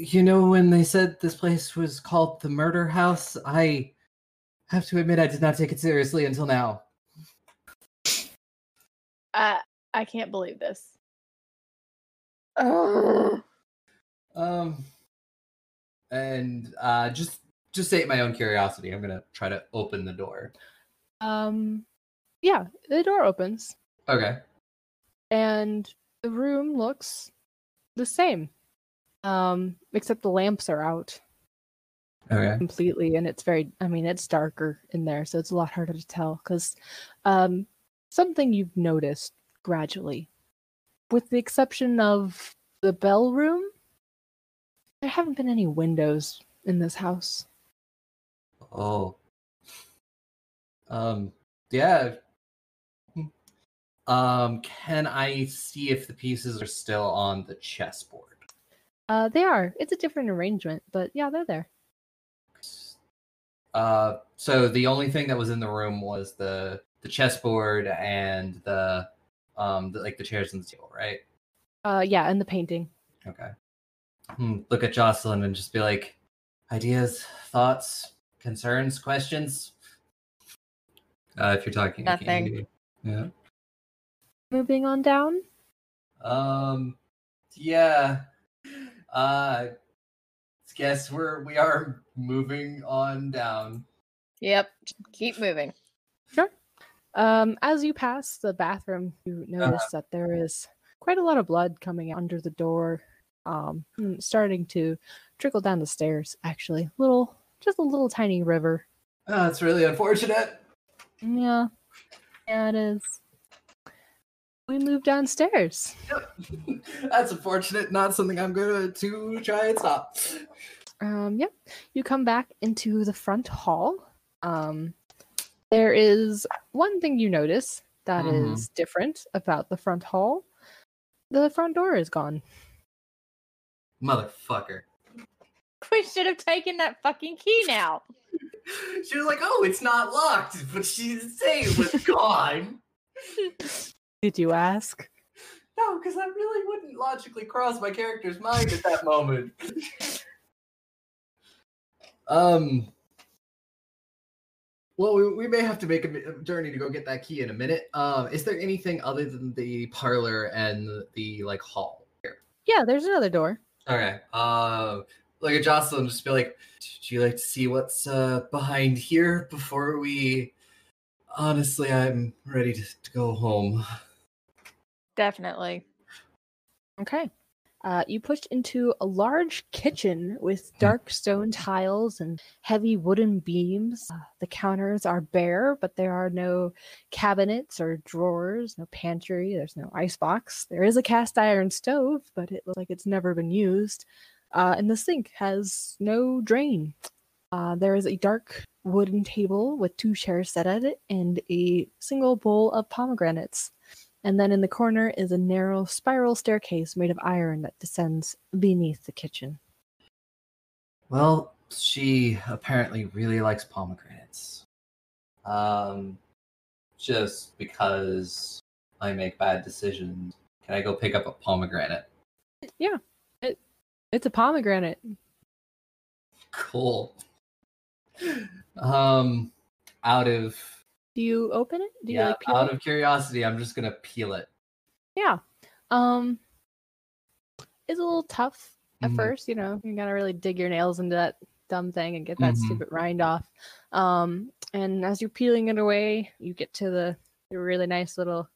You know, when they said this place was called the Murder House, I have to admit I did not take it seriously until now. I I can't believe this. Ugh. <sighs> Um, and uh, just just sate my own curiosity. I'm gonna try to open the door. Um, yeah, the door opens Okay. and the room looks the same. Um, except the lamps are out Okay. completely, and it's very. I mean, it's darker in there, so it's a lot harder to tell. Because, um, something you've noticed gradually, with the exception of the bell room, there haven't been any windows in this house. Oh. Um. Yeah. Um. Can I see if the pieces are still on the chessboard? Uh, they are. It's a different arrangement, but yeah, they're there. Uh, so the only thing that was in the room was the the chessboard and the um the, like the chairs and the table, right? Uh, yeah, and the painting. Okay. Hmm, Look at Jocelyn and just be like, ideas, thoughts, concerns, questions. Uh, if you're talking, Nothing. hear. Yeah. Moving on down. Um. Yeah. Uh. Guess we're we are moving on down. Yep. Keep moving. Sure. Um, as you pass the bathroom, you notice that there is quite a lot of blood coming under the door. Um, starting to trickle down the stairs. Actually, little, just a little tiny river. Oh, it's really unfortunate. Yeah, yeah, it is. We move downstairs. Yep. <laughs> That's unfortunate. Not something I'm going to try and stop. Um, yep. You come back into the front hall. Um, there is one thing you notice that is Mhm. different about the front hall. The front door is gone. Motherfucker. We should have taken that fucking key now. <laughs> She was like, "Oh, it's not locked," but she's didn't it was <laughs> gone. Did you ask? No, because that really wouldn't logically cross my character's mind at that moment. <laughs> um. Well, we, we may have to make a, journey to go get that key in a minute. Um, is there anything other than the parlor and the, like hall here? Yeah, there's another door. Okay. Uh, look at Jocelyn. Just be like, "Do you like to see what's uh behind here before we?" Honestly, I'm ready to, to go home. Definitely. Okay. Uh, you push into a large kitchen with dark stone tiles and heavy wooden beams. Uh, the counters are bare, but there are no cabinets or drawers, no pantry, there's no icebox. There is a cast iron stove, but it looks like it's never been used. Uh, and the sink has no drain. Uh, there is a dark wooden table with two chairs set at it and a single bowl of pomegranates. And then in the corner is a narrow spiral staircase made of iron that descends beneath the kitchen. Well, she apparently really likes pomegranates. Um, just because I make bad decisions, can I go pick up a pomegranate? Yeah, it, it's a pomegranate. Cool. Um, out of Do you open it? Do you yeah, like peel out it? of curiosity, I'm just gonna peel it. Yeah. Um it's a little tough at Mhm. first, you know. You gotta really dig your nails into that dumb thing and get that Mhm. stupid rind off. Um and as you're peeling it away, you get to the, the really nice little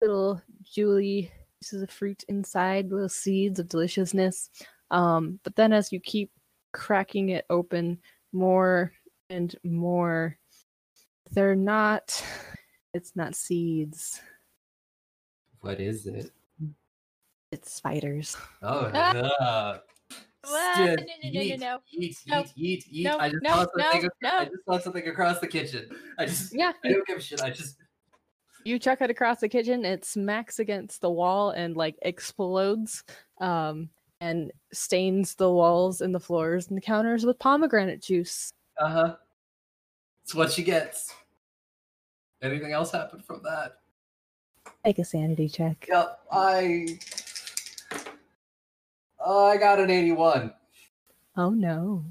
little jewelly pieces of fruit inside, little seeds of deliciousness. Um, but then as you keep cracking it open more and more, they're not it's not seeds. What is it? It's spiders. Oh, <laughs> no. Still, No, no, no, no, eat, no. Eat, No. eat, eat, eat. No, I just no, saw no, something. I just saw something across the kitchen. I just, Yeah, I don't give a shit. I just, you chuck it across the kitchen it smacks against the wall and like explodes um and stains the walls and the floors and the counters with pomegranate juice uh huh. It's what she gets. Anything else happened from that? make a sanity check Yep, I. Oh, I got an 81. oh no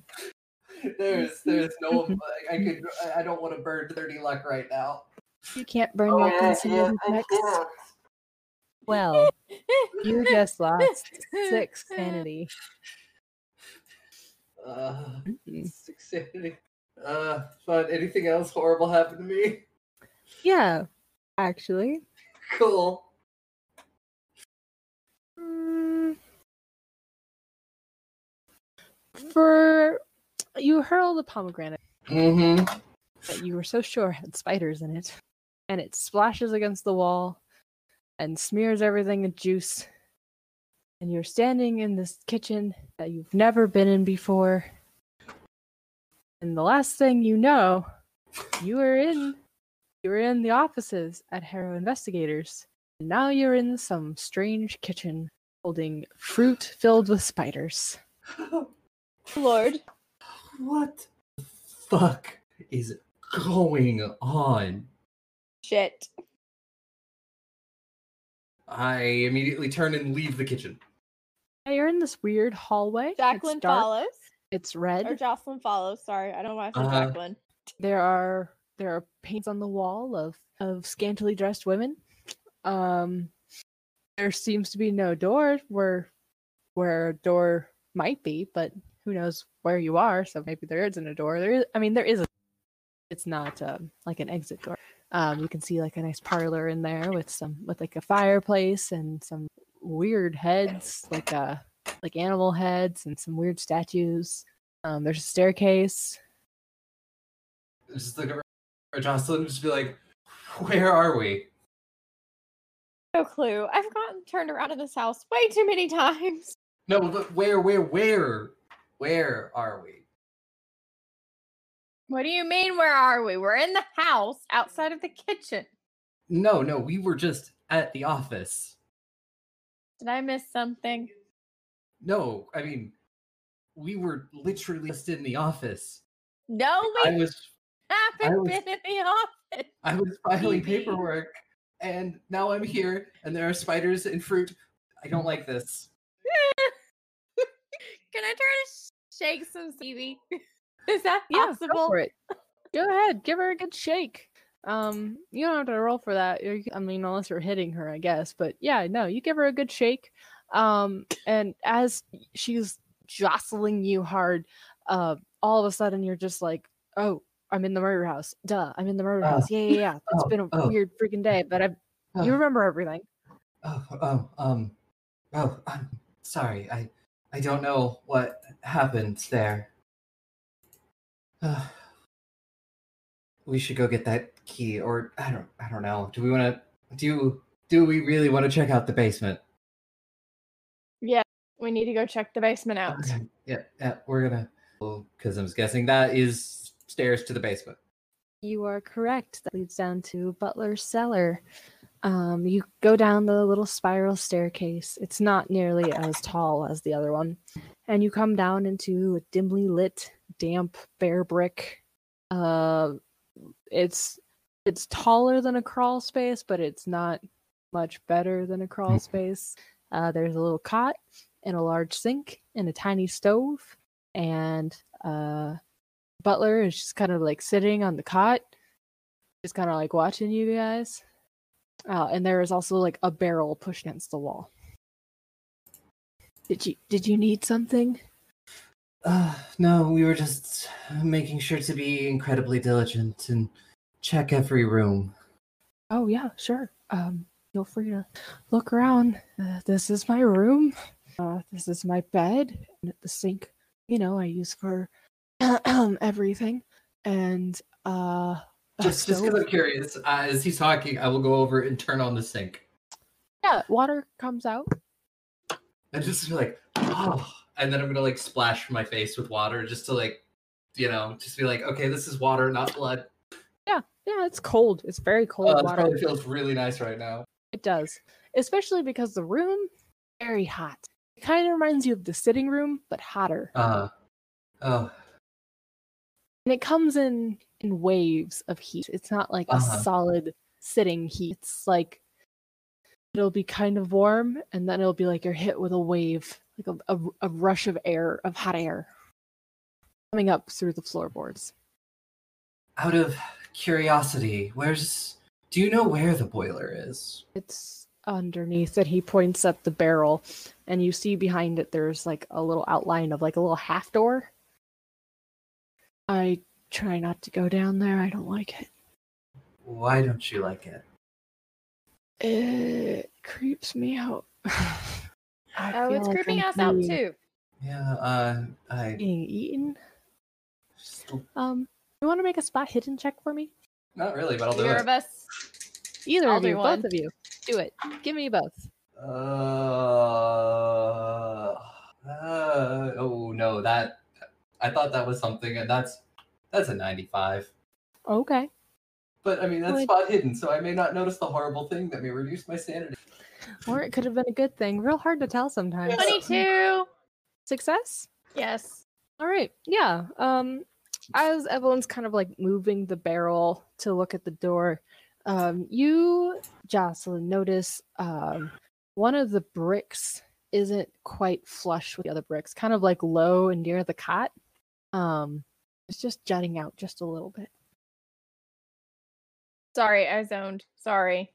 There's, <laughs> there's no. I, I could. I- I don't want to burn 30 luck right now. you can't burn your insanity checks well you just lost six sanity <laughs> Uh, Mm. six sanity. Uh, but anything else horrible happened to me? yeah actually Cool. Mm. for you hurl the pomegranate Mm-hmm. that you were so sure had spiders in it, and it splashes against the wall and smears everything with juice. And you're standing in this kitchen that you've never been in before. And the last thing you know, you were in you were in the offices at Harrow Investigators. And now you're in some strange kitchen holding fruit filled with spiders. <laughs> Lord. what the fuck is going on? Shit. I immediately turn and leave the kitchen. Yeah, You're in this weird hallway. Jacqueline follows. It's red. Or Jocelyn follows. Sorry, I don't know why I said Uh-huh. Jacqueline. there are there are paints on the wall of of scantily dressed women um there seems to be no door where where a door might be but who knows where you are so maybe there isn't a door there is i mean there is a it's not um, like an exit door um you can see like a nice parlor in there with some with like a fireplace and some weird heads like uh like animal heads and some weird statues um there's a staircase Just look at Jocelyn and just be like, where are we? No clue. I've gotten turned around in this house way too many times. <laughs> No, but where, where, where, where are we? What do you mean, where are we? We're in the house outside of the kitchen. No, no, we were just at the office. Did I miss something? No, I mean, we were literally just in the office. No, we I was, <laughs> haven't was- been in the office. I was filing paperwork, and now I'm here, and there are spiders and fruit. I don't like this. <laughs> Can I try to shake some Stevie? <laughs> Is that possible? Yeah, go possible? for it. Go ahead, give her a good shake. Um, you don't have to roll for that. I mean, unless you're hitting her, I guess. But yeah, no, you give her a good shake. Um, and as she's jostling you hard, uh, all of a sudden you're just like, "Oh, I'm in the murder house. Duh, I'm in the murder Ah. house. Yeah, yeah, yeah. It's Oh, been a oh. weird freaking day, but I, Oh. you remember everything. Oh, oh, um, oh, I'm sorry. I, I don't know what happened there. Uh, <sighs> we should go get that key, or I don't, I don't know. Do we want to? Do, do we really want to check out the basement? Yeah, we need to go check the basement out. Okay, yeah, yeah, we're gonna. Because I'm guessing that is stairs to the basement. You are correct. That leads down to Butler's cellar. Um, you go down the little spiral staircase. It's not nearly as tall as the other one. And you come down into a dimly lit, damp, bare brick. Uh, it's it's taller than a crawl space, but it's not much better than a crawl space. Uh, there's a little cot and a large sink and a tiny stove. And uh, Butler is just kind of like sitting on the cot, just kind of like watching you guys. Uh, and there is also like a barrel pushed against the wall. Did you did you need something? Uh, no, we were just making sure to be incredibly diligent and check every room. Oh yeah, sure. Um, feel free to look around. Uh, this is my room. Uh, this is my bed and the sink. You know, I use for <clears throat> everything. And uh, Just, just because. I'm curious, uh, as he's talking, I will go over and turn on the sink yeah, water comes out. and just be like, oh, and then I'm gonna like splash my face with water just to like, you know, just be like, okay, this is water, not blood. Yeah, yeah, it's cold. It's very cold this water. probably feels really nice right now. It does, especially because the room very hot. It kind of reminds you of the sitting room, but hotter. Uh, oh, And it comes in in waves of heat. It's not like Uh-huh. a solid sitting heat. It's like it'll be kind of warm, and then it'll be like you're hit with a wave, like a, a, a rush of air, of hot air, coming up through the floorboards. out of curiosity, where's? Do you know where the boiler is? It's underneath it. He points at the barrel, and you see behind it there's like a little outline of like a little half door. I try not to go down there. I don't like it. Why don't you like it? It creeps me out. <laughs> Oh, it's like creeping I'm us out too. Yeah, uh, I. Being eaten. Um, you want to make a spot hidden check for me? Not really, but I'll do Either it. of us. Either I'll of do you, one. both of you, do it. Give me both. Uh, uh, oh no, that I thought that was something, and that's that's a ninety-five. Okay. But I mean, that's Well, spot hidden, so I may not notice the horrible thing that may reduce my sanity. Or it could have been a good thing. Real hard to tell sometimes. 22. Success? Yes. All right. Yeah. Um as Evelyn's kind of like moving the barrel to look at the door, um you Jocelyn notice um one of the bricks isn't quite flush with the other bricks, kind of like low and near the cot. Um it's just jutting out just a little bit. Sorry, I zoned. Sorry.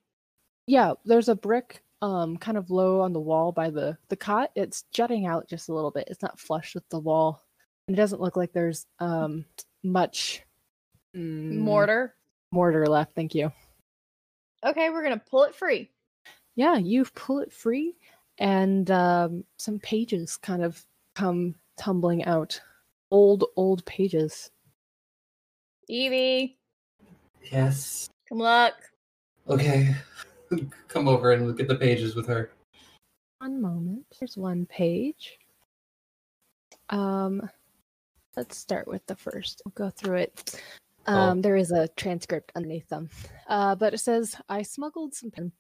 Yeah, there's a brick um kind of low on the wall by the the cot. It's jutting out just a little bit. It's not flush with the wall. And it doesn't look like there's um much mm, Mortar. mortar left. Thank you. Okay, we're gonna pull it free. Yeah, you pull it free and um some pages kind of come tumbling out. Old old pages. Evie, Yes. come look. Okay. <laughs> Come over and look at the pages with her. One moment. Here's one page. Um, let's start with the first. We'll go through it. Oh. Um, there is a transcript underneath them, uh, but it says, "I smuggled some pen.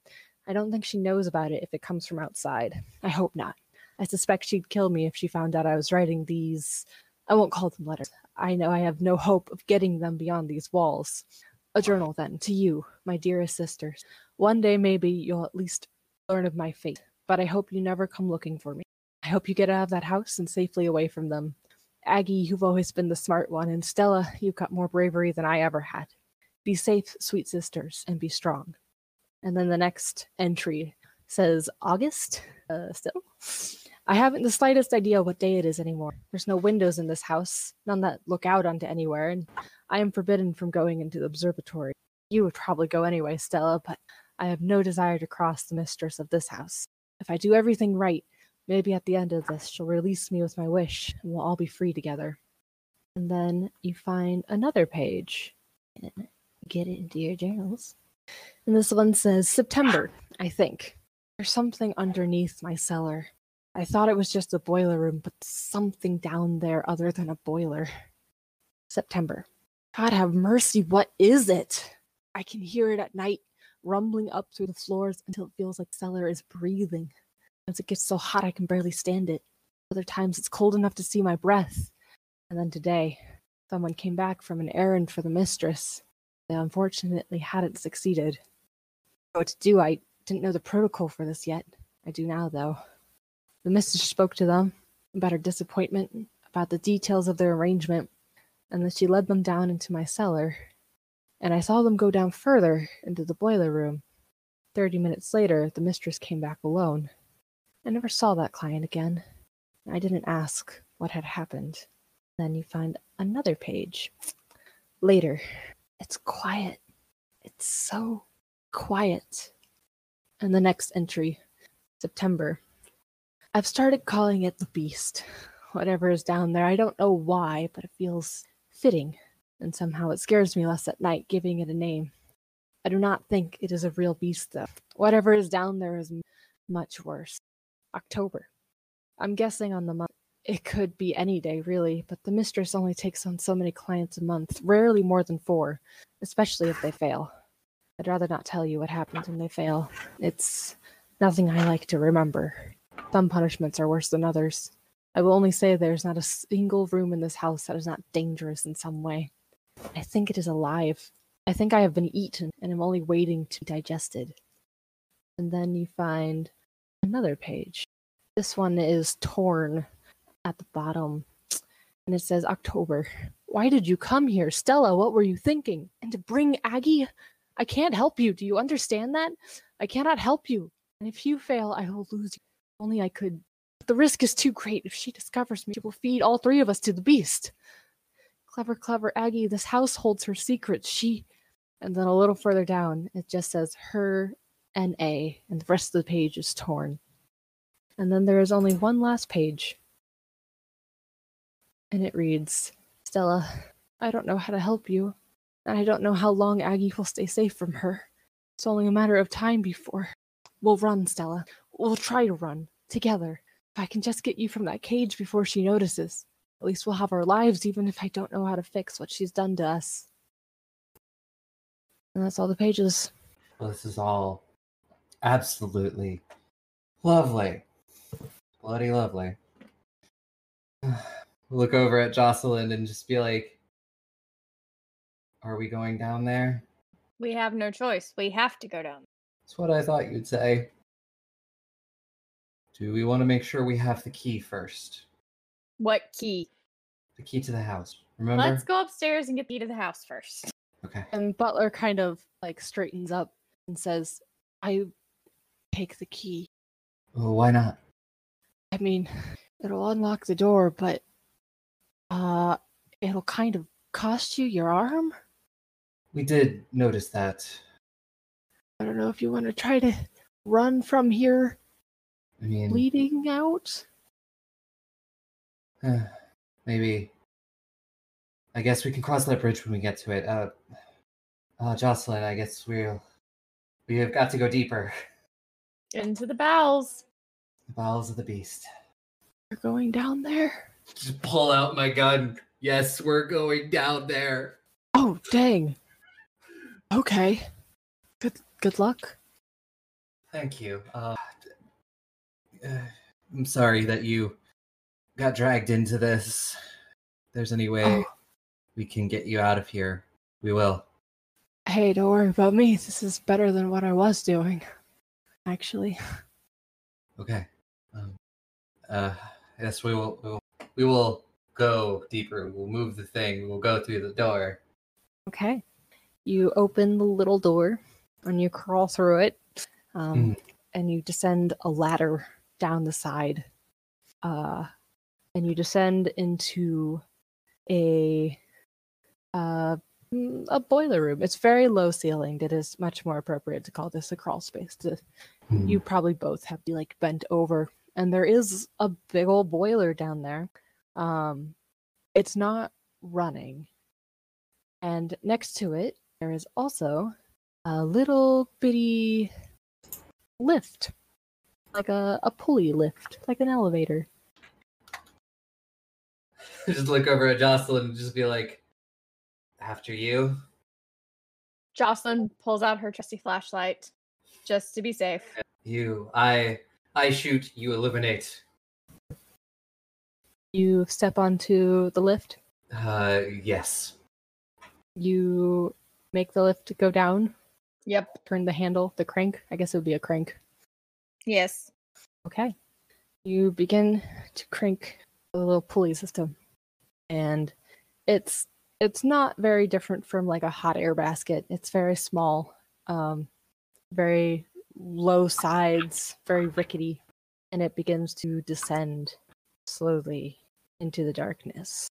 I don't think she knows about it if it comes from outside. I hope not. I suspect she'd kill me if she found out I was writing these. I won't call them letters. I know I have no hope of getting them beyond these walls. A journal, then, to you, my dearest sisters. One day, maybe you'll at least learn of my fate, but I hope you never come looking for me. I hope you get out of that house and safely away from them. Aggie, you've always been the smart one, and Stella, you've got more bravery than I ever had. Be safe, sweet sisters, and be strong. And then the next entry says August, uh, still. I haven't the slightest idea what day it is anymore. There's no windows in this house, none that look out onto anywhere, and I am forbidden from going into the observatory. You would probably go anyway, Stella, but I have no desire to cross the mistress of this house. If I do everything right, maybe at the end of this she'll release me with my wish and we'll all be free together. And then you find another page and get it into your journals. And this one says September, I think. There's something underneath my cellar. I thought it was just a boiler room, but something down there other than a boiler. September. God have mercy, what is it? I can hear it at night, rumbling up through the floors until it feels like cellar is breathing. As it gets so hot I can barely stand it. Other times it's cold enough to see my breath. And then today, someone came back from an errand for the mistress. They unfortunately hadn't succeeded. What to do, I didn't know the protocol for this yet. I do now, though. The mistress spoke to them about her disappointment, about the details of their arrangement, and then she led them down into my cellar. And I saw them go down further into the boiler room. Thirty minutes later, the mistress came back alone. I never saw that client again. I didn't ask what had happened. Then you find another page. Later. It's quiet. It's so quiet. And the next entry September. I've started calling it the beast. Whatever is down there, I don't know why, but it feels fitting, and somehow it scares me less at night giving it a name. I do not think it is a real beast, though. Whatever is down there is much worse. October. I'm guessing on the month. It could be any day, really, but the mistress only takes on so many clients a month, rarely more than four, especially if they fail. I'd rather not tell you what happens when they fail. It's nothing I like to remember. Some punishments are worse than others. I will only say there's not a single room in this house that is not dangerous in some way. I think it is alive. I think I have been eaten and am only waiting to be digested. And then you find another page. This one is torn at the bottom and it says October. Why did you come here? Stella, what were you thinking? And to bring Aggie? I can't help you. Do you understand that? I cannot help you. And if you fail, I will lose you. Only I could. But the risk is too great. If she discovers me, she will feed all three of us to the beast. Clever, clever Aggie, this house holds her secrets. She. And then a little further down, it just says her and A, and the rest of the page is torn. And then there is only one last page. And it reads Stella, I don't know how to help you, and I don't know how long Aggie will stay safe from her. It's only a matter of time before. We'll run, Stella. We'll try to run, together. If I can just get you from that cage before she notices. At least we'll have our lives, even if I don't know how to fix what she's done to us. And that's all the pages. Well, this is all absolutely Lovely. Bloody lovely. <sighs> Look over at Jocelyn and just be like, Are we going down there? We have no choice. We have to go down. That's what I thought you'd say. Do we want to make sure we have the key first? What key? The key to the house. Remember? Let's go upstairs and get the key to the house first. Okay. And Butler kind of like straightens up and says, I take the key. Well, why not? I mean, <sighs> it'll unlock the door, but uh it'll kind of cost you your arm. We did notice that. I don't know if you want to try to run from here I mean, bleeding out. <sighs> maybe. I guess we can cross that bridge when we get to it. Uh, <sighs> uh, Jocelyn, I guess we'll we have got to go deeper. <laughs> Into the bowels. The bowels of the beast. You're going down there. Just pull out my gun. Yes, we're going down there. Oh, dang. Okay. Good good luck. Thank you. Uh, uh, I'm sorry that you got dragged into this. If there's any way Oh. we can get you out of here, we will. Hey, don't worry about me. This is better than what I was doing. Actually. Okay. Um, uh, yes, we will. We will. We will go deeper. We'll move the thing. We'll go through the door. Okay. You open the little door and you crawl through it. Um, and you descend a ladder down the side. Uh, and you descend into a uh, mm, a boiler room. It's very low ceilinged. It is much more appropriate to call this a crawl space. To, Hmm. you probably both have to be like bent over, and there is a big old boiler down there. Um, it's not running, and next to it there is also a little bitty lift, like a, a pulley lift, like an elevator. just look over at Jocelyn and just be like, "After you." Jocelyn pulls out her trusty flashlight just to be safe. You. I. I shoot. You eliminate. You step onto the lift. Uh. Yes. You make the lift go down. Yep. Turn the handle, the crank. I guess it would be a crank. Yes. Okay. You begin to crank the little pulley system, and it's it's not very different from like a hot air basket. It's very small, um, very low sides, very rickety, and it begins to descend slowly into the darkness.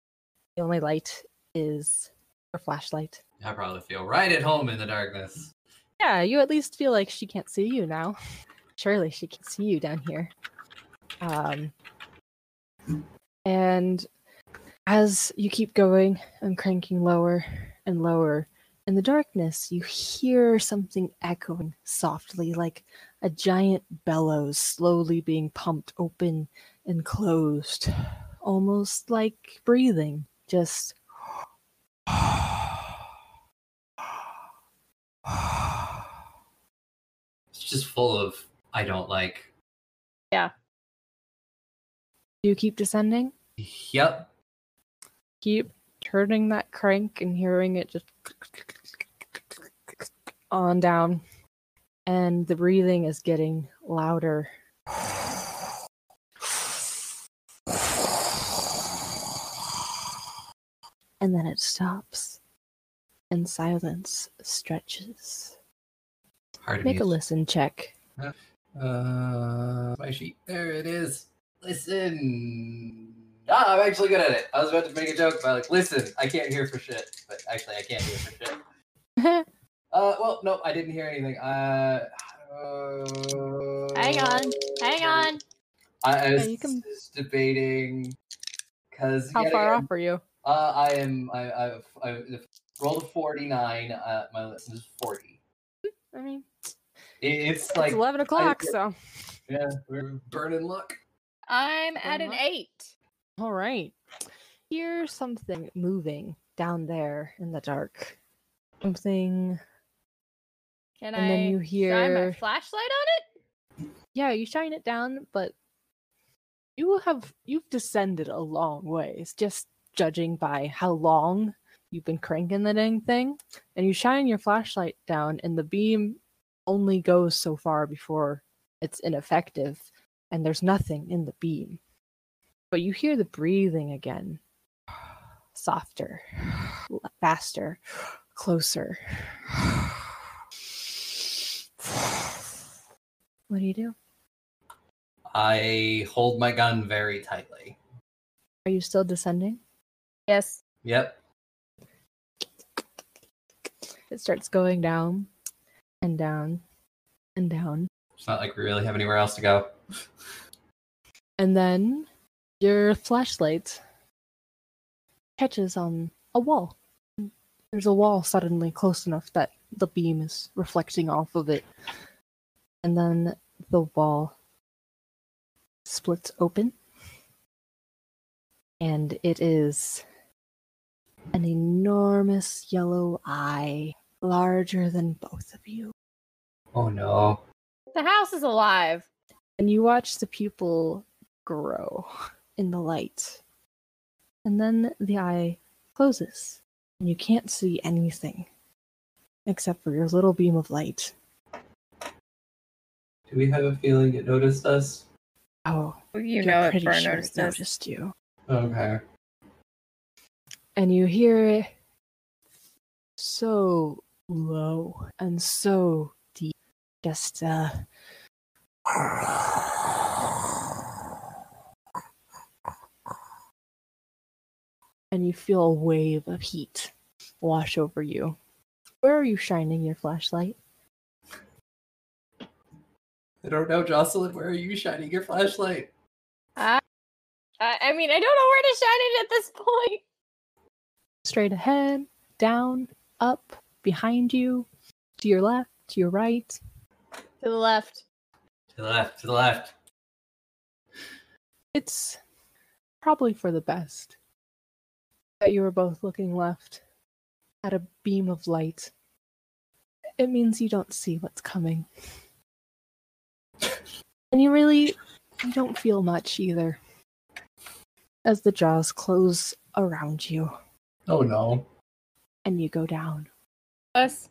The only light is a flashlight. I probably feel right at home in the darkness. Yeah, you at least feel like she can't see you now. Surely she can see you down here. Um, and as you keep going and cranking lower and lower, in the darkness, you hear something echoing softly, like a giant bellows slowly being pumped open and closed, almost like breathing. Just. It's just full of I don't like. Yeah. Do you keep descending? Yep. Keep turning that crank and hearing it just on down. And the breathing is getting louder. And then it stops. And silence stretches. Hard Make a listen check. Uh, my sheet. There it is. Listen. Ah, I'm actually good at it. I was about to make a joke about like, listen, I can't hear for shit, but actually, I can't hear for shit. <laughs> Uh, well, no, I didn't hear anything. Uh, uh Hang on. Hang on. I, I was you can- debating because How far off are you? Uh, I am. I, I've, I've rolled a forty-nine. Uh, my list is forty. I mean, It, it's it's like 11 o'clock, so. yeah, we're burning luck. I'm at an Uh-huh. eight. All right. Hear something moving down there in the dark. Something Can And I then you hear... shine my flashlight on it? yeah, you shine it down, but you have you've descended a long ways, just judging by how long you've been cranking the dang thing. And you shine your flashlight down, and the beam only goes so far before it's ineffective, and there's nothing in the beam. But you hear the breathing again. <sighs> Softer, faster, closer. What do you do? I hold my gun very tightly. Are you still descending? Yes. Yep. It starts going down and down and down. It's not like we really have anywhere else to go. And then your flashlight catches on a wall. There's a wall suddenly close enough that the beam is reflecting off of it. And then the wall splits open. And it is an enormous yellow eye, larger than both of you. Oh no. The house is alive. and you watch the pupil grow in the light. And then the eye closes, and you can't see anything except for your little beam of light. Do we have a feeling it noticed us? Oh, You you're know it pretty for sure noticed it us. noticed you. Okay. And you hear it so low and so deep. Just, uh. And you feel a wave of heat wash over you. Where are you shining your flashlight? I don't know, Jocelyn. Where are you shining your flashlight? I, I I mean, I don't know where to shine it at this point. Straight ahead, down, up, behind you, to your left, to your right. To the left. To the left. To the left. It's probably for the best that you were both looking left at a beam of light. It means you don't see what's coming. And you really you don't feel much either. As the jaws close around you Oh no. and you go down. Us.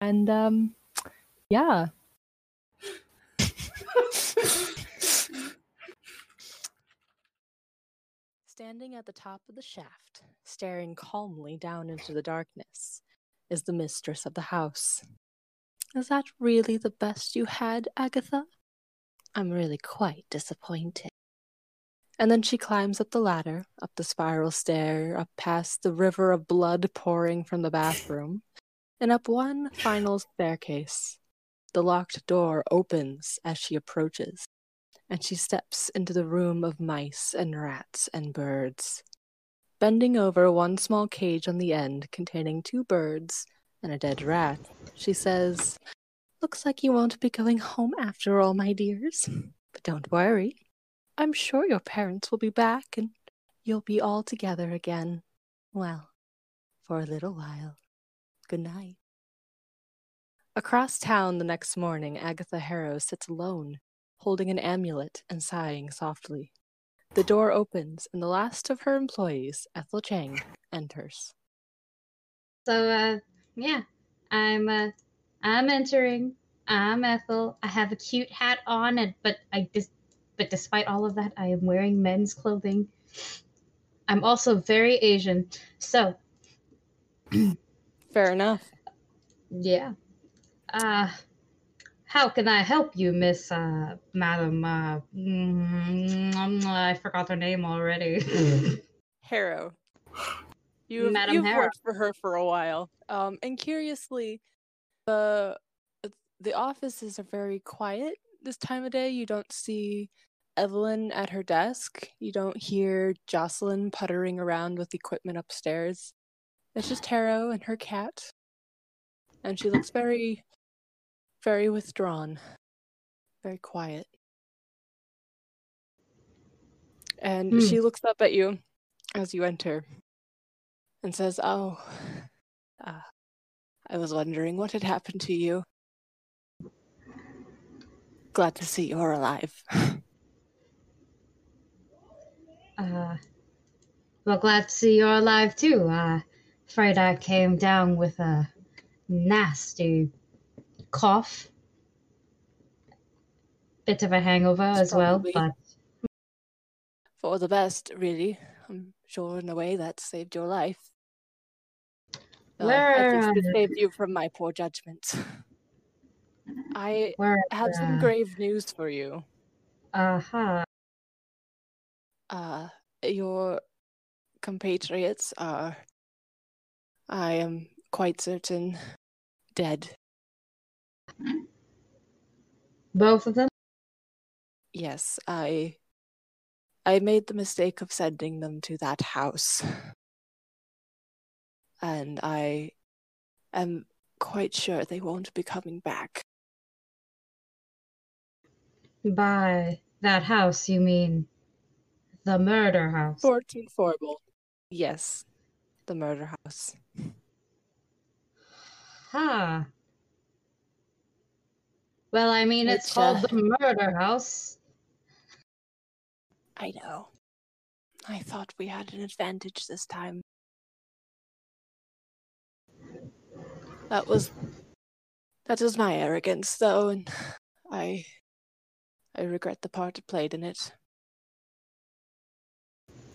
And um yeah. <laughs> Standing at the top of the shaft, staring calmly down into the darkness, is the mistress of the house. Is that really the best you had, Agatha? I'm really quite disappointed. And then she climbs up the ladder, up the spiral stair, up past the river of blood pouring from the bathroom, and up one final staircase. The locked door opens as she approaches, and she steps into the room of mice and rats and birds. Bending over one small cage on the end containing two birds and a dead rat, she says, Looks like you won't be going home after all, my dears. But don't worry. I'm sure your parents will be back and you'll be all together again. Well, for a little while. Good night. Across town the next morning, Agatha Harrow sits alone, holding an amulet and sighing softly. The door opens, and the last of her employees, Ethel Chang, enters. So uh yeah, I'm uh I'm entering. I'm Ethel. I have a cute hat on and but I just but despite all of that, I am wearing men's clothing. I'm also very Asian. So, Fair enough. yeah. Uh how can I help you, Miss uh Madam uh mm, I forgot her name already. <laughs> Harrow. Madam you've Harrow. worked for her for a while. Um, and curiously, the the offices are very quiet this time of day. You don't see Evelyn at her desk. You don't hear Jocelyn puttering around with equipment upstairs. It's just Harrow and her cat. And she looks very, very withdrawn, very quiet. And Hmm. she looks up at you as you enter and says, Oh, uh, I was wondering what had happened to you. glad to see you're alive. <laughs> Uh, well, glad to see you're alive too. Uh, afraid I came down with a nasty cough. Bit of a hangover It's as well, but For the best, really. I'm sure in a way that saved your life. At least it saved you from my poor judgment. I we're have some uh, grave news for you. uh-huh. Uh, your compatriots are, I am quite certain, dead. Both of them? Yes, I I made the mistake of sending them to that house. And I am quite sure they won't be coming back. By that house, you mean the murder house? Fortune Formal. Yes, the murder house. Huh. Well, I mean, it's Which, called uh, the murder house. I know. I thought we had an advantage this time. That was that was my arrogance though, and <sighs> I I regret the part I played in it.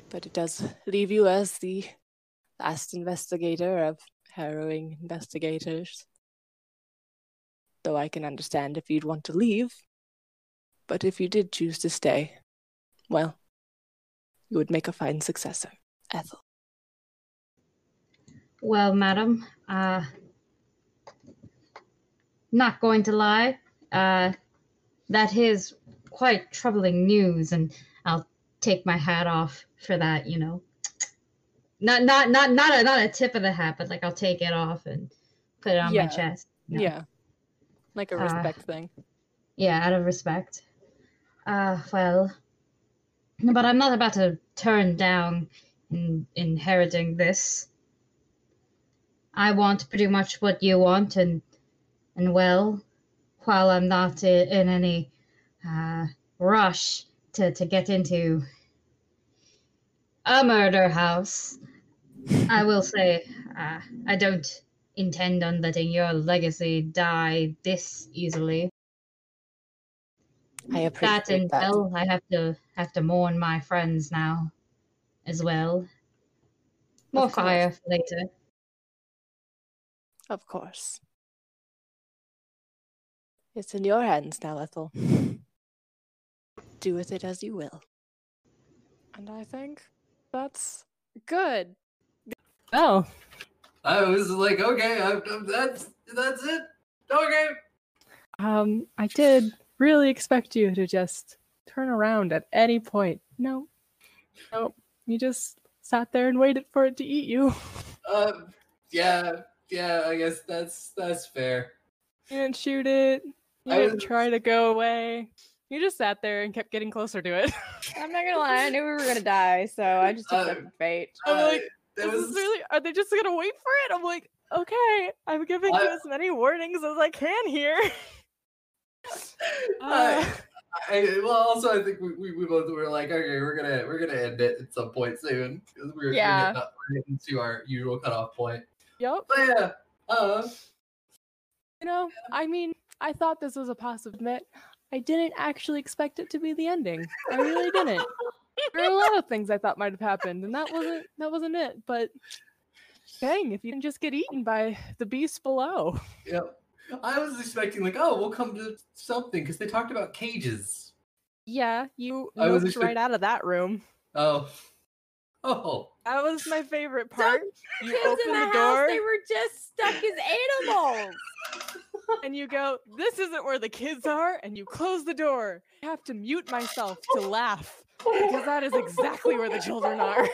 But it does leave you as the last investigator of harrowing investigators. Though I can understand if you'd want to leave. But if you did choose to stay, well, you would make a fine successor, Ethel. Well, madam, uh, not going to lie, uh, that is quite troubling news, and I'll take my hat off for that. You know, not not not not a not a tip of the hat, but like I'll take it off and put it on Yeah. my chest. you know. Yeah. Like a Uh, respect thing. Yeah, out of respect. Uh, well, but I'm not about to turn down in inheriting this. I want pretty much what you want, and and well, while I'm not i- in any uh, rush to to get into a murder house, I will say uh, I don't intend on letting your legacy die this easily I appreciate that appreciate and that. well, I have to have to mourn my friends now, as well. More fire for later. Of course. It's in your hands now, Ethel. <laughs> Do with it as you will. And I think that's good. Oh, I was like, okay, I, I- that's that's it. Okay. um, I did really expect you to just turn around at any point. No, no, you just sat there and waited for it to eat you. <laughs> Um. Yeah. Yeah. I guess that's that's fair. You didn't shoot it. You I didn't was- try to go away. You just sat there and kept getting closer to it. <laughs> I'm not gonna lie, I knew we were gonna die, so I just Uh, accepted fate. I'm Uh, like, that This was is really. Are they just gonna wait for it? I'm like, okay, I'm giving I- you as many warnings as I can here. Uh, I, well, also, I think we, we, we both were like, okay, we're gonna we're gonna end it at some point soon because we're, Yeah. we're, getting up, we're getting to our usual cutoff point. yep. But yeah, uh, You know, I mean, I thought this was a possible admit. I didn't actually expect it to be the ending. I really didn't. <laughs> There are a lot of things I thought might have happened, and that wasn't that wasn't it. But dang, if you can just get eaten by the beast below. yep. I was expecting like, oh, we'll come to something because they talked about cages. Yeah, you I was expect- right out of that room. Oh, oh, That was my favorite Don't part. You open in the, the house, door. they were just stuck as animals. <laughs> and you go, This isn't where the kids are, and you close the door. I have to mute myself to laugh because that is exactly where the children are.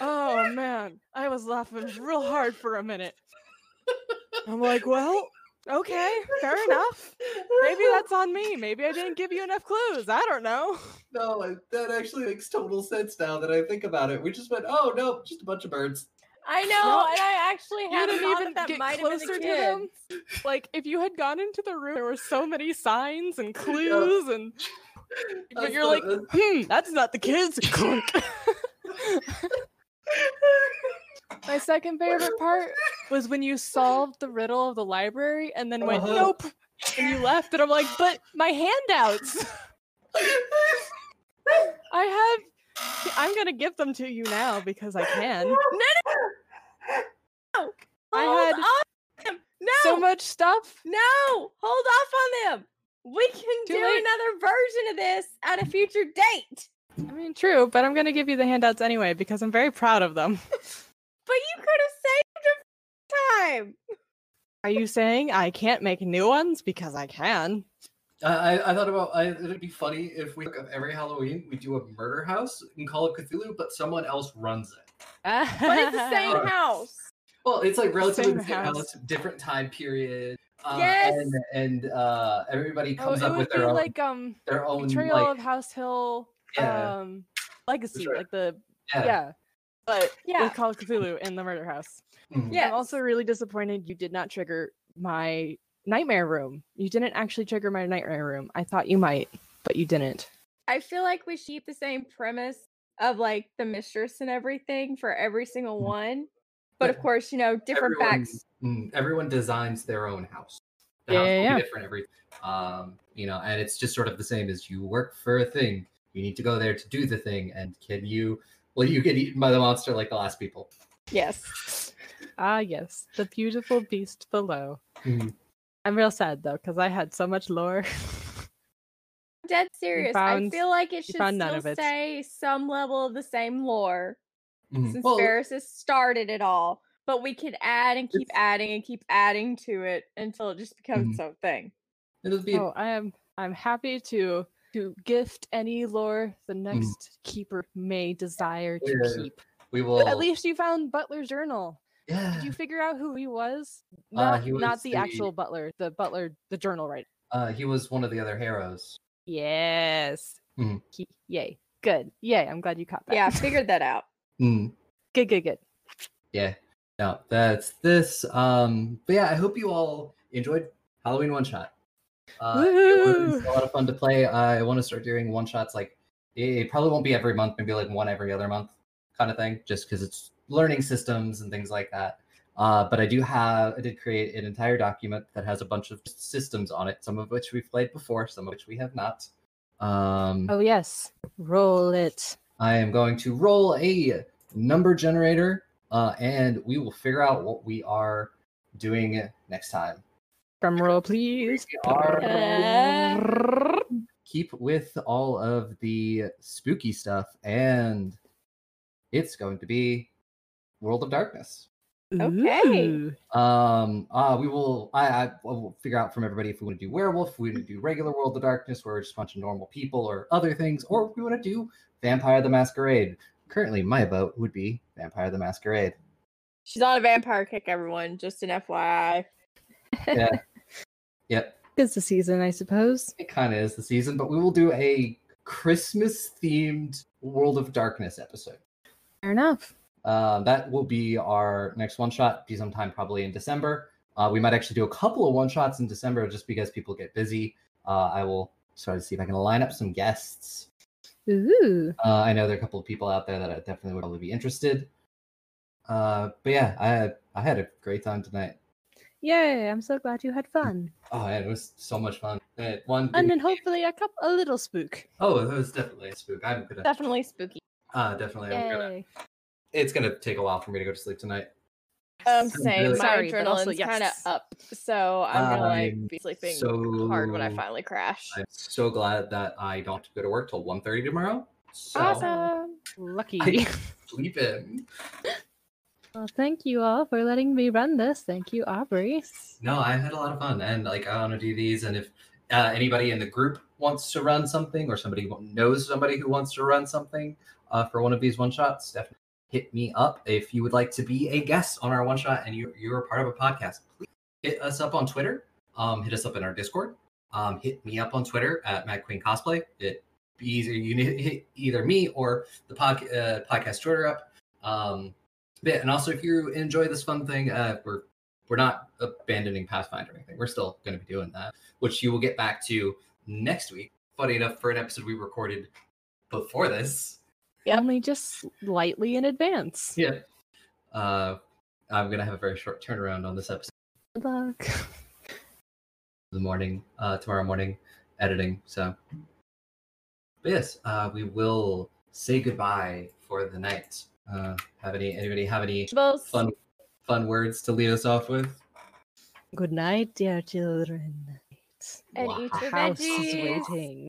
Oh man, I was laughing real hard for a minute. I'm like, Well, okay, fair enough. Maybe that's on me. Maybe I didn't give you enough clues. I don't know. no, that actually makes total sense now that I think about it. We just went, oh no, just a bunch of birds. I know, No, and I actually You hadn't didn't thought even that, that get might have been closer the to kid. them. Like if you had gone into the room, there were so many signs and <laughs> clues, and <laughs> but That's you're like, that's- hmm, that's not the kids. <laughs> My second favorite part was when you solved the riddle of the library and then went, Uh-huh. nope, and you left, and I'm like, but my handouts. I have. I'm gonna give them to you now because I can. No, I hold had off them. No, So much stuff. no, hold off on them. We can Too do late. another version of this at a future date. I mean, true, but I'm gonna give you the handouts anyway because I'm very proud of them. <laughs> But you could have saved them time. Are you saying I can't make new ones because I can? I, I- I thought about I, it'd be funny if we of every Halloween we do a murder house and call it Cthulhu, but someone else runs it. But it's the same <laughs> house. Well, it's like relatively Same the same house. house, different time period. Uh, Yes! and, and uh, everybody Oh, comes it up with their own like um their own Betrayal like of House Hill yeah um legacy, sure. like the yeah. yeah. But Yeah. with Call of Cthulhu in the murder house. Mhm. Yeah. I'm also really disappointed you did not trigger my nightmare room. You didn't actually trigger my nightmare room. I thought you might, but you didn't. I feel like we should keep the same premise of like the mistress and everything for every single Mm. one. But of course, you know, different everyone, facts. mm, everyone designs their own house. The Yeah, house yeah, will yeah. be different every um, you know, and it's just sort of the same as you work for a thing. You need to go there to do the thing, and can you will you get eaten by the monster like the last people? Yes. <laughs> Ah, yes, the beautiful beast below. Mhm. I'm real sad though because I had so much lore. Dead serious. found- I feel like it should found none still of it. say some level of the same lore Mhm. since Well, Ferris has started it all. But we could add and keep adding and keep adding to it until it just becomes Mhm. its own thing. it'll be oh, I am. I'm happy to to gift any lore the next keeper may desire to Mm. Yeah. keep. we will But at least you found Butler's journal. yeah. Did you figure out who he was? Uh, Not, he not the, the- actual Butler, the Butler, the journal writer. Uh, he was one of the other heroes. Yes. Mhm. He- yay. Good. Yay. I'm glad you caught that. Yeah, I <laughs> figured that out. Mm, Good, good, good. yeah. No, that's this. Um, but yeah, I hope you all enjoyed Halloween one shot. Uh, it was a lot of fun to play. I want to start doing one shots like it, it probably won't be every month, maybe like one every other month kind of thing, just because it's learning systems and things like that. Uh, but I do have, I did create an entire document that has a bunch of systems on it, some of which we've played before, some of which we have not. Um, Oh, yes. Roll it. I am going to roll a number generator, uh, and we will figure out what we are doing next time. Drum roll, please. Are keep with all of the spooky stuff, and it's going to be World of Darkness. Okay. Um, uh, we will. I, I will figure out from everybody if we want to do werewolf, if we want to do regular World of Darkness, where we're just a bunch of normal people, or other things, or if we want to do Vampire the Masquerade. Currently, my vote would be Vampire the Masquerade. She's on a vampire kick, everyone. Just an FYI. Yeah. <laughs> yep. It's the season, I suppose. It kind of is the season, but we will do a Christmas themed World of Darkness episode. Fair enough. Um, that will be our next one shot. Be sometime probably in December. Uh, we might actually do a couple of one shots in December just because people get busy. Uh, I will try to see if I can line up some guests. Ooh. Uh, I know there are a couple of people out there that I definitely would probably be interested. Uh, but yeah, I had I had a great time tonight. Yay, I'm so glad you had fun. Oh, man, it was so much fun. Uh, one And then hopefully a couple a little spook. oh, it was definitely a spook. I'm gonna Definitely spooky. uh, definitely. I'm gonna, Yay. It's gonna take a while for me to go to sleep tonight. Um, I'm same. really- My Sorry, but also adrenaline's kind of up, so I'm gonna like I'm be sleeping so hard when I finally crash. I'm so glad that I don't have to go to work till 1.30 tomorrow. So Awesome. Lucky. I <laughs> sleep in. well, thank you all for letting me run this. Thank you, Aubrey. No, I had a lot of fun, and like I want to do these. And if uh, anybody in the group wants to run something, or somebody knows somebody who wants to run something uh, for one of these one shots, definitely hit me up. If you would like to be a guest on our one shot and you you're a part of a podcast, please hit us up on Twitter. Um, hit us up in our Discord. Um, hit me up on Twitter at Mad Queen Cosplay. It be easier. You hit either me or the pod, uh, podcast Twitter up. Um, bit. And also, if you enjoy this fun thing, uh, we're we're not abandoning Pathfinder or anything. We're still going to be doing that, which you will get back to next week. Funny enough, for an episode we recorded before this. Only just slightly in advance. Yeah. Uh, I'm gonna have a very short turnaround on this episode. Good luck. The morning, uh, tomorrow morning, editing. So, but yes, uh, we will say goodbye for the night. Uh, have any anybody have any Both. fun fun words to lead us off with? Good night, dear children. And Wow. eat your House is waiting.